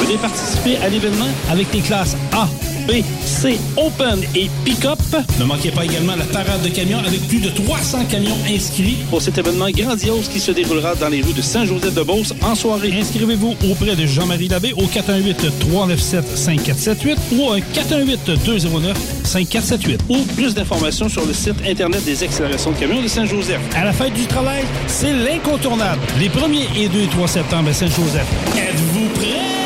Venez participer à l'événement avec les classes A, B, C, Open et Pick-up. Ne manquez pas également la parade de camions avec plus de 300 camions inscrits pour cet événement grandiose qui se déroulera dans les rues de Saint-Joseph-de-Beauce en soirée. Inscrivez-vous auprès de Jean-Marie Labbé au 418-397-5478 ou au 418-209-5478 ou plus d'informations sur le site Internet des accélérations de camions de Saint-Joseph. À la fête du travail, c'est l'incontournable. Les 1er et 2 et 3 septembre à Saint-Joseph. Êtes-vous prêts?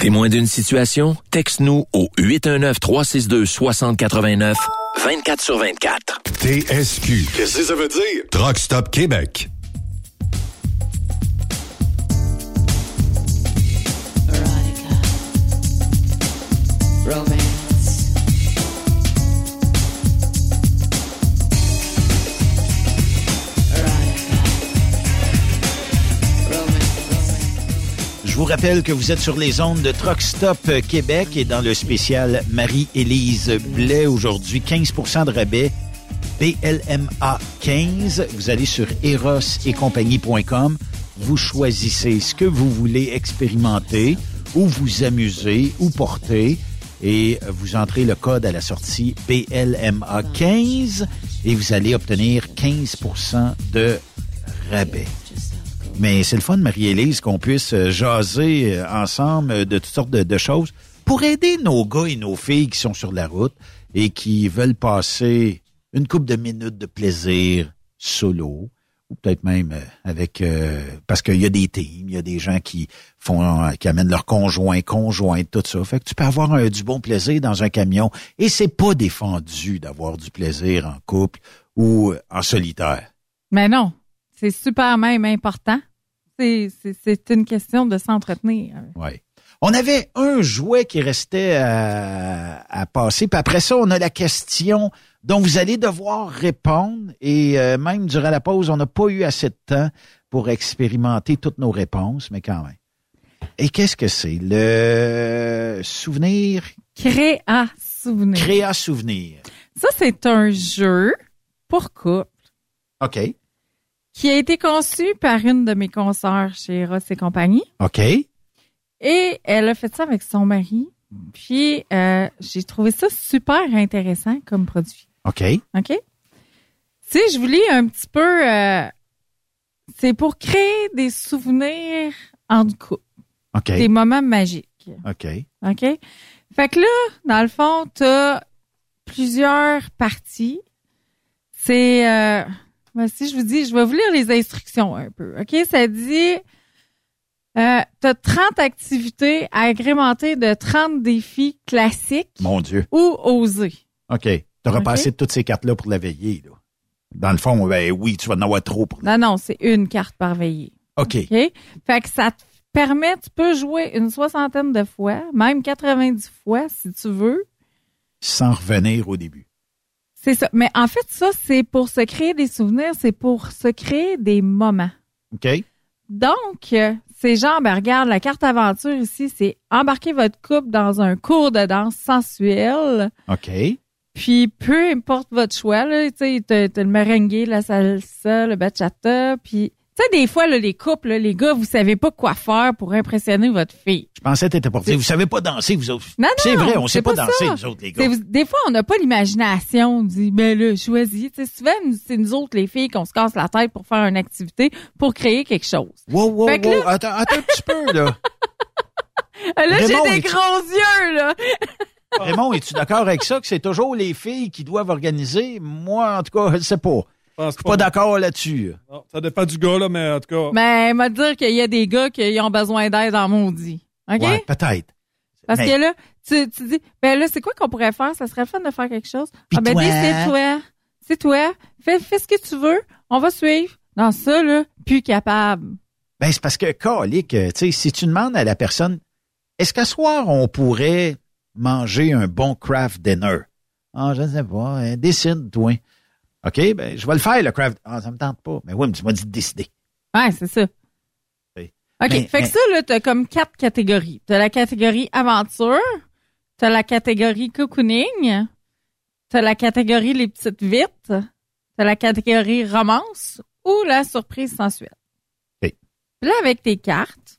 Témoin d'une situation? Texte-nous au 819-362-6089, 24 sur 24. TSQ. Qu'est-ce que ça veut dire? Truck Stop Québec. Vous rappelle que vous êtes sur les ondes de Truck Stop Québec et dans le spécial Marie-Élise Blais aujourd'hui, 15% de rabais. BLMA 15. Vous allez sur eros et compagnie.com. Vous choisissez ce que vous voulez expérimenter ou vous amuser ou porter et vous entrez le code à la sortie BLMA 15 et vous allez obtenir 15% de rabais. Mais c'est le fun, Marie-Élise, qu'on puisse euh, jaser euh, ensemble euh, de toutes sortes de, choses pour aider nos gars et nos filles qui sont sur la route et qui veulent passer une couple de minutes de plaisir solo ou peut-être même avec euh, parce qu'il y a des teams, il y a des gens qui font qui amènent leurs conjoints, conjointes, tout ça. Fait que tu peux avoir du bon plaisir dans un camion et c'est pas défendu d'avoir du plaisir en couple ou en solitaire. Mais non, c'est super même important. C'est- C'est c'est une question de s'entretenir. Ouais. On avait un jouet qui restait à, à passer. Puis après ça, on a la question dont vous allez devoir répondre. Et euh, même durant la pause, on n'a pas eu assez de temps pour expérimenter toutes nos réponses, mais quand même. Et qu'est-ce que c'est? Le souvenir? OK. Qui a été conçu par une de mes consoeurs chez Ross et compagnie. OK. Et elle a fait ça avec son mari. Puis, euh, j'ai trouvé ça super intéressant comme produit. OK. OK? Si je vous lis un petit peu, euh, c'est pour créer des souvenirs en couple. OK. Des moments magiques. OK. OK? Fait que là, dans le fond, t'as plusieurs parties. C'est... Euh, si je vous dis, je vais vous lire les instructions un peu. OK? Ça dit... Euh, t'as 30 activités agrémentées de 30 défis classiques Mon Dieu. ou osés. OK. T'as OK? repassé toutes ces cartes-là pour la veiller, là. Dans le fond, ben oui, tu vas en avoir trop pour Non, non, c'est une carte par veillée. OK. OK? Fait que ça te permet, tu peux jouer une soixantaine de fois, même 90 fois si tu veux. Sans revenir au début. C'est ça. Mais en fait, ça, c'est pour se créer des souvenirs, c'est pour se créer des moments. OK? Donc, euh, c'est genre, ben regarde, la carte aventure ici, c'est embarquer votre couple dans un cours de danse sensuelle. OK. Puis peu importe votre choix, là, tu sais, t'as t'as le merengue, la salsa, le bachata, puis sais, des fois, là, les couples, là, les gars, vous savez pas quoi faire pour impressionner votre fille. Je pensais que t'étais pour dire, vous savez pas danser, vous autres. Non, non, C'est vrai, on sait pas, pas danser, nous autres, les gars. Des fois, on n'a pas l'imagination. On dit, ben là, choisis. Tu sais, souvent, c'est nous autres, les filles, qu'on se casse la tête pour faire une activité, pour créer quelque chose. Wow, wow, Fait wow. là- Attends, attends un petit peu, là. Là, j'ai des gros yeux, là. Raymond, es-tu d'accord avec ça que c'est toujours les filles qui doivent organiser? Moi, en tout cas, je sais pas. Je suis pas d'accord là-dessus. Non, ça dépend du gars, là, mais en tout cas. Mais, m'a dire qu'il y a des gars qui ont besoin d'aide en maudit. OK? Ouais, peut-être. Parce Mais- que là, tu, tu dis, ben là, c'est quoi qu'on pourrait faire? Ça serait le fun de faire quelque chose. Puis ah ben toi? dis, c'est toi. C'est toi. Fais, fais ce que tu veux. On va suivre. Dans ça, là, plus capable. Ben, c'est parce que, calique, tu sais, si tu demandes à la personne, est-ce qu'à soir, on pourrait manger un bon craft dinner? Ah, je ne sais pas. hein, décide, toi. OK, ben, je vais le faire, le craft. Ah, ça me tente pas. Mais oui, mais tu m'as dit de décider. Ouais, c'est ça. Oui. OK. Mais- fait mais- que ça, là, t'as comme quatre catégories. T'as la catégorie aventure. T'as la catégorie cocooning. T'as la catégorie les petites vites. T'as la catégorie romance ou la surprise sensuelle. OK. Puis là, avec tes cartes,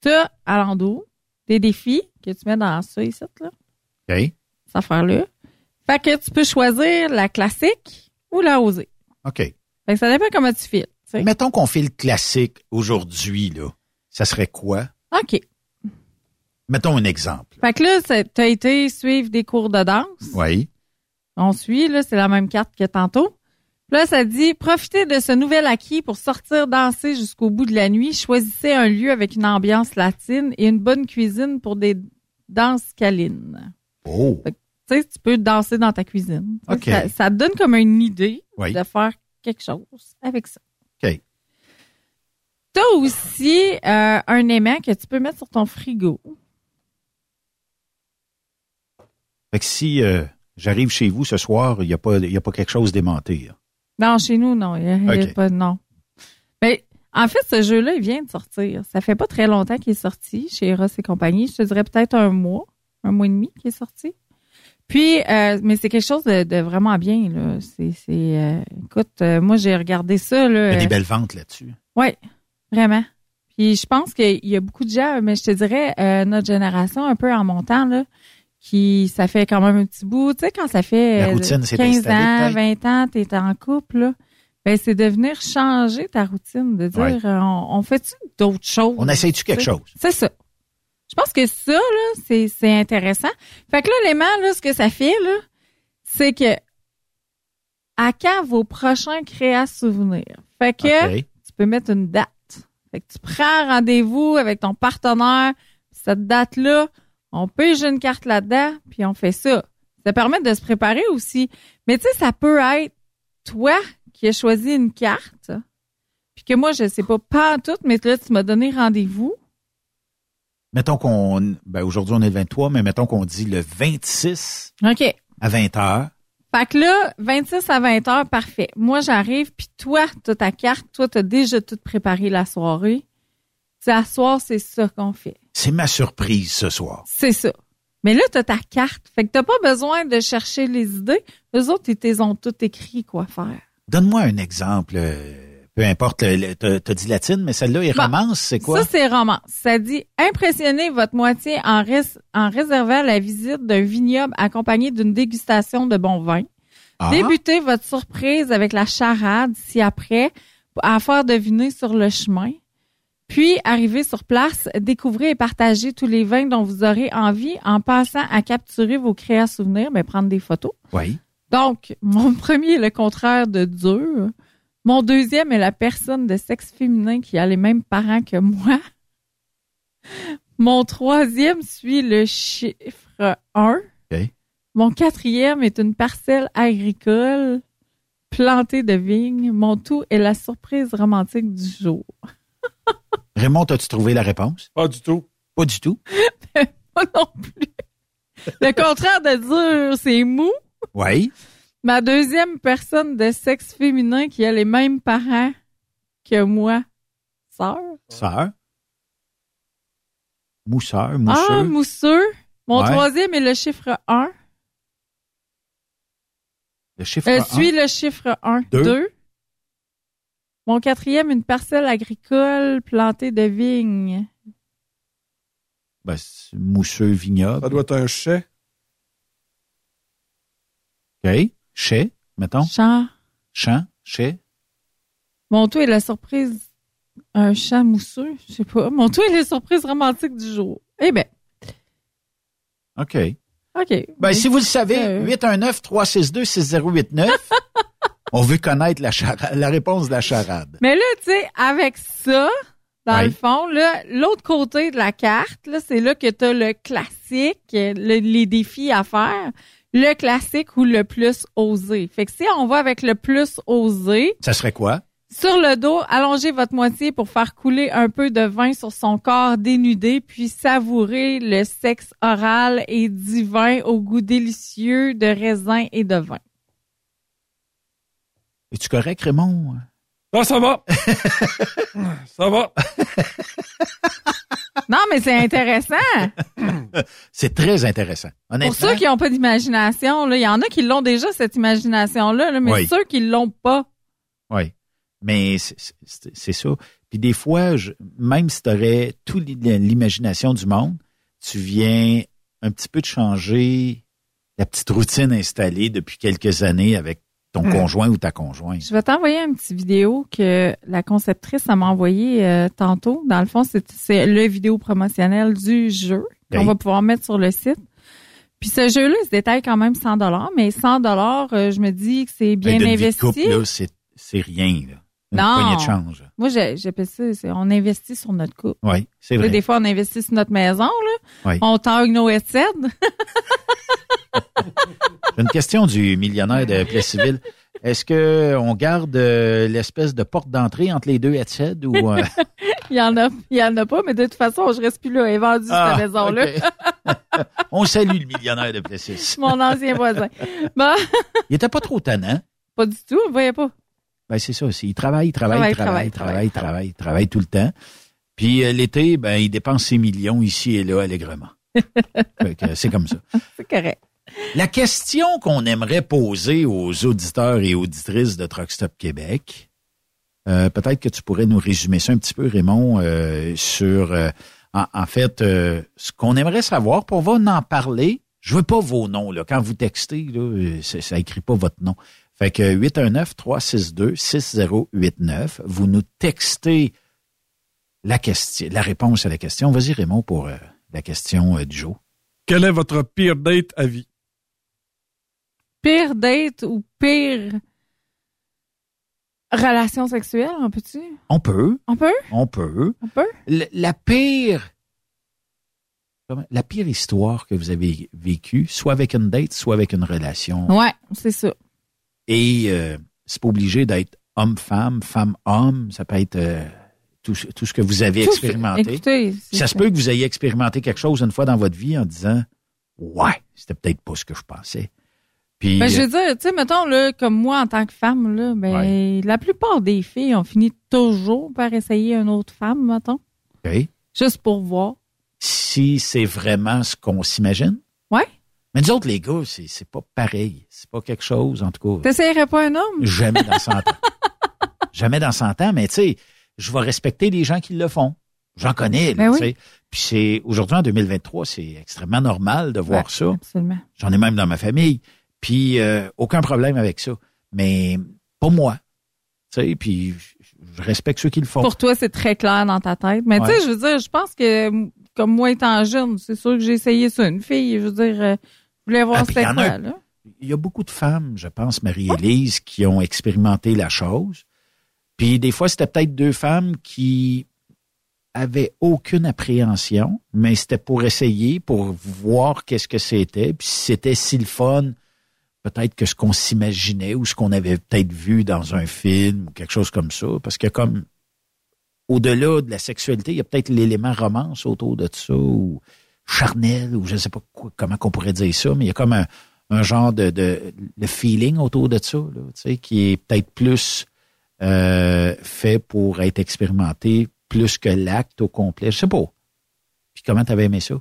t'as à l'endos des défis que tu mets dans ça ici, là, OK? cette affaire-là. Fait que tu peux choisir la classique ou la osée. OK. Fait que ça dépend comment tu files. tu. Mettons qu'on fait le classique aujourd'hui, là. Ça serait quoi? OK. Mettons un exemple. Fait que là, c'est- t'as été suivre des cours de danse. Oui. On suit, là, c'est la même carte que tantôt. Puis Là, ça dit profitez de ce nouvel acquis pour sortir danser jusqu'au bout de la nuit. Choisissez un lieu avec une ambiance latine et une bonne cuisine pour des danses câlines. Oh. Fait que, Tu sais, tu peux danser dans ta cuisine. Tu. Ça, ça te donne comme une idée Oui. de faire quelque chose avec ça. OK. T'as aussi euh, un aimant que tu peux mettre sur ton frigo. Fait que si euh, j'arrive chez vous ce soir, il n'y a, pas- il y a pas quelque chose d'aimanté. là. Non, chez nous, non. Il y a, pas non. Mais en fait, ce jeu-là, il vient de sortir. Ça fait pas très longtemps qu'il est sorti chez Ross et compagnie. Je te dirais peut-être un mois, un mois et demi qu'il est sorti. Puis, euh, mais c'est quelque chose de, de vraiment bien. Là. C'est, c'est, euh, écoute, euh, moi j'ai regardé ça. Là, Il y a des euh, belles ventes là-dessus. Ouais, vraiment. Puis je pense qu'il y a beaucoup de gens, mais je te dirais euh, notre génération un peu en montant là, qui ça fait quand même un petit bout. Tu sais quand ça fait La euh, routine s'est 15 installée, ans, peut-être. 20 ans, t'es en couple là. Ben c'est de venir changer ta routine, de dire Ouais. euh, on, on fait-tu d'autres choses? On essaye-tu quelque Tu chose? C'est ça. Je pense que ça là, c'est c'est intéressant. Fait que là l'aimant là, ce que ça fait là, c'est que à quand vos prochains créas souvenirs? Fait que tu peux mettre une date. Fait que tu prends rendez-vous avec ton partenaire, cette date-là, on pige une carte là-dedans, puis on fait ça. Ça permet de se préparer aussi. Mais tu sais, ça peut être toi qui as choisi une carte, puis que moi, je sais pas, pas en tout, mais là, tu m'as donné rendez-vous. Mettons qu'on. Ben, aujourd'hui, on est le 23, mais mettons qu'on dit le 26 OK. à 20 heures. Fait que là, 26 à 20 heures, parfait. Moi, j'arrive, puis toi, tu as ta carte, toi, tu as déjà tout préparé la soirée. Tu sais, à soir, c'est ça qu'on fait. C'est ma surprise ce soir. C'est ça. Mais là, tu as ta carte. Fait que t'as pas besoin de chercher les idées. Eux autres, ils t'es ont tout écrit quoi faire. Donne-moi un exemple. euh, peu importe, t'as dit latine, mais celle-là est Bon, romance, c'est quoi? Ça, c'est romance. Ça dit impressionner votre moitié en, réservant la visite d'un vignoble accompagné d'une dégustation de bon vin. Ah. Débutez votre surprise avec la charade, si après, à faire deviner sur le chemin. Puis, arrivez sur place, découvrez et partagez tous les vins dont vous aurez envie en passant à capturer vos créas souvenirs, mais prendre des photos. Oui. Donc, mon premier est le contraire de dur. Mon deuxième est la personne de sexe féminin qui a les mêmes parents que moi. Mon troisième suit le chiffre 1. OK. Mon quatrième est une parcelle agricole plantée de vignes. Mon tout est la surprise romantique du jour. Raymond, as-tu trouvé la réponse? Pas du tout. Pas du tout? Moi non plus. Le contraire de dur, c'est mou. Oui. Ma deuxième personne de sexe féminin qui a les mêmes parents que moi, sœur? Sœur. Mousseur, mousseux. Ah, mousseux. Mon Ouais. troisième est le chiffre 1. le chiffre Elle un. suit le chiffre 1. Deux. 2. Mon quatrième, une parcelle agricole plantée de vignes. Ben, c'est mousseux vignoble. Ça doit être un chais. OK. Chais, mettons. Champ. Champ, chais. Mon tout est la surprise. Un champ mousseux. Je sais pas. Mon tout est la surprise romantique du jour. Eh ben, OK. OK. Ben, si vous le savez, Euh. 819-362-6089, on veut connaître la, charade, la réponse de la charade. Mais là, tu sais, avec ça, dans le fond, là, l'autre côté de la carte, c'est là que tu as le classique, le- les défis à faire, le classique ou le plus osé. Fait que si on va avec le plus osé, Ça serait quoi? sur le dos, allongez votre moitié pour faire couler un peu de vin sur son corps dénudé, puis savourer le sexe oral et divin au goût délicieux de raisin et de vin. Es-tu correct, Raymond? Ah, ça va. ça va. Non, mais c'est intéressant. C'est très intéressant. Honnêtement. Pour ceux qui n'ont pas d'imagination, il y en a qui l'ont déjà, cette imagination-là, là, mais Oui. ceux qui l'ont pas. Oui. Mais c'est- ça. Puis des fois, je- même si tu aurais toute l'imagination du monde, tu viens un petit peu de changer la petite routine installée depuis quelques années avec ton Hmm. conjoint ou ta conjointe. Je vais t'envoyer une petite vidéo que la conceptrice m'a envoyé euh, tantôt. Dans le fond, c'est le vidéo promotionnel du jeu qu'on va pouvoir mettre sur le site. Puis ce jeu-là, il se détaille quand même 100 dollars, mais 100 dollars, euh, je me dis que c'est bien investi. couple, là, c'est c'est rien. Là. Une non, de change. moi j'ai- j'appelle ça, on investit sur notre couple. Oui, c'est vrai. Des fois, on investit sur notre maison, là. Oui. On tague nos headsets. Une question du millionnaire de Plessisville. Est-ce que on garde euh, l'espèce de porte d'entrée entre les deux headsets ou euh, il y en a, il y en a pas, mais de toute façon, je reste plus là. Est vendue Ah, cette maison-là. ok. on salue le millionnaire de Plessis. Mon ancien voisin. Bon, Il était pas trop tannant. pas du tout, vous voyez pas. Ben c'est ça, c'est- il travaille, il travaille, il Travaille, travaille, travaille, travaille, travaille, travaille tout le temps. Puis euh, l'été, ben il dépense ses millions ici et là allègrement. C'est comme ça. C'est correct. La question qu'on aimerait poser aux auditeurs et auditrices de Truck Stop Québec, euh, peut-être que tu pourrais nous résumer ça un petit peu, Raymond, euh, sur euh, en, fait ce qu'on aimerait savoir. Puis on en parler. Je veux pas vos noms là. Quand vous textez, là, ça, écrit pas votre nom. Fait que 819-362-6089. Vous nous textez la question, la réponse à la question. Vas-y, Raymond, pour la question du jour. Quel est votre pire date à vie? Pire date ou pire relation sexuelle, on peut-tu? On peut. On peut? On peut. On peut? Le- la pire. La pire histoire que vous avez vécue, soit avec une date, soit avec une relation. Ouais, c'est ça. Et euh, c'est pas obligé d'être homme-femme, femme-homme. Ça peut être euh, tout, ce- tout ce que vous avez Tout- expérimenté. écoutez, c'est ça se ça. peut que vous ayez expérimenté quelque chose une fois dans votre vie en disant Ouais, c'était peut-être pas ce que je pensais. Puis, Ben, je euh, veux dire, tu sais, mettons, là, comme moi, en tant que femme, là, ben, la plupart des filles ont fini toujours par essayer une autre femme, mettons. OK. Juste pour voir. si c'est vraiment ce qu'on s'imagine, Ouais. Mais nous autres, les gars, c'est, pas pareil. C'est pas quelque chose, en tout cas. T'essayerais pas un homme? Jamais dans 100 ans. Jamais dans 100 ans, mais tu sais, je vais respecter les gens qui le font. J'en connais, là, Ben oui. tu sais. Puis c'est, aujourd'hui, en 2023, c'est extrêmement normal de voir Ouais, ça. Absolument. J'en ai même dans ma famille. Puis euh, aucun problème avec ça. Mais pas moi. Tu sais, puis je respecte ceux qui le font. Pour toi, c'est très clair dans ta tête. Mais tu sais, je veux dire, je pense que comme moi étant jeune, c'est sûr que j'ai essayé ça. Une fille, je veux dire, euh, je voulais voir Ah, a un- là. Il y a beaucoup de femmes, je pense, Marie-Élise, qui ont expérimenté la chose. Puis des fois, c'était peut-être deux femmes qui avaient aucune appréhension, mais c'était pour essayer, pour voir qu'est-ce que c'était. Puis si c'était si le fun, peut-être que ce qu'on s'imaginait ou ce qu'on avait peut-être vu dans un film ou quelque chose comme ça. Parce que comme au-delà de la sexualité, il y a peut-être l'élément romance autour de ça ou charnel ou je ne sais pas comment qu'on pourrait dire ça, mais il y a comme un, genre de, feeling autour de ça, tu sais, qui est peut-être plus euh, fait pour être expérimenté plus que l'acte au complet. Je sais pas. Puis comment t'avais aimé ça?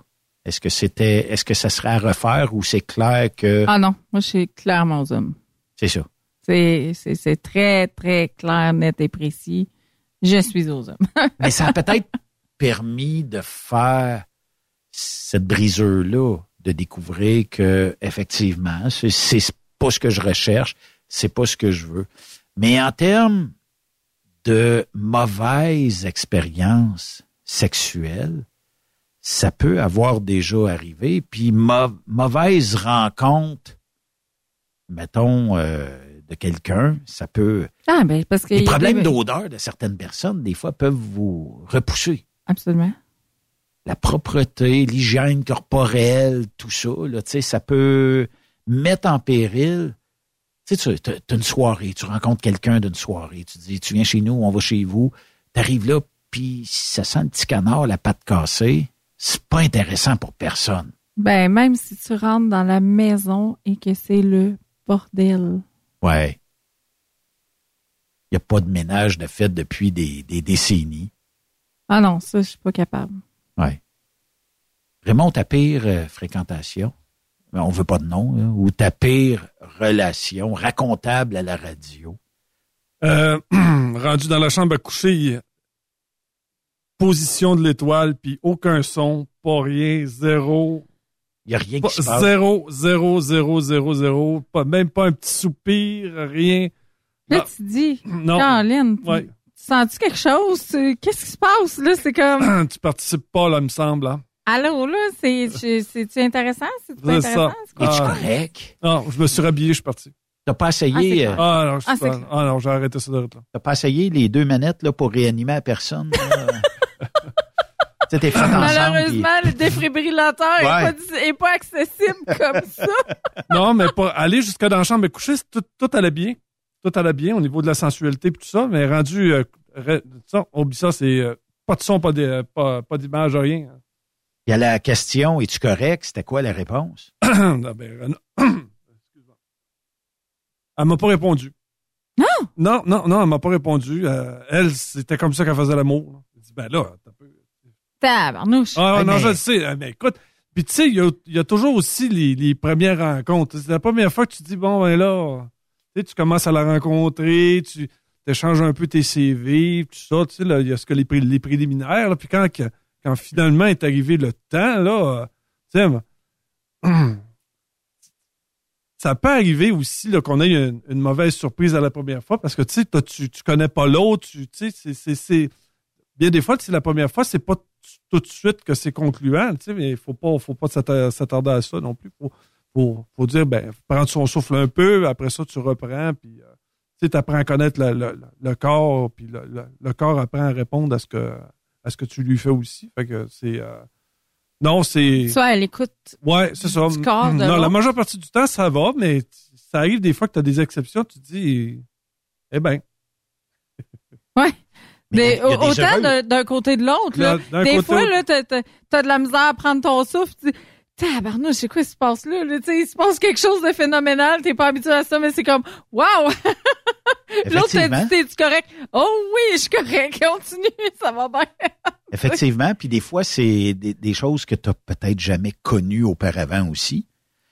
Est-ce que c'était est-ce que ça serait à refaire ou c'est clair que Ah non, moi, je suis clairement aux hommes. c'est ça? C'est, c'est, c'est très, très clair, net et précis. Je suis aux hommes. Mais ça a peut-être permis de faire cette brisure-là, de découvrir que effectivement, c'est, c'est pas ce que je recherche, c'est pas ce que je veux. Mais en termes de mauvaises expériences sexuelles, ça peut avoir déjà arrivé. Puis mau- mauvaise rencontre, mettons, euh, de quelqu'un, ça peut... Ah, ben, parce que. Les problèmes d'odeur de certaines personnes, des fois, peuvent vous repousser. Absolument. La propreté, l'hygiène corporelle, tout ça, là, tu sais, ça peut mettre en péril. Tu sais, tu as une soirée, tu rencontres quelqu'un d'une soirée, tu dis, tu viens chez nous, on va chez vous, tu arrives là, puis ça sent le petit canard, la patte cassée. C'est pas intéressant pour personne. Ben, même si tu rentres dans la maison et que c'est le bordel. Ouais. Il n'y a pas de ménage de fait depuis des, des décennies. Ah non, ça, je suis pas capable. Ouais. Raymond, ta pire euh, fréquentation, ben, on veut pas de nom, là, ou ta pire relation racontable à la radio? Euh, rendu dans la chambre à coucher, il- position de l'étoile, puis aucun son, pas rien, zéro. Il n'y a rien Pas- qui se passe. Zéro, zéro, zéro, zéro, zéro. Pas, même pas un petit soupir, rien. Là, Non. tu dis, Non. Caroline, tu- Ouais. tu sens-tu quelque chose? Qu'est-ce qui se passe? Là, c'est comme, tu participes pas, là, me semble. Hein? allô, là, c'est, c'est- c'est-tu intéressant? C'est intéressant? ça. C'est quoi? Es-tu Ah. correct? Non, je me suis rhabillé, je suis parti. T'as pas Ah, essayé, clair. euh, Ah non, je suis Ah, pas- ah, non, j'ai arrêté ça de là. t'as pas essayé les deux manettes là, pour réanimer la personne? t'es fait ensemble. Malheureusement, le défibrillateur Ouais. est, pas, pas accessible comme ça. Non, mais pas aller jusqu'à dans la chambre à coucher, c'est tout, tout allait bien. Tout allait bien au niveau de la sensualité et tout ça, mais rendu euh, re- ça, oublie ça, c'est euh, pas de son, pas de- pas, pas d'image, rien. Il y a la question, es-tu correct? C'était quoi la réponse? Ah ben, euh, non. Excuse-moi. Elle m'a pas répondu. Non? Non, non, non, elle m'a pas répondu. Euh, elle, c'était comme ça qu'elle faisait l'amour. Elle dit, ben là, t'as peu. Tabarnouche. Ah Ouais, non, mais- je le sais. Mais écoute, puis tu sais, il y a, il y a toujours aussi les, les premières rencontres. C'est la première fois que tu dis, bon, ben là, tu sais, tu commences à la rencontrer, tu échanges un peu tes CV, tout ça, tu sais, là, il y a ce que les, pré- les préliminaires, là, puis quand, quand finalement est arrivé le temps, là, tu sais, ça peut arriver aussi qu'on ait une, une mauvaise surprise à la première fois parce que tu sais, tu, tu connais pas l'autre, tu sais, c'est-. Bien des fois, c'est la première fois, c'est pas tout de suite que c'est concluant, tu sais, mais il faut pas, faut pas s'atta- s'attarder à ça non plus. Faut, faut, faut dire, ben, prendre son souffle un peu, après ça, tu reprends, puis euh, tu sais, apprends à connaître le, le- le corps, puis le, le- corps apprend à répondre à ce que, à ce que tu lui fais aussi. Fait que c'est. euh, non, c'est. Soit elle écoute. Ouais, c'est ça. Du corps de non, la majeure partie du temps, ça va, mais ça arrive des fois que tu as des exceptions, tu te dis, eh ben. Ouais. Mais Mais il y a- il y a des autant d'un- côté de l'autre, là. Des fois, là, t'as, t'as- t'as de la misère à prendre ton souffle. Tu dis, tabarnouche, c'est quoi qui se passe là? là? Tu sais, il se passe quelque chose de phénoménal. T'es pas habitué à ça, mais c'est comme, wow! L'autre t'a dit, t'es-tu correct? Oh oui, je suis correct. Continue, ça va bien. Effectivement, puis des fois, c'est des, des choses que tu n'as peut-être jamais connues auparavant aussi.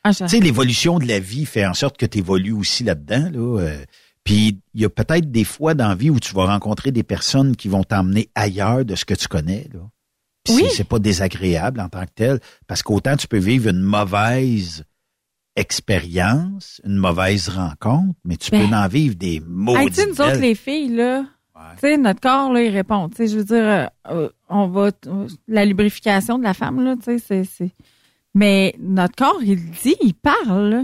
Ah, Tu sais, l'évolution de la vie fait en sorte que tu évolues aussi là-dedans. Là, euh, puis il y a peut-être des fois dans la vie où tu vas rencontrer des personnes qui vont t'emmener ailleurs de ce que tu connais. Là. Puis c'est- c'est pas désagréable en tant que tel, parce qu'autant tu peux vivre une mauvaise expérience, une mauvaise rencontre, mais tu Ben, peux en vivre des mots. Hey, tu sais, nous autres, les filles, là, tu sais, notre corps, là, il répond. Tu sais, je veux dire, euh, euh, on va, euh, la lubrification de la femme, là, tu sais, c'est, c'est, mais notre corps, il dit, il parle, là.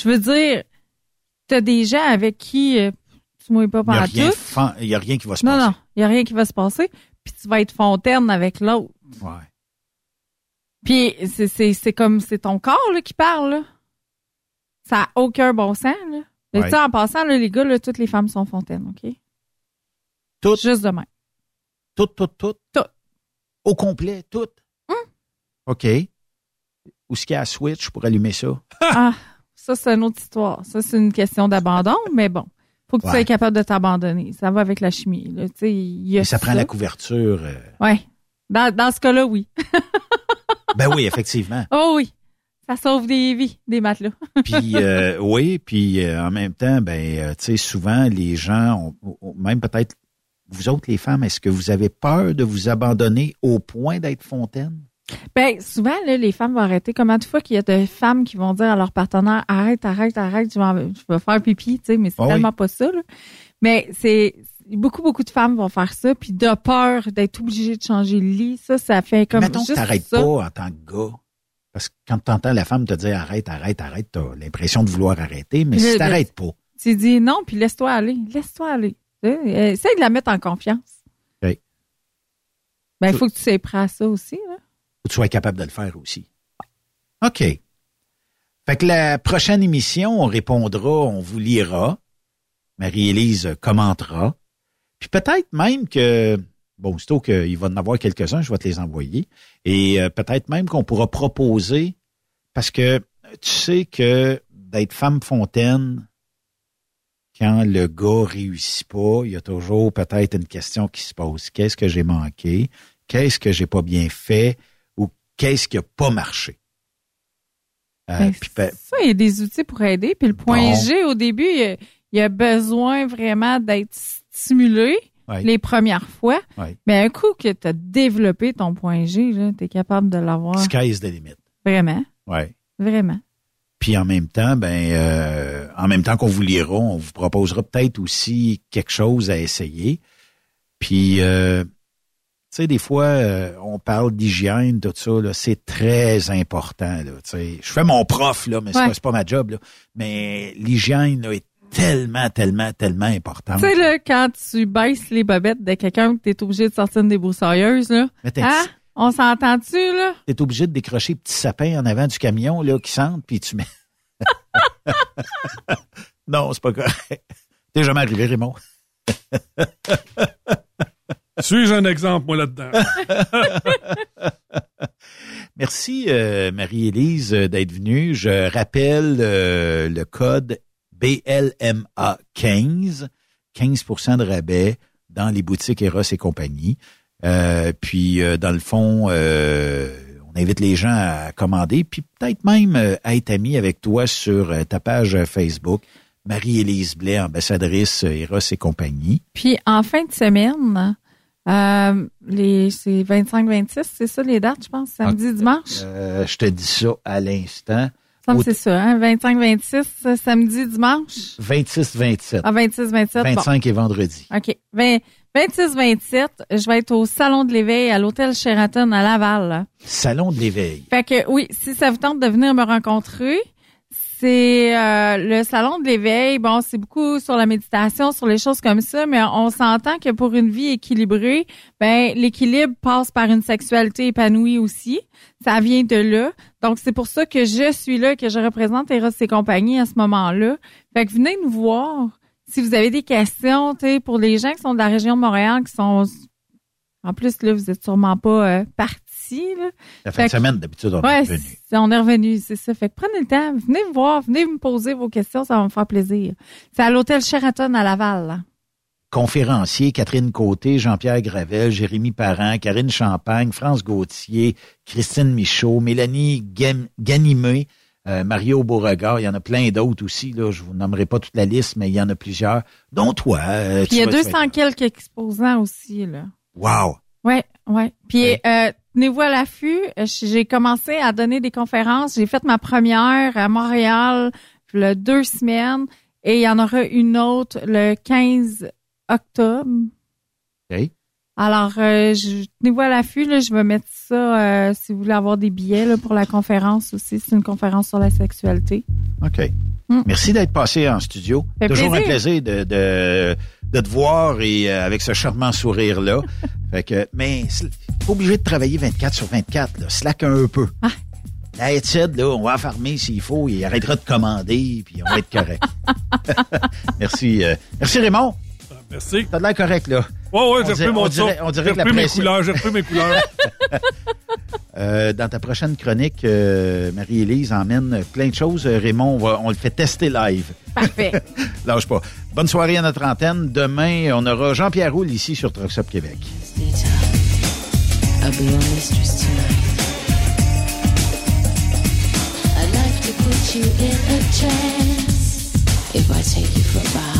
Je veux dire, t'as des gens avec qui euh, tu mouilles pas Il n'y a, pendant rien tout. fan- il y a rien qui va se Non, passer. non, il y a rien qui va se passer. Puis tu vas être fontaine avec l'autre. Ouais. Puis c'est, comme, c'est ton corps, là, qui parle, là. Ça n'a aucun bon sens, là. Mais Ouais. en passant, là, les gars, là, toutes les femmes sont fontaines, OK? Toutes? Juste demain. Toutes, toutes, toutes? Toutes. Au complet, toutes? Hum. OK. Où est-ce qu'il y a la switch pour allumer ça? ah, ça, c'est une autre histoire. Ça, c'est une question d'abandon, mais bon. Faut que tu sois capable de t'abandonner. Ça va avec la chimie, là. Y a ça prend la couverture. euh, Ouais. Dans, dans ce cas-là, oui. Ben oui, effectivement. Oh oui. Ça sauve des vies, des matelas. Puis euh, oui, puis euh, en même temps, ben tu sais, souvent les gens, ont- ont- même peut-être vous autres les femmes, est-ce que vous avez peur de vous abandonner au point d'être fontaine? Ben, souvent, là, les femmes vont arrêter. Comment de fois qu'il y a des femmes qui vont dire à leur partenaire, arrête, arrête, arrête, je vais, je vais faire pipi, tu sais, mais c'est Ah oui. tellement pas ça, là. Mais c'est, beaucoup, beaucoup de femmes vont faire ça, puis de peur d'être obligées de changer le lit, ça, ça fait comme Mettons que juste t'arrêtes pas en tant que gars. Parce que quand tu entends la femme te dire arrête, arrête, arrête, t'as l'impression de vouloir arrêter, mais Puis si t'arrêtes pas, Tu dis non, puis laisse-toi aller, laisse-toi aller. Euh, Essaye de la mettre en confiance. OK. Ben, il faut que tu sois prêt à ça aussi, là. Faut que tu sois capable de le faire aussi. OK. Fait que la prochaine émission, on répondra, on vous lira. Marie-Élise commentera. Puis peut-être même que, bon, aussitôt qu'il va en avoir quelques-uns, je vais te les envoyer. Et euh, peut-être même qu'on pourra proposer, parce que tu sais que d'être femme fontaine, quand le gars réussit pas, il y a toujours peut-être une question qui se pose. Qu'est-ce que j'ai manqué? Qu'est-ce que j'ai pas bien fait? Qu'est-ce qui a pas marché? Euh, Ben, Ça, il y a des outils pour aider. Puis le point Bon. G, au début, il y a, il y a besoin vraiment d'être stimulé Ouais. les premières fois. Ouais. Mais un coup que tu as développé ton point G, tu es capable de l'avoir. sky's the limit. Vraiment. Ouais. Vraiment. Puis en même temps, ben, euh, en même temps qu'on vous lira, on vous proposera peut-être aussi quelque chose à essayer. Puis, euh, sais, des fois, euh, on parle d'hygiène, tout ça, là, c'est très important. Là, tu sais. je fais mon prof, là, mais c'est Ouais. pas, c'est pas ma job. Là. Mais l'hygiène est tellement, tellement, tellement importante. Tu sais, là, quand tu baisses les bobettes de quelqu'un que tu es obligé de sortir une débroussailleuse, là. Mais t'es- Hein? On s'entend-tu, là? Tu es obligé de décrocher petit sapin en avant du camion là, qui sentent, puis tu mets. non, c'est pas correct. T'es jamais arrivé, Raymond. Suis-je un exemple, moi, là-dedans? Merci, euh, Marie-Élise, euh, d'être venue. Je rappelle euh, le code BLMA 15, 15% de rabais dans les boutiques Eros et compagnie. Euh, puis, euh, dans le fond, euh, on invite les gens à commander, puis peut-être même euh, à être amis avec toi sur euh, ta page Facebook. Marie-Élise Blais, ambassadrice Eros et compagnie. Puis en fin de semaine, euh, les c'est 25-26, c'est ça les dates, je pense, samedi, dimanche? Euh, je te dis ça à l'instant. C'est ça, hein? 25-26, euh, samedi, dimanche? 26-27. Ah, 26-27, bon. 25 et vendredi. OK. 26-27, je vais être au Salon de l'éveil à l'Hôtel Sheraton à Laval. là. Salon de l'éveil. Fait que oui, si ça vous tente de venir me rencontrer, c'est euh, le salon de l'éveil. Bon, c'est beaucoup sur la méditation, sur les choses comme ça, mais on s'entend que pour une vie équilibrée, ben l'équilibre passe par une sexualité épanouie aussi. Ça vient de là. Donc c'est pour ça que je suis là, que je représente Eros et compagnie à ce moment-là. Fait que venez nous voir. Si vous avez des questions, pour les gens qui sont de la région de Montréal, qui sont en plus là, vous êtes sûrement pas euh, partis là. La fin Fait de semaine, d'habitude, on Ouais, est revenu. on est revenu, c'est ça. Fait que prenez le temps, venez me voir, venez me poser vos questions, ça va me faire plaisir. C'est à l'hôtel Sheraton à Laval. là. Conférenciers, Catherine Côté, Jean-Pierre Gravel, Jérémy Parent, Karine Champagne, France Gauthier, Christine Michaud, Mélanie Ganimé, euh, Mario Beauregard, il y en a plein d'autres aussi. Là, je vous nommerai pas toute la liste, mais il y en a plusieurs, dont toi. euh, Puis il y a tu vas- tu 200 vas- quelques exposants aussi, là. Wow! Ouais, ouais. Puis euh, tenez-vous à l'affût. Euh, J'ai commencé à donner des conférences. J'ai fait ma première à Montréal le deux semaines et il y en aura une autre le 15 octobre. OK. Alors, euh, je- tenez-vous à l'affût. Là, je vais mettre ça euh, si vous voulez avoir des billets là, pour la conférence aussi. C'est une conférence sur la sexualité. OK. Mm. Merci d'être passé en studio. Fait Toujours un plaisir. plaisir de, de, de te voir et euh, avec ce charmant sourire-là. fait que, mais pas obligé de travailler 24 sur 24. Là. Slack un peu. Ah. La headset, là, on va fermer s'il faut. Il arrêtera de commander, puis on va être correct. Merci. euh, merci Raymond. Merci. T'as de l'air correct, là. Ouais, ouais, j'ai repris mon on dirait, tour. on dirait que la mes couleurs, j'ai repris mes couleurs. Euh, dans ta prochaine chronique, euh, Marie-Élise emmène plein de choses. Euh, Raymond, on, va- on le fait tester live. Parfait. Lâche pas. Bonne soirée à notre antenne. Demain, on aura Jean-Pierre Roule ici sur Truckstop Québec. I'll be your mistress tonight. I'd like to put you in a trance. If I take you for a ride,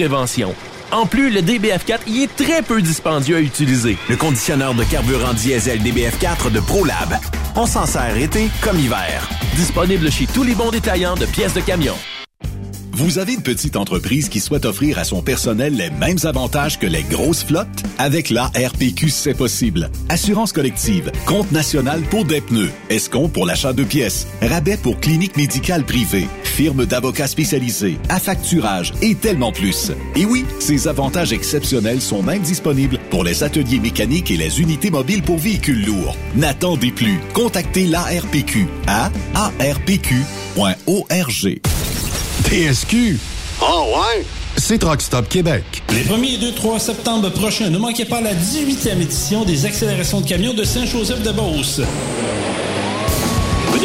prévention. En plus, le DBF4 y est très peu dispendieux à utiliser. Le conditionneur de carburant diesel DBF4 de ProLab. On s'en sert été comme hiver. Disponible chez tous les bons détaillants de pièces de camion. Vous avez une petite entreprise qui souhaite offrir à son personnel les mêmes avantages que les grosses flottes? Avec la RPQ, c'est possible. Assurance collective, compte national pour des pneus, escompte pour l'achat de pièces, rabais pour clinique médicale privée, firme d'avocats spécialisés, affacturage et tellement plus. Et oui, ces avantages exceptionnels sont même disponibles pour les ateliers mécaniques et les unités mobiles pour véhicules lourds. N'attendez plus. Contactez l'ARPQ à arpq.org. TSQ. Oh ouais? C'est Truck Stop Québec. Les 1er et 2, 3 septembre prochains, ne manquez pas la 18e édition des accélérations de camions de Saint-Joseph-de-Beauce.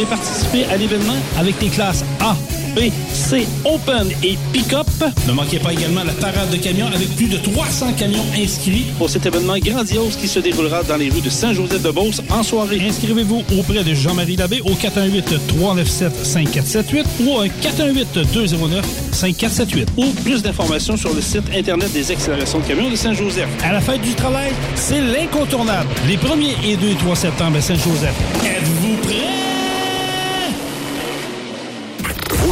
Participer à l'événement avec les classes A, B, C, Open et Pick-up. Ne manquez pas également la parade de camions avec plus de 300 camions inscrits pour cet événement grandiose qui se déroulera dans les rues de Saint-Joseph-de-Beauce en soirée. Inscrivez-vous auprès de Jean-Marie Labbé au 418-397-5478 ou un 418-209-5478 ou plus d'informations sur le site Internet des accélérations de camions de Saint-Joseph. À la fête du travail, c'est l'incontournable. Les 1er et 2 et 3 septembre à Saint-Joseph. Êtes-vous prêts?